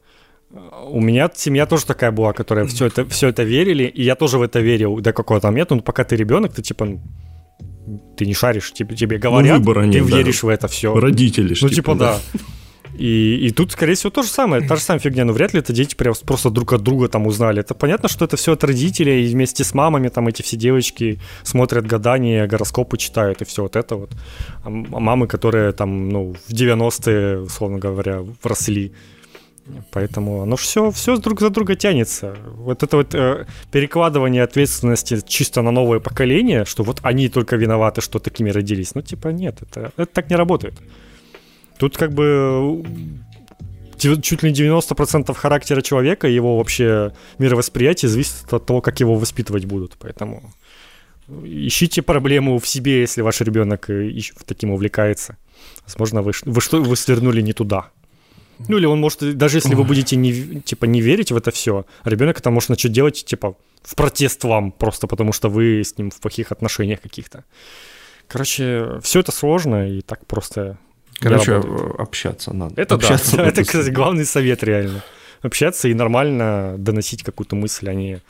у меня семья тоже такая была, которая все это, все это верили, и я тоже в это верил до какого-то момента. Но пока ты ребенок, ты типа ты не шаришь, тебе, тебе говорят, ну, выбора нет, ты веришь да. в это все. Родители Ну, типа, типа да. И, и тут, скорее всего, то же самое, та же самая фигня, но вряд ли это дети прям просто друг от друга там узнали. Это понятно, что это все от родителей, и вместе с мамами там эти все девочки смотрят гадания, гороскопы читают, и все вот это вот. А мамы, которые там, ну, в 90-е, условно говоря, росли, Поэтому оно все, все друг за друга тянется. Вот это вот э, перекладывание ответственности чисто на новое поколение, что вот они только виноваты, что такими родились. Ну, типа, нет, это, это так не работает. Тут как бы чуть ли не 90% характера человека, его вообще мировосприятие зависит от того, как его воспитывать будут. Поэтому ищите проблему в себе, если ваш ребенок э, таким увлекается. Возможно, вы, вы, что, вы свернули не туда. Ну или он может, даже если вы будете не, типа, не верить в это все, ребенок это может начать делать, типа, в протест вам, просто потому что вы с ним в плохих отношениях каких-то. Короче, все это сложно и так просто Короче, общаться надо. Это общаться да, это, кстати, главный совет реально. Общаться и нормально доносить какую-то мысль, а не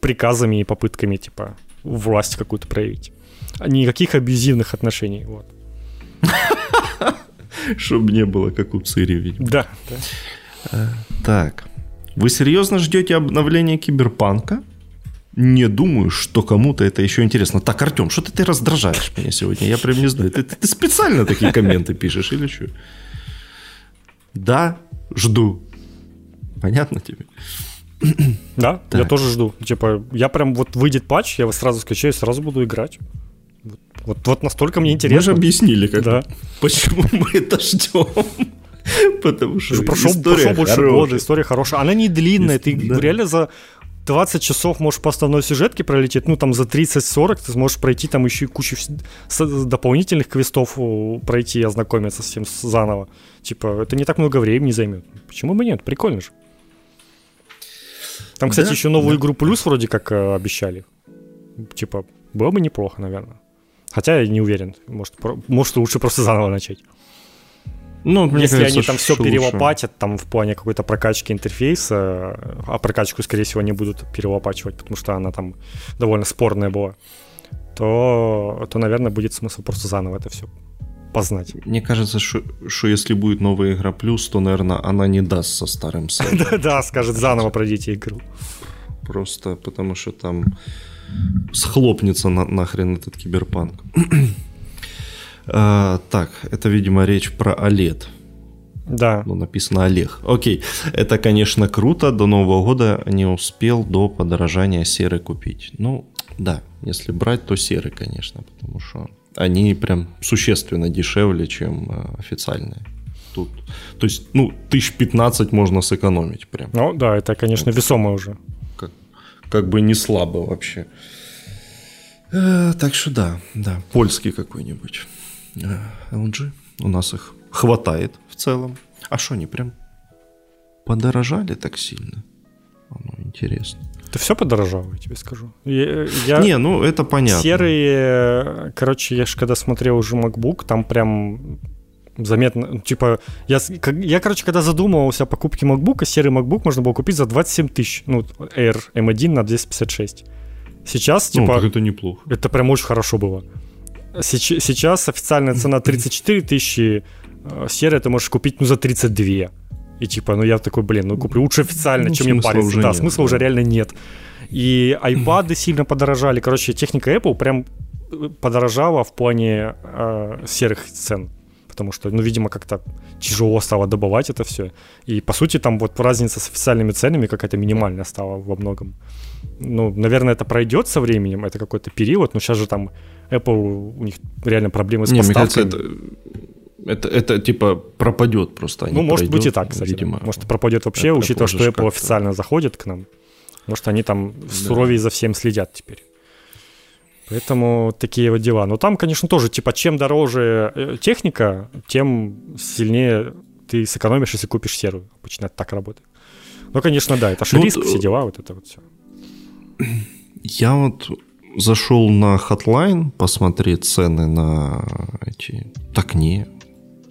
приказами и попытками, типа, власть какую-то проявить. А никаких абьюзивных отношений, вот. Чтобы не было, как у Цири, видимо. Да. Э, так. Вы серьезно ждете обновления Киберпанка? Не думаю, что кому-то это еще интересно. Так, Артем, что ты, ты раздражаешь меня сегодня? Я прям не знаю. Ты, ты, ты специально такие комменты пишешь или что? Да, жду. Понятно тебе? Да, так. я тоже жду. Типа, я прям вот выйдет патч, я сразу скачаю, сразу буду играть. Вот, вот настолько мне интересно. Мы же объяснили, как, да. почему мы это ждем. Потому что прошел, история прошел больше хорошая. года, история хорошая. Она не длинная, ты да. реально за 20 часов можешь по основной сюжетке пролететь, ну там за 30-40 ты сможешь пройти там еще и кучу дополнительных квестов пройти и ознакомиться с всем заново. Типа, это не так много времени займет. Почему бы нет? Прикольно же. Там, кстати, да, еще новую да. игру плюс вроде как э, обещали. Типа, было бы неплохо, наверное. Хотя я не уверен. Может, про... может лучше просто заново начать. Ну, мне Если кажется, они там все перелопатят, там в плане какой-то прокачки интерфейса, а прокачку, скорее всего, не будут перелопачивать, потому что она там довольно спорная была, то, то наверное, будет смысл просто заново это все познать. Мне кажется, что, что если будет новая игра плюс, то, наверное, она не даст со старым Да, скажет, заново пройдите игру. Просто потому что там схлопнется на, нахрен этот киберпанк. а, так, это, видимо, речь про OLED. Да. Ну, написано Олег. Окей. Это, конечно, круто. До Нового года не успел до подорожания серы купить. Ну, да, если брать, то серы, конечно, потому что они прям существенно дешевле, чем э, официальные. Тут, то есть, ну, тысяч пятнадцать можно сэкономить прям. Ну, да, это, конечно, весомо уже как бы не слабо вообще. Э, так что да, да, польский какой-нибудь. Э, LG. У нас их хватает в целом. А что они прям подорожали так сильно? Оно интересно. Это все подорожало, я тебе скажу. Я, я... Не, ну это понятно. Серые, короче, я же когда смотрел уже MacBook, там прям заметно, типа, я, я, короче, когда задумывался о покупке MacBook, серый MacBook можно было купить за 27 тысяч, ну, Air M1 на 256. Сейчас, ну, типа... Ну, это неплохо. Это прям очень хорошо было. Сейчас, сейчас официальная цена 34 тысячи, э, серая ты можешь купить, ну, за 32. И типа, ну я такой, блин, ну куплю лучше официально, ну, чем мне париться. Уже да, нет, смысла да. уже реально нет. И айпады сильно подорожали. Короче, техника Apple прям подорожала в плане э, серых цен потому что, ну, видимо, как-то тяжело стало добывать это все. И, по сути, там вот разница с официальными ценами какая-то минимальная стала во многом. Ну, наверное, это пройдет со временем, это какой-то период, но сейчас же там Apple, у них реально проблемы с Не, поставками. Мне кажется, это, это, это типа пропадет просто. А ну, может пройдет, быть и так, кстати. Видимо, может, пропадет вообще, учитывая, что Apple официально заходит к нам. Может, они там да. суровее за всем следят теперь. Поэтому такие вот дела. Но там, конечно, тоже, типа, чем дороже э, техника, тем сильнее ты сэкономишь, если купишь серую. Обычно это так работает. Ну, конечно, да, это же ну, риск, все дела, вот это вот все. Я вот зашел на Hotline посмотреть цены на эти... Так не,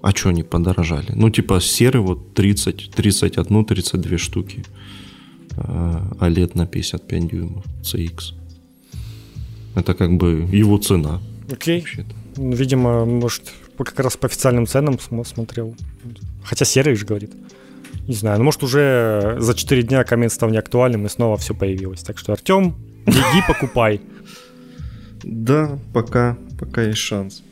а что они подорожали? Ну, типа, серый вот 30, 31, 32 штуки. А OLED на 55 дюймов CX. Это как бы его цена. Окей. Ну, видимо, может, как раз по официальным ценам смотрел. Хотя серый же говорит. Не знаю, ну может уже за 4 дня коммент стал неактуальным и снова все появилось. Так что, Артем, беги, покупай. Да, пока, пока есть шанс.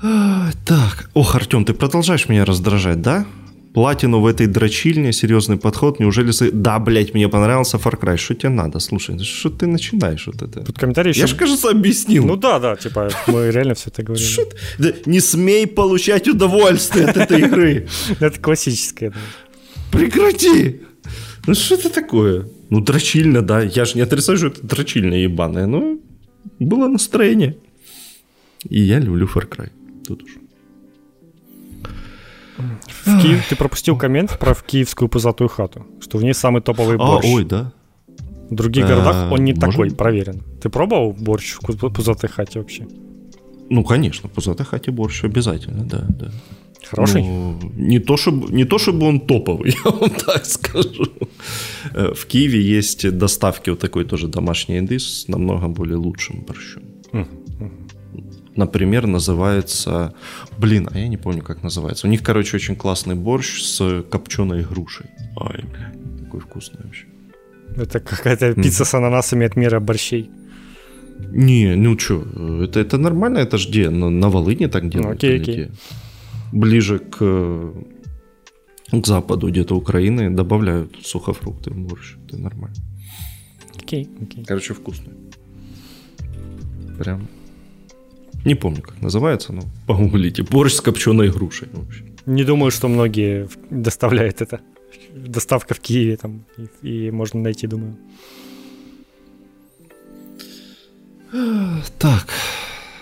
Так, ох, Артем, ты продолжаешь меня раздражать, да? Платину в этой дрочильне, серьезный подход, неужели... Да, блядь, мне понравился Far Cry, что тебе надо? Слушай, что ты начинаешь вот это? Тут комментарий Я же, кажется, объяснил. Ну да, да, типа, мы реально все это говорим. Да, не смей получать удовольствие от этой игры. Это классическое. Прекрати! Ну что это такое? Ну, дрочильно, да. Я же не отрицаю, что это дрочильно ебаное, но было настроение. И я люблю Far Cry. Тут уж. В Киев, ты пропустил коммент про киевскую пузатую хату, что в ней самый топовый а, борщ. А, ой, да. В других городах а, он не такой, проверен. Ты пробовал борщ в пузатой хате вообще? Ну, конечно, в пузатой хате борщ обязательно, да, да. Хороший? Ну, не, то, чтобы, не то, чтобы он топовый, я вам так скажу. Э, в Киеве есть доставки вот такой тоже домашней еды с намного более лучшим борщом. Uh-huh например, называется... Блин, а я не помню, как называется. У них, короче, очень классный борщ с копченой грушей. Ай, бля, такой вкусный вообще. Это какая-то пицца с ананасами от мира борщей. Не, ну что, это, это нормально, это ж где? На, на Волыне так делают? Ну, окей, окей. Ближе к, к западу где-то Украины добавляют сухофрукты в борщ. Это нормально. Окей, окей. Короче, вкусно. Прям не помню, как называется, но погуглите. Борщ с копченой грушей. Вообще. Не думаю, что многие доставляют это. Доставка в Киеве там, и, и можно найти, думаю. Так,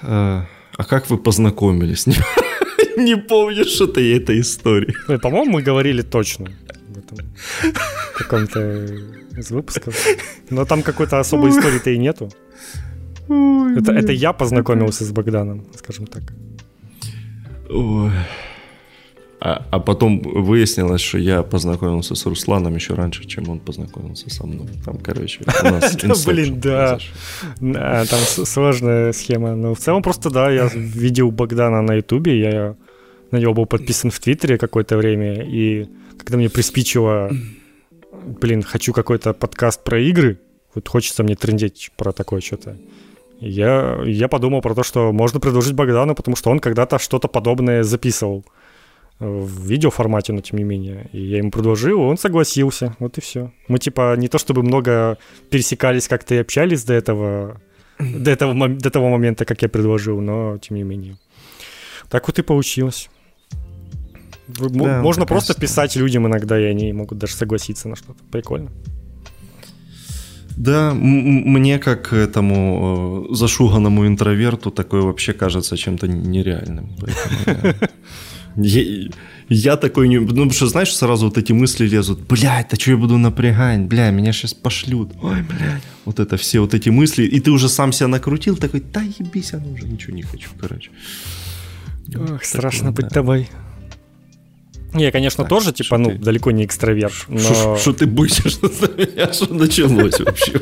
а, а как вы познакомились? Не помню что-то этой истории. Ну, по-моему, мы говорили точно в этом каком-то из выпусков. Но там какой-то особой истории-то и нету. Ой, это, это я познакомился с Богданом, скажем так. Ой. А, а потом выяснилось, что я познакомился с Русланом еще раньше, чем он познакомился со мной. Там, короче, у нас Блин, да. Там сложная схема. Но в целом просто, да, я видел Богдана на Ютубе, я на него был подписан в Твиттере какое-то время, и когда мне приспичило, блин, хочу какой-то подкаст про игры, вот хочется мне трендеть про такое что-то я, я подумал про то, что можно предложить Богдану, потому что он когда-то что-то подобное записывал в видеоформате, но тем не менее. И я ему предложил, он согласился, вот и все. Мы типа не то чтобы много пересекались как-то и общались до этого, до этого, до того момента, как я предложил, но тем не менее. Так вот и получилось. Да, Можно просто писать людям иногда, и они могут даже согласиться на что-то. Прикольно. Да, мне как этому э, зашуганному интроверту такое вообще кажется чем-то нереальным. Я, я такой не... Ну, потому что, знаешь, сразу вот эти мысли лезут. Блядь, да что я буду напрягать? Бля, меня сейчас пошлют. Ой, блядь. Вот это все вот эти мысли. И ты уже сам себя накрутил, такой, да ебись, я уже ничего не хочу, короче. Ох, страшно быть тобой. Я, конечно, так, тоже, типа, ну, ты... далеко не экстраверт, но... Что ты боишься на меня? Что началось вообще?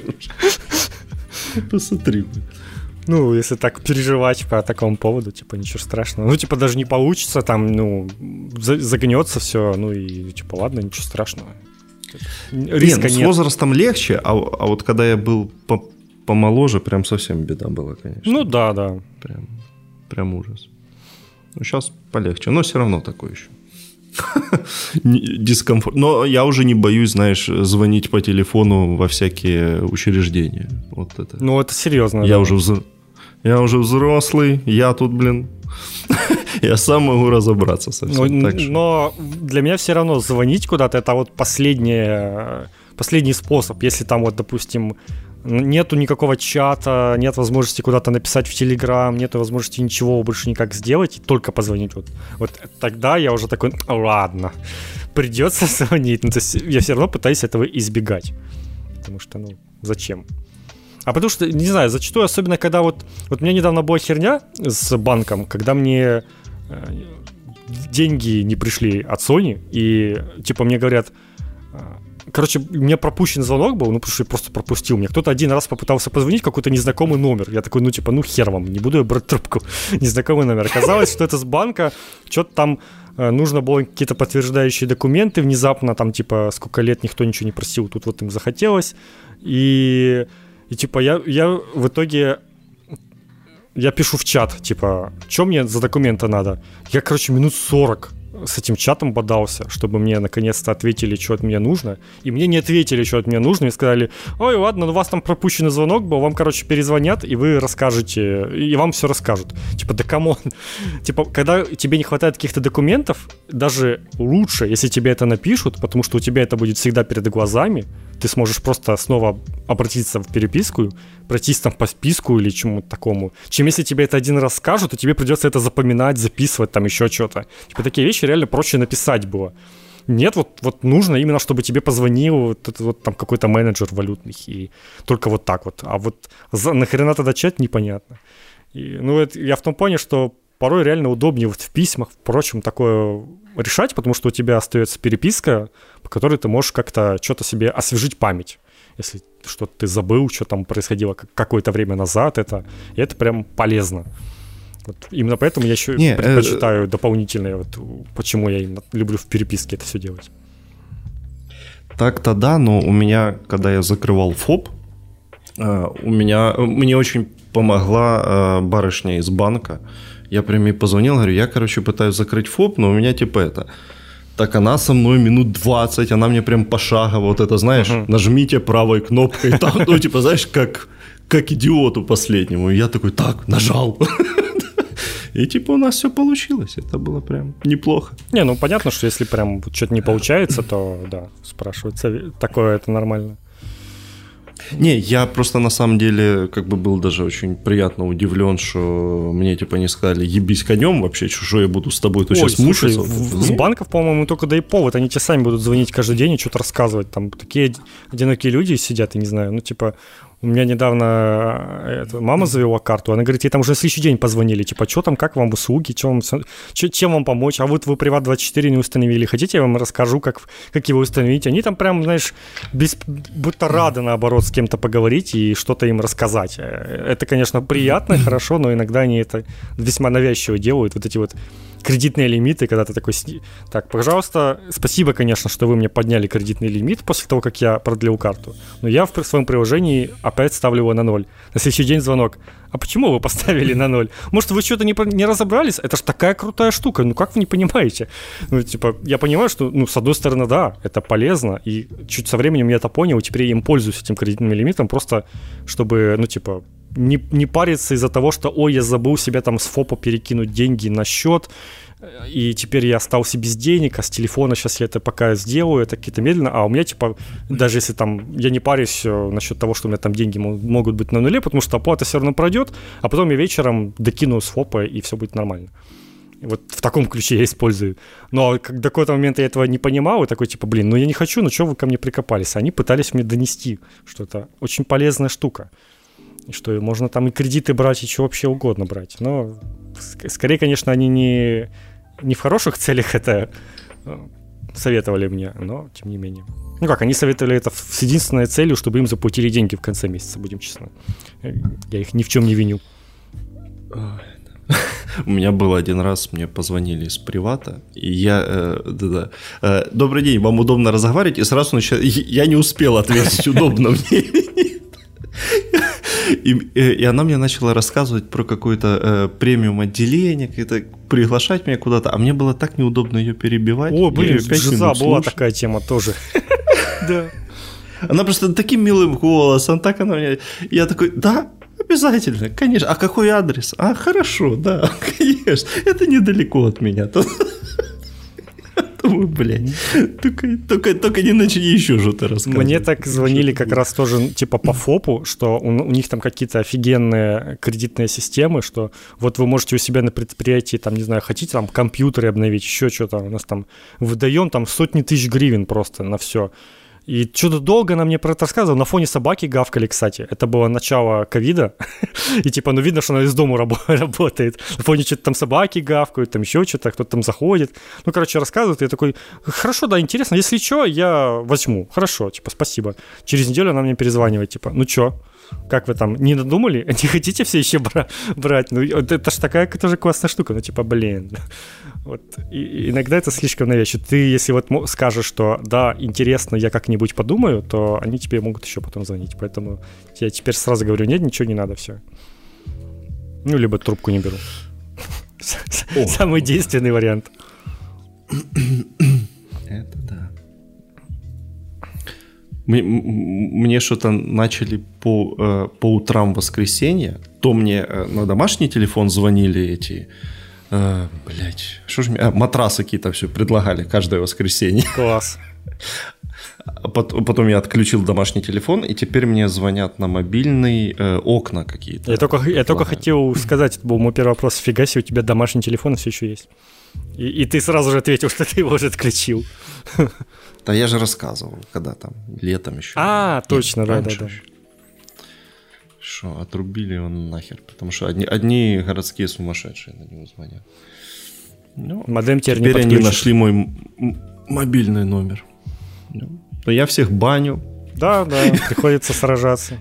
Посмотри. Ну, если так переживать по такому поводу, типа, ничего страшного. Ну, типа, даже не получится, там, ну, загнется все, ну и, типа, ладно, ничего страшного. Риска нет, ну, с нет. возрастом легче, а, а вот когда я был по помоложе, прям совсем беда была, конечно. Ну да, да. Прям, прям ужас. Ну, сейчас полегче, но все равно такое еще. Дискомфорт. Но я уже не боюсь, знаешь, звонить по телефону во всякие учреждения. Вот это. Ну, это серьезно. Я да. уже вз... я уже взрослый, я тут, блин, я сам могу разобраться со всем. Но, но для меня все равно звонить куда-то это вот последнее, последний способ. Если там вот, допустим, нету никакого чата, нет возможности куда-то написать в Телеграм, нет возможности ничего больше никак сделать, только позвонить. Вот, вот тогда я уже такой, ладно, придется звонить. Ну, то есть я все равно пытаюсь этого избегать. Потому что, ну, зачем? А потому что, не знаю, зачастую, особенно когда вот... Вот у меня недавно была херня с банком, когда мне э, деньги не пришли от Sony, и типа мне говорят, Короче, у меня пропущен звонок был, ну, потому что я просто пропустил. Мне кто-то один раз попытался позвонить, какой-то незнакомый номер. Я такой, ну, типа, ну, хер вам, не буду я брать трубку. Незнакомый номер. Оказалось, что это с банка, что-то там э, нужно было какие-то подтверждающие документы внезапно, там, типа, сколько лет никто ничего не просил, тут вот им захотелось. И, и типа, я, я в итоге я пишу в чат, типа, что мне за документы надо? Я, короче, минут 40 с этим чатом бодался, чтобы мне наконец-то ответили, что от меня нужно. И мне не ответили, что от меня нужно, и сказали, ой, ладно, ну у вас там пропущенный звонок был, вам, короче, перезвонят, и вы расскажете, и вам все расскажут. Типа, да come on. Типа, когда тебе не хватает каких-то документов, даже лучше, если тебе это напишут, потому что у тебя это будет всегда перед глазами, ты сможешь просто снова обратиться в переписку, пройтись там по списку или чему-то такому, чем если тебе это один раз скажут, то тебе придется это запоминать, записывать, там еще что-то. Типа такие вещи реально проще написать было. Нет, вот, вот нужно именно, чтобы тебе позвонил вот, вот там какой-то менеджер валютный, и только вот так вот. А вот за, нахрена тогда чат, непонятно. И, ну, это, я в том плане, что порой реально удобнее вот в письмах, впрочем, такое решать, потому что у тебя остается переписка, по которой ты можешь как-то что-то себе освежить память. Если что-то ты забыл, что там происходило какое-то время назад, это, и это прям полезно. Вот именно поэтому я еще Не, э, предпочитаю э... дополнительное, вот почему я люблю в переписке это все делать. Так-то да, но у меня, когда я закрывал ФОП, э, у меня, мне очень помогла э, барышня из банка, я прям ей позвонил, говорю, я, короче, пытаюсь закрыть ФОП, но у меня типа это... Так она со мной минут 20, она мне прям пошагово, вот это, знаешь, uh-huh. нажмите правой кнопкой, там, ну, типа, знаешь, как, как идиоту последнему. И я такой, так, нажал. И типа у нас все получилось. Это было прям неплохо. Не, ну понятно, что если прям что-то не получается, то да, спрашивается. Такое это нормально. Не, я просто на самом деле как бы был даже очень приятно удивлен, что мне типа не сказали ебись конем вообще, что я буду с тобой тут сейчас мучиться. С банков, по-моему, только да и повод, они тебе сами будут звонить каждый день и что-то рассказывать. Там такие одинокие люди сидят, я не знаю, ну типа у меня недавно э, это, мама завела карту, она говорит, ей там уже на следующий день позвонили, типа, что там, как вам услуги, чем вам, чё, чем вам помочь, а вот вы Приват24 не установили, хотите, я вам расскажу, как, как его установить. Они там прям, знаешь, без, будто рады, наоборот, с кем-то поговорить и что-то им рассказать. Э, это, конечно, приятно, хорошо, но иногда они это весьма навязчиво делают, вот эти вот кредитные лимиты, когда ты такой, так, пожалуйста, спасибо, конечно, что вы мне подняли кредитный лимит после того, как я продлил карту, но я в своем приложении опять ставлю его на ноль. На следующий день звонок. А почему вы поставили на ноль? Может, вы что-то не, не разобрались? Это ж такая крутая штука. Ну, как вы не понимаете? Ну, типа, я понимаю, что, ну, с одной стороны, да, это полезно. И чуть со временем я это понял, и теперь я им пользуюсь этим кредитным лимитом, просто чтобы, ну, типа, не, не париться из-за того, что, ой, я забыл себе там с ФОПа перекинуть деньги на счет, и теперь я остался без денег, а с телефона сейчас я это пока сделаю, это какие-то медленно, а у меня типа, даже если там я не парюсь э, насчет того, что у меня там деньги могут быть на нуле, потому что оплата все равно пройдет, а потом я вечером докину с ФОПа и все будет нормально. Вот в таком ключе я использую. Но как до какого-то момента я этого не понимал, и такой, типа, блин, ну я не хочу, ну что вы ко мне прикопались? Они пытались мне донести, что это очень полезная штука. Что можно там и кредиты брать, и что вообще угодно брать. Но скорее, конечно, они не, не в хороших целях это э, советовали мне, но тем не менее. Ну как, они советовали это с единственной целью, чтобы им заплатили деньги в конце месяца, будем честны. Э, я их ни в чем не виню. У меня был один раз, мне позвонили из привата, и я, э, да-да, э, добрый день, вам удобно разговаривать, и сразу начал, я не успел ответить, удобно мне и, и она мне начала рассказывать про какое-то э, премиум отделение, какое-то приглашать меня куда-то, а мне было так неудобно ее перебивать. О, блин, Жиза была такая тема тоже. Да. Она просто таким милым голосом, так она мне... Я такой, да, Обязательно, конечно. А какой адрес? А, хорошо, да, конечно. Это недалеко от меня. Думаю, блядь, только, только, только не начни еще что-то рассказывать. Мне так звонили как раз тоже, типа, по ФОПу, что у, у них там какие-то офигенные кредитные системы, что вот вы можете у себя на предприятии, там, не знаю, хотите там компьютеры обновить, еще что-то, у нас там выдаем там сотни тысяч гривен просто на все. И что-то долго она мне про это рассказывала. На фоне собаки гавкали, кстати. Это было начало ковида. И типа, ну видно, что она из дома работает. На фоне что-то там собаки гавкают, там еще что-то, кто-то там заходит. Ну, короче, рассказывает. Я такой, хорошо, да, интересно. Если что, я возьму. Хорошо, типа, спасибо. Через неделю она мне перезванивает, типа, ну что, как вы там, не надумали? Не хотите все еще бра- брать? Ну, это ж такая тоже классная штука. Ну, типа, блин. Вот. И, иногда это слишком навязчиво. Ты, если вот скажешь, что да, интересно, я как-нибудь подумаю, то они тебе могут еще потом звонить. Поэтому я теперь сразу говорю, нет, ничего не надо, все. Ну, либо трубку не беру. Самый действенный вариант. Это Мне что-то начали по, э, по утрам воскресенья, то мне э, на домашний телефон звонили эти э, блять, что же мне... А, матрасы какие-то все предлагали каждое воскресенье. Класс. А потом, потом я отключил домашний телефон, и теперь мне звонят на мобильный э, окна какие-то. Я только, я только хотел сказать, это был мой первый вопрос. Фига себе, у тебя домашний телефон все еще есть. И, и ты сразу же ответил, что ты его уже отключил. Да я же рассказывал, когда там летом еще. А, точно, да, да, да. Что, отрубили его нахер, потому что одни, одни городские сумасшедшие на него звонят. Ну, Модем теперь, теперь они нашли мой мобильный номер. Ну, но я всех баню. Да, да, приходится сражаться.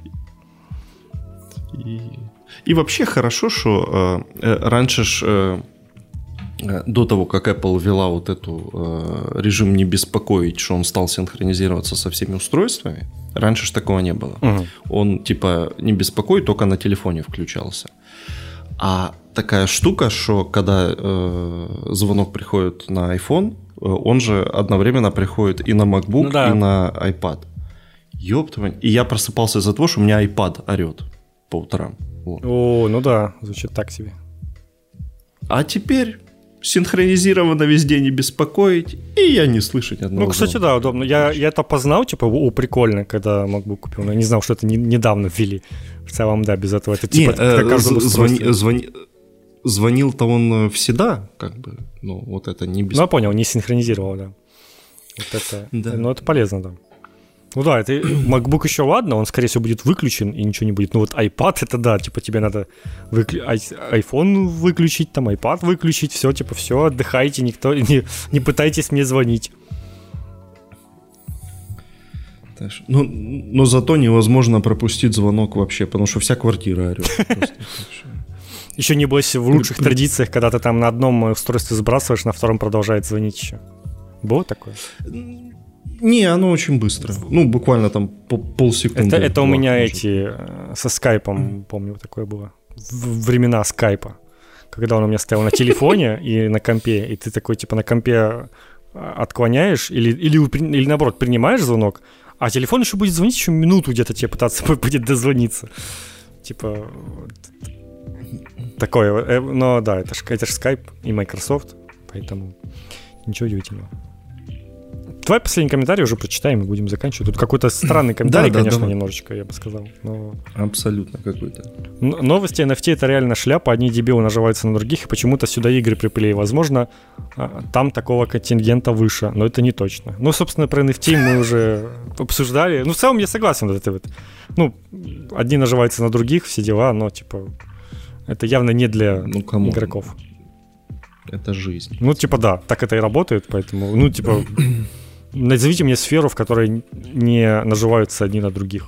И, и вообще хорошо, что э, э, раньше ж э, до того, как Apple ввела вот эту э, режим не беспокоить, что он стал синхронизироваться со всеми устройствами, раньше ж такого не было. Угу. Он типа не беспокоит, только на телефоне включался. А такая штука, что когда э, звонок приходит на iPhone, э, он же одновременно приходит и на MacBook, ну, да. и на iPad. Ёптвань. И я просыпался из-за того, что у меня iPad орет по утрам. Вот. О, ну да, звучит так себе. А теперь синхронизировано везде не беспокоить, и я не слышать одного Ну, кстати, звука. да, удобно. Я, я это познал, типа, о, прикольно, когда MacBook купил, но я не знал, что это не, недавно ввели. В целом, да, без этого это типа... Не, э, звони, звони, звонил-то он э, всегда, как бы, ну, вот это не без... Ну, я понял, не синхронизировал, да. Вот это, да. Ну, это полезно, да. Ну да, это MacBook еще ладно, он, скорее всего, будет выключен и ничего не будет. Ну вот iPad это да, типа тебе надо выклю... iPhone выключить, там iPad выключить, все, типа все, отдыхайте, никто не, не пытайтесь мне звонить. Ну, но зато невозможно пропустить звонок вообще, потому что вся квартира орет. Еще небось в лучших традициях, когда ты там на одном устройстве сбрасываешь, на втором продолжает звонить еще. Было такое? Не, оно очень быстро. Ну, буквально там полсекунды. Это, это у меня может. эти э, со скайпом, помню, такое было. В времена скайпа. Когда он у меня стоял на телефоне и на компе, и ты такой, типа, на компе э, отклоняешь или, или, или наоборот, принимаешь звонок, а телефон еще будет звонить еще минуту где-то тебе пытаться будет дозвониться. Типа, такое. Э, но да, это же это ж Skype и Microsoft, поэтому ничего удивительного. Давай последний комментарий уже прочитаем и будем заканчивать. Тут какой-то странный комментарий, да, конечно, да, немножечко, я бы сказал. Но... Абсолютно какой-то. Новости NFT это реально шляпа. Одни дебилы наживаются на других, и почему-то сюда игры приплели. Возможно, а, там такого контингента выше, но это не точно. Ну, собственно, про NFT мы уже обсуждали. Ну, в целом я согласен вот это вот. Ну, одни наживаются на других, все дела, но, типа, это явно не для ну, кому? игроков. Это жизнь. Ну, типа, да, так это и работает, поэтому, ну, типа, назовите мне сферу, в которой не наживаются одни на других.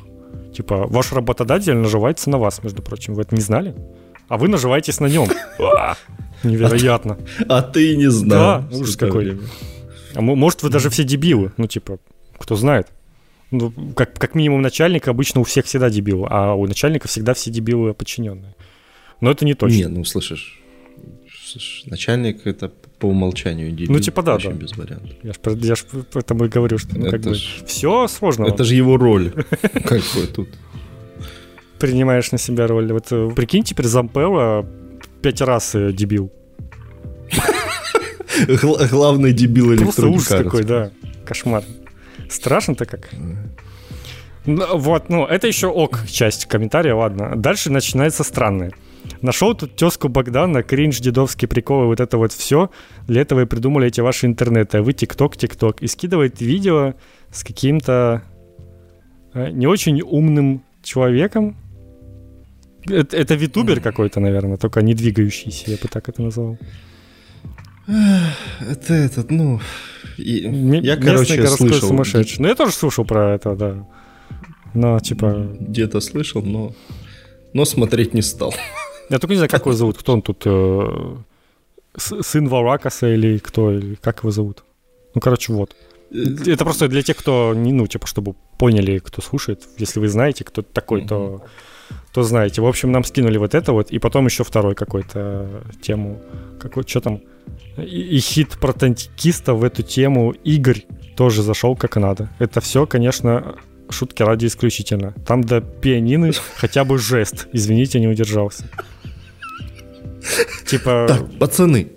Типа, ваш работодатель наживается на вас, между прочим. Вы это не знали? А вы наживаетесь на нем. Невероятно. А ты не знал. Да, ужас какой. А может, вы даже все дебилы. Ну, типа, кто знает. Ну, как, как минимум начальник обычно у всех всегда дебил, а у начальника всегда все дебилы подчиненные. Но это не точно. Не, ну слышишь, начальник это по умолчанию дебил. Ну, типа, да, да. без вариантов. Я ж, я ж поэтому и говорю, что ну, как бы, ж... все сложно. Это же его роль. Как бы тут. Принимаешь на себя роль. Вот э, прикинь, теперь Зампелла пять раз э, дебил. Главный дебил Просто ужас какой, да. Кошмар. Страшно-то как. Ну, вот, ну, это еще ок часть комментария, ладно. Дальше начинается странное. Нашел тут тезку Богдана, кринж, дедовские приколы, вот это вот все. Для этого и придумали эти ваши интернеты. А вы тикток, тикток. И скидывает видео с каким-то э, не очень умным человеком. Это, это витубер какой-то, наверное, только не двигающийся, я бы так это назвал. Это этот, ну... И, я, короче, слышал. Сумасшедший. Ну, я тоже слушал про это, да. Но, типа... Где-то слышал, но... Но смотреть не стал. Я только не знаю, как его зовут. Кто он тут? Э, сын Варакаса или кто? Или как его зовут? Ну, короче, вот. Э, это просто для тех, кто, не, ну, типа, чтобы поняли, кто слушает. Если вы знаете, кто такой, то, то знаете. В общем, нам скинули вот это вот, и потом еще второй какой-то тему. Какой, что там? И, и хит про танкиста в эту тему Игорь тоже зашел как надо. Это все, конечно, шутки ради исключительно. Там до пианины хотя бы жест. Извините, не удержался. Типа... Так, пацаны,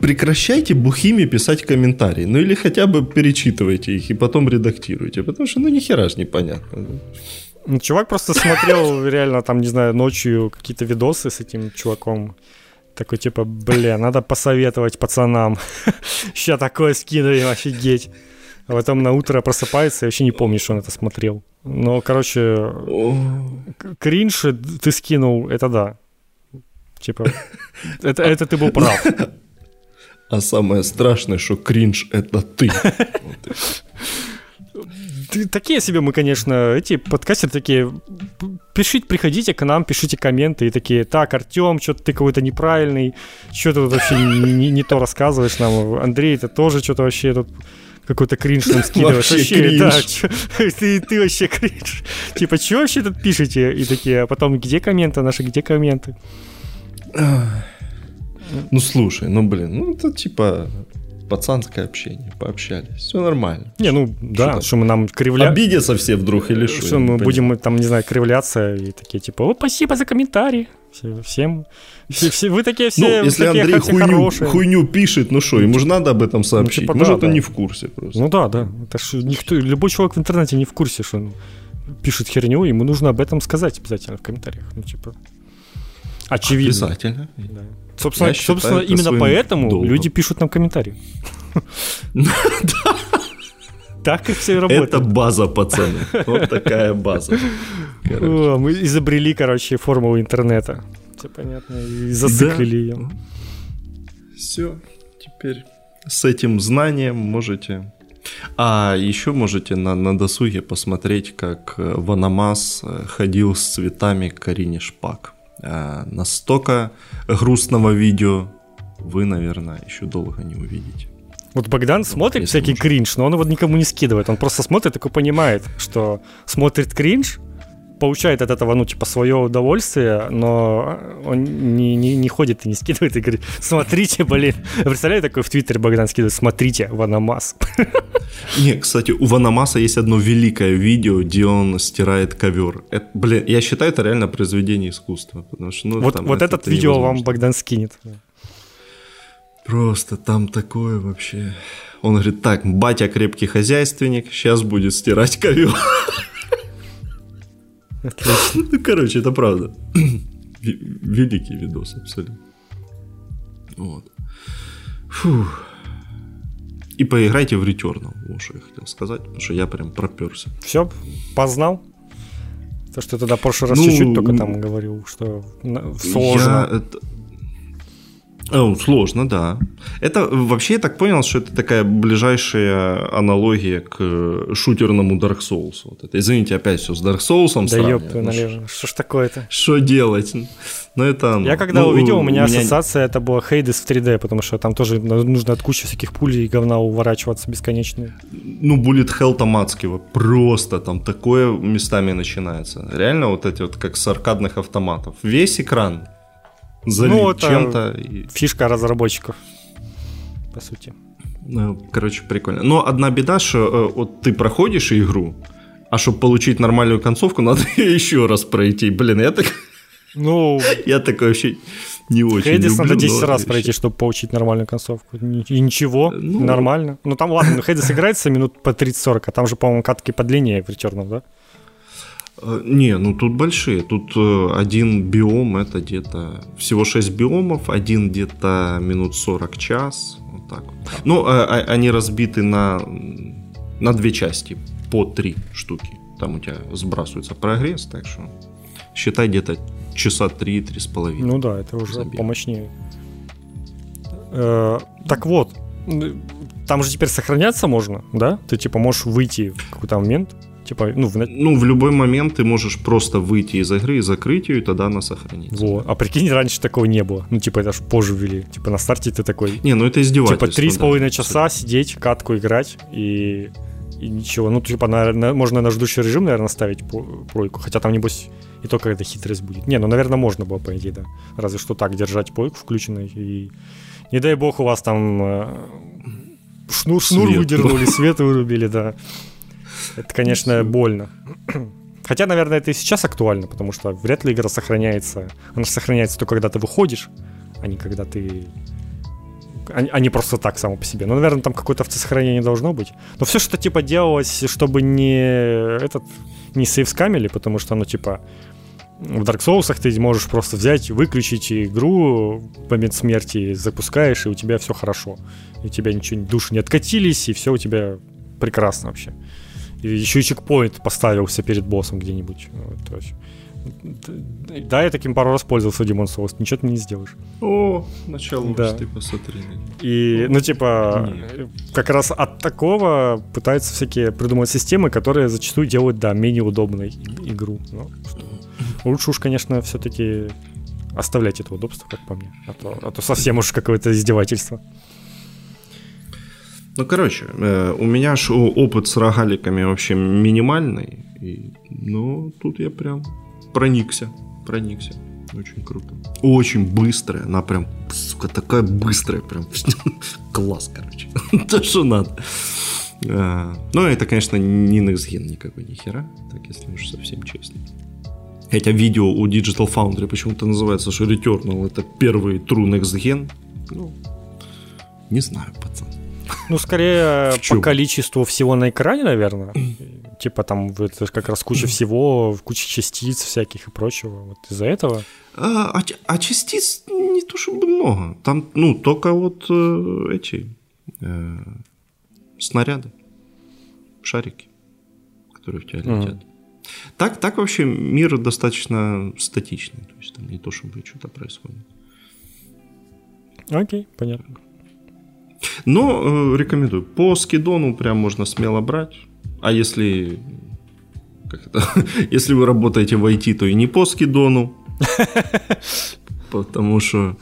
прекращайте бухими писать комментарии. Ну или хотя бы перечитывайте их и потом редактируйте. Потому что ну ни хера ж непонятно. Ну, чувак просто смотрел реально там, не знаю, ночью какие-то видосы с этим чуваком. Такой типа, бля, надо посоветовать пацанам. Ща такое скинули, офигеть. А потом на утро просыпается, я вообще не помню, что он это смотрел. Но, короче, кринж ты скинул, это да. Типа, это, это ты был прав. А самое страшное, что кринж — это ты. Такие себе мы, конечно, эти подкастеры такие, пишите, приходите к нам, пишите комменты, и такие, так, Артем, что-то ты какой-то неправильный, что ты вообще не, то рассказываешь нам, Андрей, это тоже что-то вообще тут какой-то кринж нам скидываешь. Вообще, вообще кринж. Да, чё, ты, ты вообще кринж. Типа, что вообще тут пишете? И такие, а потом, где комменты наши, где комменты? Ну, слушай, ну, блин, ну, это типа пацанское общение, пообщались, все нормально. Не, ну, да, что, что мы нам кривляться. Обидятся все вдруг или что? Что мы будем, там, не знаю, кривляться и такие, типа, о, спасибо за комментарий. Всем, все, все, вы такие все, ну, если такие, Андрей хуйню, хуйню пишет, ну что, ему же надо об этом сообщить. Ну, типа, Может, да, он да. не в курсе просто. Ну да, да. Это ж никто, любой человек в интернете не в курсе, что он пишет херню, ему нужно об этом сказать обязательно в комментариях. Ну, типа, Очевидно. Обязательно. Да. Собственно, собственно именно поэтому долгом. люди пишут нам комментарии. Так и все работает. Это база, пацаны. Вот такая база. Мы изобрели, короче, формулу интернета. Все понятно. И зациклили ее. Все. Теперь с этим знанием можете а еще можете на, на досуге посмотреть, как Ванамас ходил с цветами к Карине Шпак. Э, настолько грустного видео вы, наверное, еще долго не увидите. Вот Богдан смотрит всякий можно. кринж, но он его никому не скидывает. Он просто смотрит и такой понимает, что смотрит кринж, получает от этого, ну, типа, свое удовольствие, но он не, не, не ходит и не скидывает и говорит, смотрите, блин. Представляю, такой в Твиттере Богдан скидывает, смотрите, Ванамас. Не, кстати, у Ванамаса есть одно великое видео, где он стирает ковер. Это, блин, я считаю, это реально произведение искусства. Потому что, ну, вот там, вот это этот видео вам Богдан скинет. Просто там такое вообще... Он говорит, так, батя крепкий хозяйственник, сейчас будет стирать ковер. Ну, короче, это правда. Великий видос, абсолютно. Вот. Фух. И поиграйте в Returnal, вот что я хотел сказать, потому что я прям проперся. Все, познал? То, что ты тогда в прошлый раз ну, чуть-чуть только там говорил, что сложно. Я, это, о, сложно, да. Это вообще я так понял, что это такая ближайшая аналогия к шутерному Dark Souls. Вот это. Извините, опять все с Dark Souls. Да ёпта, ну, что ж такое-то? Что делать? Ну, это оно. Я когда ну, увидел, у меня, меня ассоциация это была Hades в 3D, потому что там тоже нужно от кучи всяких пулей и говна уворачиваться бесконечно. Ну, Bullet Hell там адского. Просто там такое местами начинается. Реально вот эти вот как с аркадных автоматов. Весь экран залит ну, чем-то. Фишка разработчиков, по сути. Ну, короче, прикольно. Но одна беда, что э, вот ты проходишь игру, а чтобы получить нормальную концовку, надо еще раз пройти. Блин, я так... Ну... Я такой вообще не очень Хейдис люблю, надо 10 раз пройти, чтобы получить нормальную концовку. И ничего, ну... нормально. Ну там ладно, ну играется минут по 30-40, а там же, по-моему, катки подлиннее в Returnal, да? Э, не, ну тут большие. Тут э, один биом это где-то всего 6 биомов, один где-то минут 40 час. Вот так вот. Ну, а, а, они разбиты на, на две части, по три штуки. Там у тебя сбрасывается прогресс, так что считай где-то часа три-три с половиной. Ну да, это уже забег. помощнее. Э, так вот, там же теперь сохраняться можно, да? Ты типа можешь выйти в какой-то момент Типа, ну, в... ну, в любой момент ты можешь просто выйти из игры и закрыть ее, и тогда она сохранится. Вот. А прикинь, раньше такого не было. Ну, типа, это ж позже ввели. Типа, на старте ты такой... Не, ну это издевательство. Типа, три с половиной часа сидеть, катку играть, и... И ничего. Ну, типа, на, на, можно на ждущий режим, наверное, ставить плойку. Хотя там, небось, и то какая-то хитрость будет. Не, ну, наверное, можно было, по идее, да. Разве что так, держать плойку включенной. И не дай бог у вас там э, шнур, шнур выдернули, свет вырубили, да. Это, конечно, больно. Хотя, наверное, это и сейчас актуально, потому что вряд ли игра сохраняется. Она же сохраняется только когда ты выходишь, а не когда ты... А не просто так само по себе. Ну, наверное, там какое-то автосохранение должно быть. Но все, что типа делалось, чтобы не этот не сейвскамили, потому что, ну, типа, в Dark Souls ты можешь просто взять, выключить игру в момент смерти, запускаешь, и у тебя все хорошо. И у тебя ничего, души не откатились, и все у тебя прекрасно вообще. Еще и чекпоинт поставился перед боссом где-нибудь. То есть, да, я таким пару раз пользовался Demon Souls, ничего ты не сделаешь. О, начало да. ты посмотри. И, ну, типа, Нет. как раз от такого пытаются всякие придумать системы, которые зачастую делают, да, менее удобной игру. Ну, лучше уж, конечно, все-таки оставлять это удобство, как по мне. А то, а то совсем уж какое-то издевательство. Ну, короче, э, у меня ж опыт с рогаликами вообще минимальный. И, ну, тут я прям проникся. Проникся. Очень круто. Очень быстрая. Она прям, сука, такая быстрая. Прям класс, короче. То, что надо. А, ну, это, конечно, не Gen никакой ни хера. Так, если уж совсем честно. Хотя видео у Digital Foundry почему-то называется, что Returnal это первый True Next Gen. Ну, не знаю, пацан. Ну, скорее по количеству всего на экране, наверное. Типа там это как раз куча всего, куча частиц всяких и прочего. Вот из-за этого. А, а, а частиц не то чтобы много. Там, ну, только вот э, эти э, снаряды, шарики, которые в тебя летят. Mm. Так, так вообще мир достаточно статичный. То есть там не то, чтобы что-то происходит. Окей, понятно. Но э, рекомендую. По скидону прям можно смело брать. А если как это, если вы работаете в IT, то и не по скидону. Потому что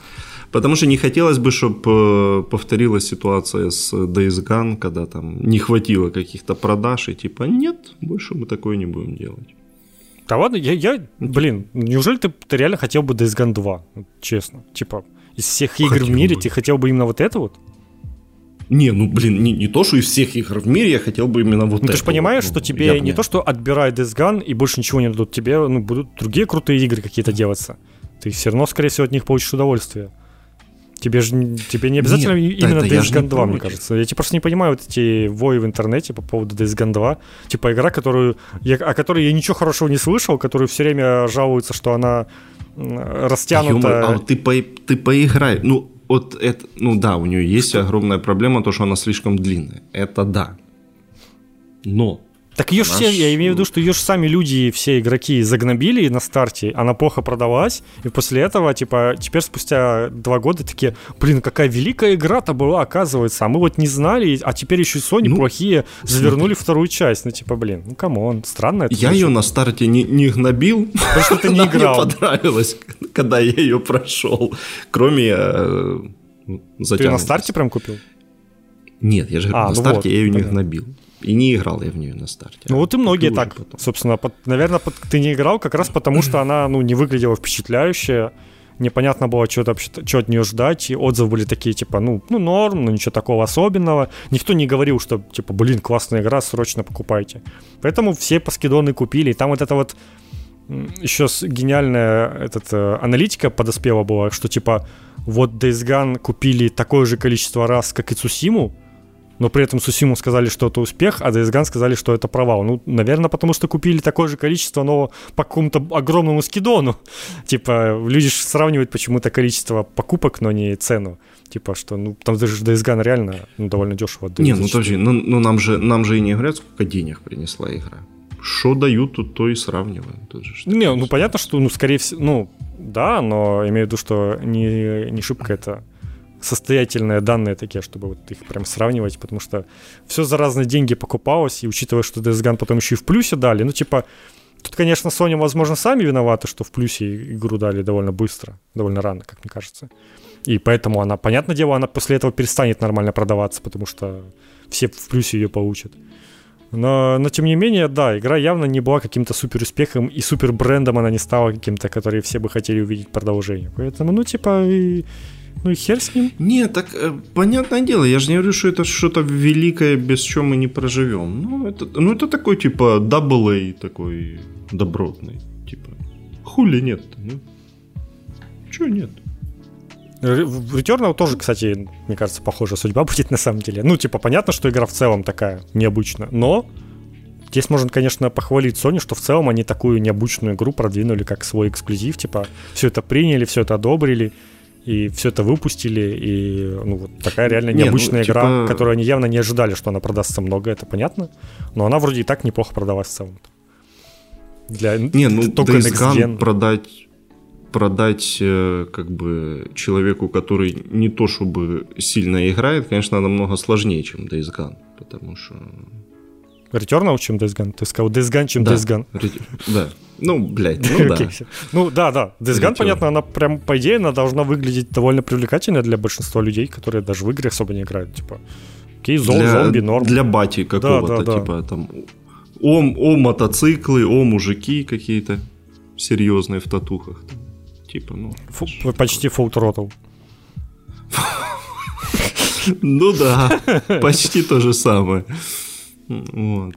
Потому что не хотелось бы, чтобы э, повторилась ситуация с Days Gone, когда там не хватило каких-то продаж, и типа, нет, больше мы такое не будем делать. Да ладно, я, я блин, неужели ты, ты реально хотел бы Days Gone 2? Честно. Типа, из всех игр хотел в мире бы. ты хотел бы именно вот это вот? Не, ну блин, не, не то, что из всех игр в мире я хотел бы именно вот ну, это. Ты же понимаешь, вот, что тебе не понимаю. то, что отбирают Death Gun и больше ничего не дадут, тебе ну, будут другие крутые игры какие-то делаться. Ты все равно, скорее всего, от них получишь удовольствие. Тебе же тебе не обязательно Нет, именно это Days Gone 2, мне против. кажется. Я типа просто не понимаю вот эти вои в интернете по поводу Days Gone 2. Типа игра, которую я, о которой я ничего хорошего не слышал, которую все время жалуются, что она растянута. Ё-моё, а ты, по, ты поиграй. Ну, вот это, ну да, у нее есть огромная проблема, то, что она слишком длинная. Это да. Но Так ее ж Она все, я имею в виду, что ее же сами люди, все игроки загнобили на старте, она плохо продалась, и после этого, типа, теперь спустя два года такие, блин, какая великая игра-то была, оказывается, а мы вот не знали, а теперь еще и Sony Ну, плохие завернули вторую часть, ну, типа, блин, ну, come on, странно это. я ее на старте не, не гнобил. Потому что ты не Она мне играл. понравилась, когда я ее прошел. Кроме э, Ты на старте прям купил? Нет, я же А, на ну старте вот, я ее не гнобил. И не играл я в нее на старте. Ну вот и многие так, потом. собственно, под- наверное, под- ты не играл как раз потому, что она, ну, не выглядела впечатляюще, непонятно было, что, что от нее ждать, и отзывы были такие, типа, ну, ну, норм, ну, ничего такого особенного. Никто не говорил, что, типа, блин, классная игра, срочно покупайте. Поэтому все паскидоны купили, и там вот это вот еще гениальная этот, э, аналитика подоспела была, что, типа, вот Days Gone купили такое же количество раз, как и Цусиму, но при этом Сусиму сказали, что это успех, а Days Gone сказали, что это провал. Ну, наверное, потому что купили такое же количество, но по какому-то огромному скидону. Типа, люди ж сравнивают почему-то количество покупок, но не цену. Типа, что, ну, там даже Days Gone реально ну, довольно дешево. Не, ну подожди, ну, ну нам, же, нам же и не говорят, сколько денег принесла игра. Что дают, тут то и сравниваем. Тут же что Не, ну понятно, что, ну, скорее всего, ну, да, но имею в виду, что не, не шибко это состоятельные данные такие, чтобы вот их прям сравнивать, потому что все за разные деньги покупалось, и учитывая, что Days Gone потом еще и в плюсе дали, ну, типа, тут, конечно, Sony, возможно, сами виноваты, что в плюсе игру дали довольно быстро, довольно рано, как мне кажется. И поэтому она, понятное дело, она после этого перестанет нормально продаваться, потому что все в плюсе ее получат. Но, но тем не менее, да, игра явно не была каким-то супер успехом, и супер брендом она не стала каким-то, который все бы хотели увидеть продолжение. Поэтому, ну, типа, и, ну и хер с ним. Не, так э, понятное дело, я же не говорю, что это что-то великое, без чего мы не проживем. Ну, это, ну, это такой, типа, double A такой добротный. Типа, хули нет ну? Чего нет? Returnal тоже, кстати, мне кажется, похожая судьба будет на самом деле. Ну, типа, понятно, что игра в целом такая необычная, но здесь можно, конечно, похвалить Sony, что в целом они такую необычную игру продвинули как свой эксклюзив, типа, все это приняли, все это одобрили, и все это выпустили, и, ну, вот такая реально Не, ну, необычная игра, типа- которую они явно не ожидали, что она продастся много, это понятно, но она вроде и так неплохо продалась в целом. Для, Не, ну, только Days Gone продать продать э, как бы человеку, который не то чтобы сильно играет, конечно, намного сложнее, чем Days Gone, потому что... Returnal, чем Days Gone? Ты сказал Days Gone, чем Да, Days Gone. ре- Да. Ну, блядь, ну да. Ну да, да. Days Gone, понятно, она прям, по идее, она должна выглядеть довольно привлекательно для большинства людей, которые даже в игры особо не играют. Типа, окей, зом, Для, зомби, норм. для бати какого-то, да, да. типа там... О, о мотоциклы, о мужики какие-то серьезные в татухах. Типа, ну... Фу- почти full throttle. Ну да, почти то же самое. Вот.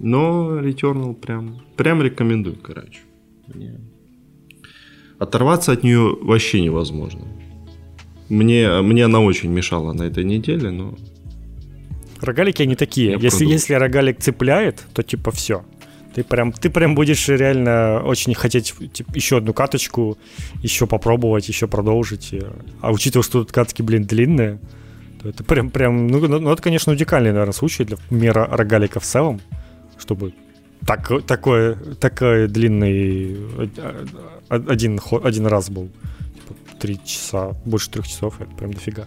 Но Returnal прям, прям рекомендую, короче. Мне- Оторваться от нее вообще невозможно. Мне, мне она очень мешала на этой неделе, но Рогалики они такие. Я если, продолжу. если рогалик цепляет, то типа все. Ты прям, ты прям будешь реально очень хотеть типа, еще одну каточку, еще попробовать, еще продолжить. А учитывая, что тут катки, блин, длинные, это прям, прям, ну, ну, ну, это, конечно, уникальный, наверное, случай для мира рогалика в целом, чтобы так, такой, такой длинный э, э, один, один раз был. Типа, три часа, больше трех часов, это прям дофига.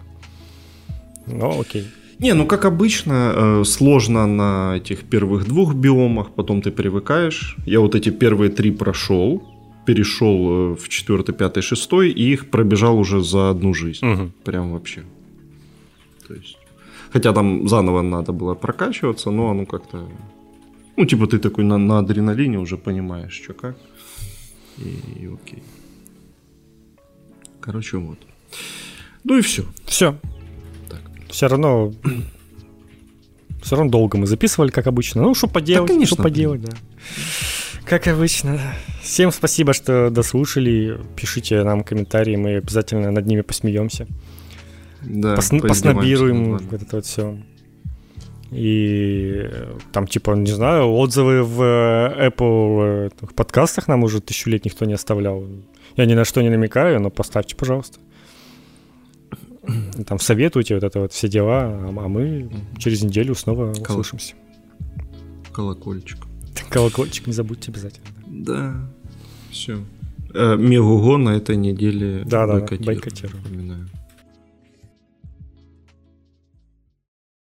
Ну, окей. Не, ну как обычно, э, сложно на этих первых двух биомах, потом ты привыкаешь. Я вот эти первые три прошел, перешел э, в четвертый, пятый, шестой, и их пробежал уже за одну жизнь. Мгм. Прям вообще. То есть, хотя там заново надо было прокачиваться, но оно как-то... Ну, типа ты такой на, на адреналине уже понимаешь, что как. И, и окей. Короче, вот. Ну и все. Все. Так. Все равно... Все равно долго мы записывали, как обычно. Ну, что поделать, конечно, что поделать, да. Как обычно. Всем спасибо, что дослушали. Пишите нам комментарии, мы обязательно над ними посмеемся. Да, Пос- поснобируем вот это вот все. И там, типа, не знаю, отзывы в Apple подкастах нам уже тысячу лет никто не оставлял. Я ни на что не намекаю, но поставьте, пожалуйста. Там советуйте вот это вот все дела, а, а мы через неделю снова Кол... услышимся. Колокольчик. Колокольчик не забудьте обязательно. Да, все. Э, Мегуго на этой неделе да, бойкотируем. Да, бойкотируем.